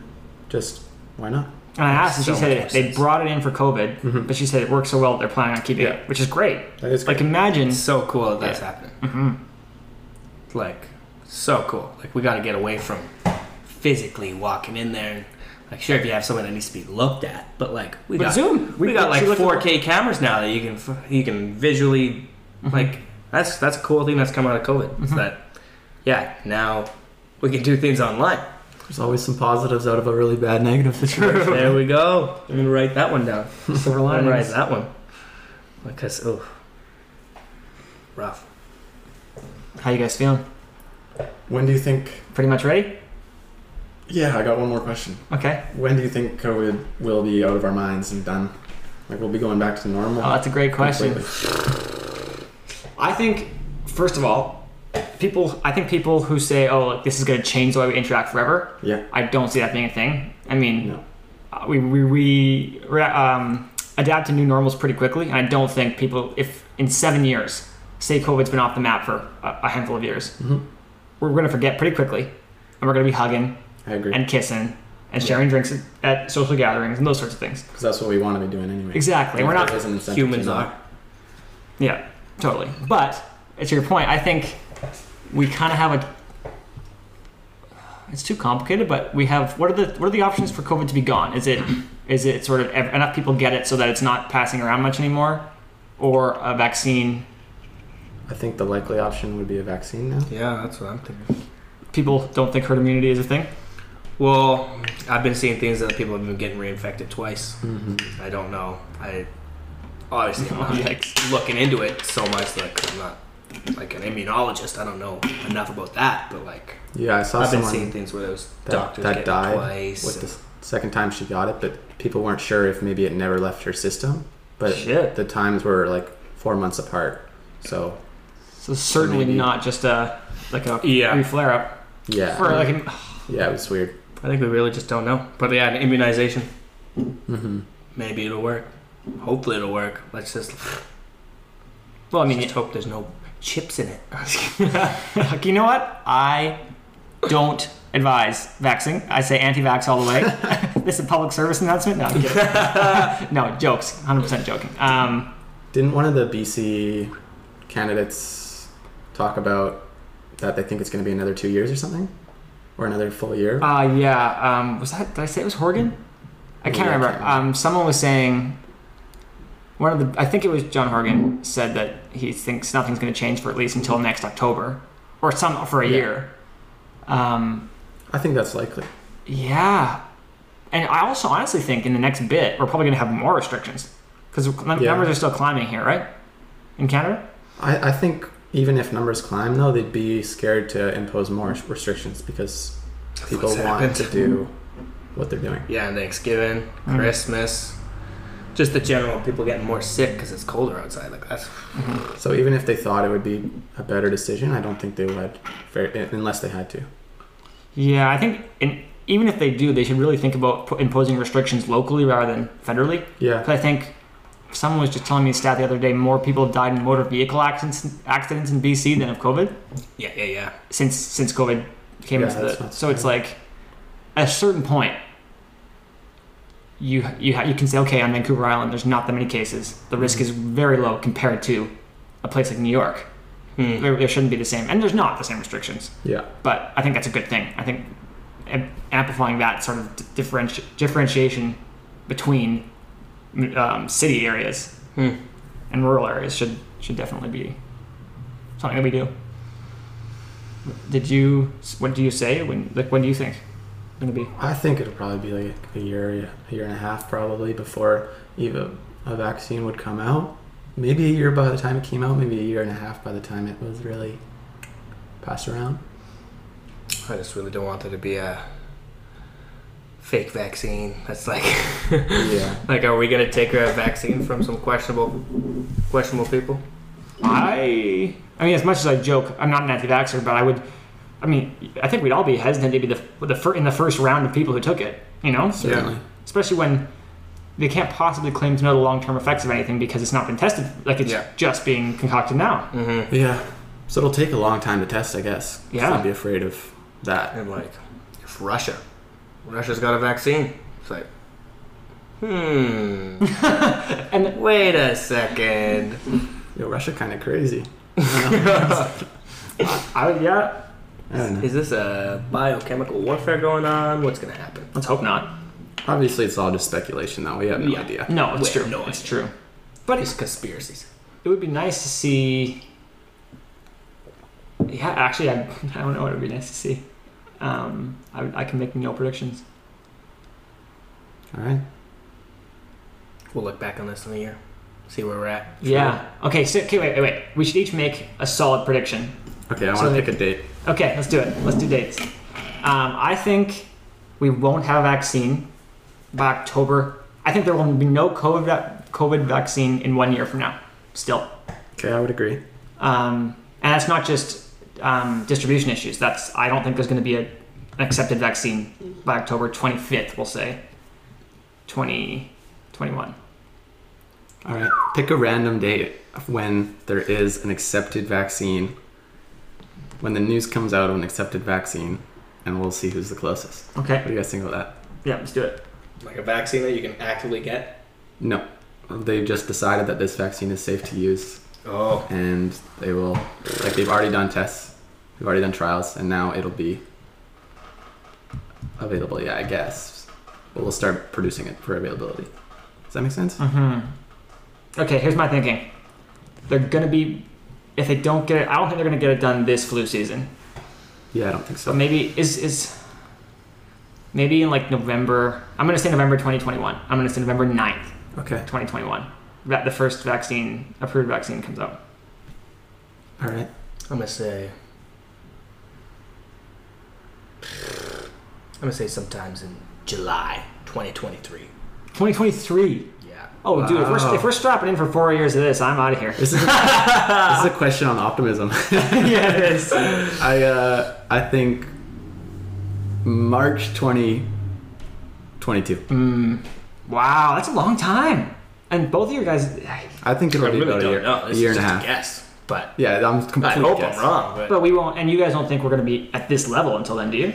Just why not? and I asked, and So she said it, they brought it in for COVID, Mhm. but she said it works so well that they're planning on keeping Yeah. it, which is great. That is Like imagine, It's so cool that that's Yeah. happening. hmm Like so cool. Like we got to get away from physically walking in there and. Like sure, if you have someone that needs to be looked at, but like we But got Zoom, we, we- got like she looked at- 4K cameras now that you can you can visually mm-hmm. like that's that's a cool thing that's come out of COVID. Is mm-hmm. that yeah now we can do things online. There's always some positives out of a really bad negative situation. there we go. I'm gonna write that one down. silver I'm gonna write that one because oh, rough. How you guys feeling? when do you think? Pretty much ready? Yeah, I got one more question. Okay. When do you think COVID will be out of our minds and done? Like we'll be going back to normal. Oh, that's a great question. completely? I think, first of all, people. I think people who say, "Oh, like, this is going to change the way we interact forever," Yeah. I don't see that being a thing. I mean, No. uh, we we, we um, adapt to new normals pretty quickly, and I don't think people, if in seven years, say COVID's been off the map for a, a handful of years, hmm we're going to forget pretty quickly, and we're going to be hugging I agree. and kissing and sharing drinks at, at social gatherings and those sorts of things. Because that's what we want to be doing anyway. Exactly. We're not There is an incentive Humans are. Yeah, totally. But to your point, I think we kind of have a. It's too complicated, but we have. What are the what are the options for COVID to be gone? Is it is it sort of enough people get it so that it's not passing around much anymore, or a vaccine? I think the likely option would be a vaccine now. Yeah, that's what I'm thinking. People don't think herd immunity is a thing. Well, I've been seeing things that people have been getting reinfected twice. Mm-hmm. I don't know. I obviously I'm not Yikes. looking into it so much like 'cause I'm not like an immunologist. I don't know enough about that, but like Yeah, I saw I've been seeing things where those that, doctors that get died it twice. with and- the second time she got it, but people weren't sure if maybe it never left her system. But Shit. the times were like four months apart. So So certainly maybe- not just a like a Yeah. flare up yeah, for like. an- yeah, it was weird. I think we really just don't know. But yeah, an immunization. Mm-hmm. Maybe it'll work. Hopefully it'll work. Let's just Well, I mean, just hope there's no chips in it. You know what? I don't advise vaxing. I say anti-vax all the way. this is a public service announcement. No, I'm kidding. no, jokes. 100% joking. Um, Didn't one of the BC candidates talk about that they think it's going to be another two years or something, or another full year? uh, yeah. Um, was that? Did I say it was Horgan? I can't Yeah, I remember. can't remember. Um, someone was saying. One of the, I think it was John Horgan, said that he thinks nothing's going to change for at least until next October, or some for a Yeah. year. Um, I think that's likely. Yeah. And I also honestly think in the next bit, we're probably going to have more restrictions. Because Yeah. numbers are still climbing here, right? In Canada? I, I think even if numbers climb, though, they'd be scared to impose more restrictions because people want happened. to do what they're doing. Yeah, Thanksgiving, Mm. Christmas, just the general people getting more sick because it's colder outside. Like that's So even if they thought it would be a better decision, I don't think they would, very, unless they had to. Yeah, I think, and even if they do, they should really think about imposing restrictions locally rather than federally. Yeah. Because I think someone was just telling me a stat the other day: more people have died in motor vehicle accidents accidents in BC than of COVID yeah, yeah, yeah. since since COVID came Yeah, into that's the. So it's like, at a certain point, you you ha- you can say, okay, on Vancouver Island, there's not that many cases. The risk is very low compared to a place like New York. Hmm. There, there shouldn't be the same, and there's not the same restrictions. Yeah. But I think that's a good thing. I think amplifying that sort of d- differenti- differentiation between um, city areas Hmm. and rural areas should should definitely be something that we do. Did you? What do you say? When like when do you think it's gonna be? I think it'll probably be like a year, a year and a half probably before even a vaccine would come out. Maybe a year by the time it came out, maybe a year and a half by the time it was really passed around. I just really don't want there to be a fake vaccine. That's like, Yeah. like, are we gonna take a vaccine from some questionable, questionable people? I I mean, as much as I joke, I'm not an anti-vaxxer, but I would. I mean, I think we'd all be hesitant to be the the fir- in the first round of people who took it. You know, Certainly. especially when they can't possibly claim to know the long-term effects of anything because it's not been tested. Like it's Yeah. just being concocted now. Mm-hmm. Yeah. So it'll take a long time to test, I guess. Yeah. I'd be afraid of that. And like, if Russia, Russia's got a vaccine, it's like, hmm. And Wait a second. Yo, Russia kind of crazy. I would, yeah, I don't. Is this a biochemical warfare going on? What's gonna happen? let's hope not. Obviously, it's all just speculation, though. We have no Yeah. idea. No, it's Wait, true. no it's true. But it's conspiracies. It would be nice to see. Yeah, actually, I, I don't know what it would be nice to see. Um, I, I can make no predictions. All right. We'll look back on this in a year, see where we're at. Yeah. Okay. So, okay. Wait. Wait. Wait. We should each make a solid prediction. Okay, I So want to they- pick a date. Okay. Let's do it. Let's do dates. Um, I think we won't have a vaccine by October. I think there will be no COVID va- COVID vaccine in one year from now. Still. Okay, I would agree. Um, and that's not just um, distribution issues. That's I don't think there's going to be a, an accepted vaccine by October 25th. We'll say 2021. All right. Pick a random date of when there is an accepted vaccine. When the news comes out of an accepted vaccine, and we'll see who's the closest. Okay. What do you guys think about that? Yeah. Let's do it. Like a vaccine that you can actively get. No. They've just decided that this vaccine is safe to use, Oh. and they will, like, they've already done tests, they've already done trials, and now it'll be available. Yeah, I guess. But we'll start producing it for availability. Does that make sense? hmm Okay. Here's my thinking. They're going to be. If they don't get it, I don't think they're going to get it done this flu season. Yeah, I don't think so. But maybe is is maybe in like November. I'm going to say November 2021. I'm going to say November 9th. Okay. 2021. That the first vaccine, approved vaccine, comes out. All right. I'm gonna say. I'm gonna say sometimes in July 2023. 2023. Yeah. Oh, dude, if Wow. we're, if we're strapping in for four years of this, I'm out of here. This is a, this is a question on optimism. yeah, it is. I uh, I think March 2022. Mm, wow, that's a long time. And both of you guys, I think it'll I be really about a don't year, know. a This year is and a just half. guess, but Yeah, I'm I completely hope guess. I'm wrong. But, but we won't. And you guys don't think we're going to be at this level until then, do you?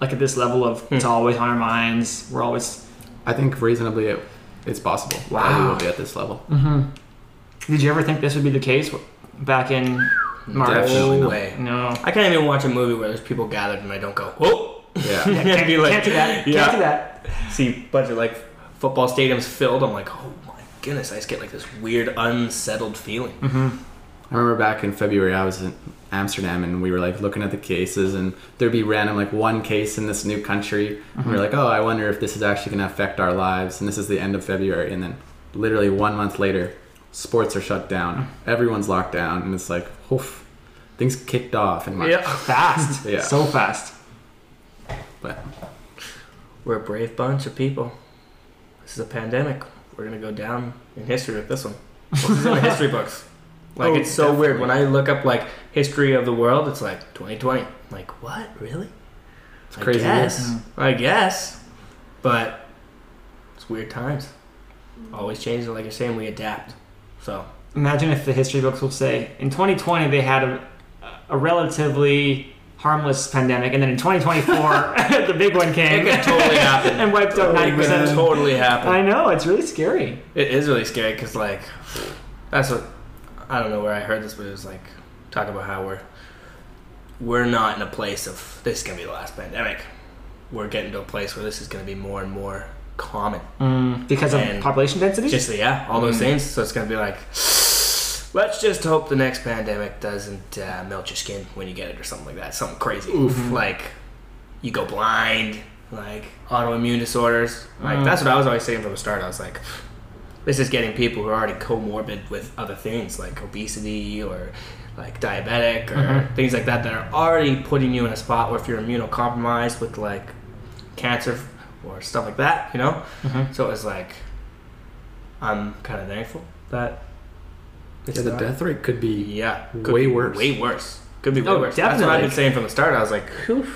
Like at this level of it's always on our minds. We're always. I think reasonably it, it's possible. that we will be at this level. Mm-hmm. Did you ever think this would be the case back in March? Definitely no not. way. No. I can't even watch a movie where there's people gathered and I don't go, oh. Yeah. Yeah, can't, Be like- can't do that. Yeah. Can't do that. See a bunch of like football stadiums filled. I'm like, oh my goodness. I just get like this weird unsettled feeling. Mm-hmm. I remember back in February, I was in Amsterdam and we were like looking at the cases, and there'd be random like one case in this new country. And we were like, oh, I wonder if this is actually going to affect our lives. And this is the end of February, and then literally one month later, sports are shut down, everyone's locked down, and it's like, oof, things kicked off in March. Fast. Yeah. So fast. But We're a brave bunch of people. This is a pandemic. We're gonna go down in history with this one. This is in the history books. Like Oh, it's so weird when I look up like history of the world. It's like 2020. I'm like what? Really? it's I crazy. guess. I guess. But it's weird times. Always changing. Like you're saying, we adapt. So Imagine if the history books will say in 2020 they had a, a relatively harmless pandemic, and then in 2024 the big one came It could totally happen. and wiped out 90 it could percent. totally happen. I know it's really scary. It is really scary because, like, that's what I don't know where I heard this, but it was like talk about how we're we're not in a place of this is gonna be the last pandemic. We're getting to a place where this is gonna be more and more common. because of population density. Just yeah, all those Mm. things. So it's gonna be like, let's just hope the next pandemic doesn't uh, melt your skin when you get it or something like that. Something crazy, like you go blind, like autoimmune disorders. Like Mm. that's what I was always saying from the start. I was like, this is getting people who are already comorbid with other things like obesity or like diabetic or Mhm. things like that that are already putting you in a spot where if you're immunocompromised with like cancer or stuff like that, you know. Mhm. So it's like, I'm kind of thankful that Yeah, the not- death rate could be yeah, could way be worse. Way worse. Could be way Oh, worse. That's what I've been saying from the start. I was like, Phew,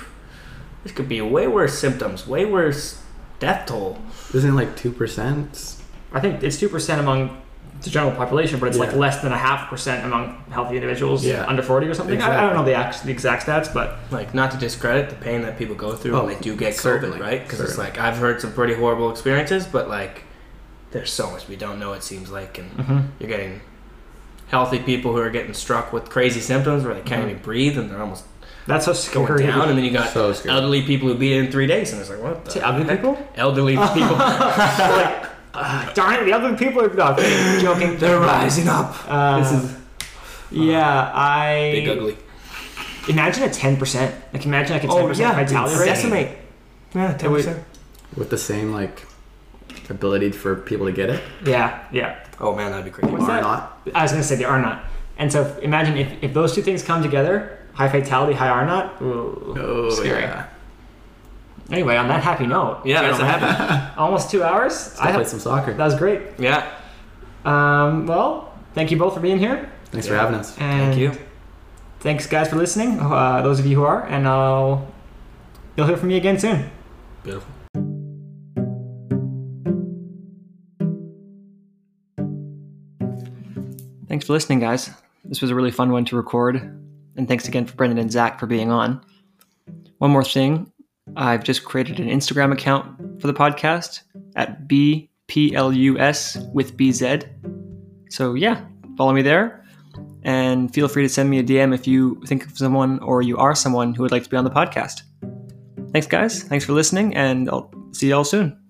this could be way worse symptoms, way worse death toll. isn't it like two percent? I think it's two percent among the general population, but it's like less than a half percent among healthy individuals Yeah. under 40 or something. I, I don't know the, act, the exact stats, but Like, not to discredit the pain that people go through Oh, when they do get COVID, right? Because it's like I've heard some pretty horrible experiences, but like, there's so much we don't know. It seems like, and Mhm. you're getting healthy people who are getting struck with crazy symptoms where they can't Mhm. even breathe and they're almost that's so going scary. down. And then you got So elderly people who beat it in three days, and it's like, what? The To other heck? people? Elderly people. Uh, darn it, the other people are no, joking. They're rising up. Uh, This is yeah, I big ugly. imagine a 10%. Like imagine like a 10% Oh yeah, fatality rate. decimate. Yeah, ten percent. with the same like ability for people to get it Yeah, yeah. Oh man, that'd be crazy. What's or that? not. I was gonna say they are not. And so imagine if, if those two things come together, high fatality, high R naught. Ooh, Oh, scary. yeah. Anyway, on that happy note, Yeah, that's a gentlemen, habit. almost two hours. Let's I played play some soccer. that was great. Yeah. Um, well, thank you both for being here. Thanks for having us. And Thank you. Thanks, guys, for listening. Uh, those of you who are, and I'll you'll hear from me again soon. Beautiful. Thanks for listening, guys. This was a really fun one to record. And thanks again for Brendan and Zach for being on. One more thing I've just created an Instagram account for the podcast at BPLUS with BZ. So, yeah, follow me there. And feel free to send me a DM if you think of someone or you are someone who would like to be on the podcast. Thanks, guys. Thanks for listening, and I'll see y'all soon.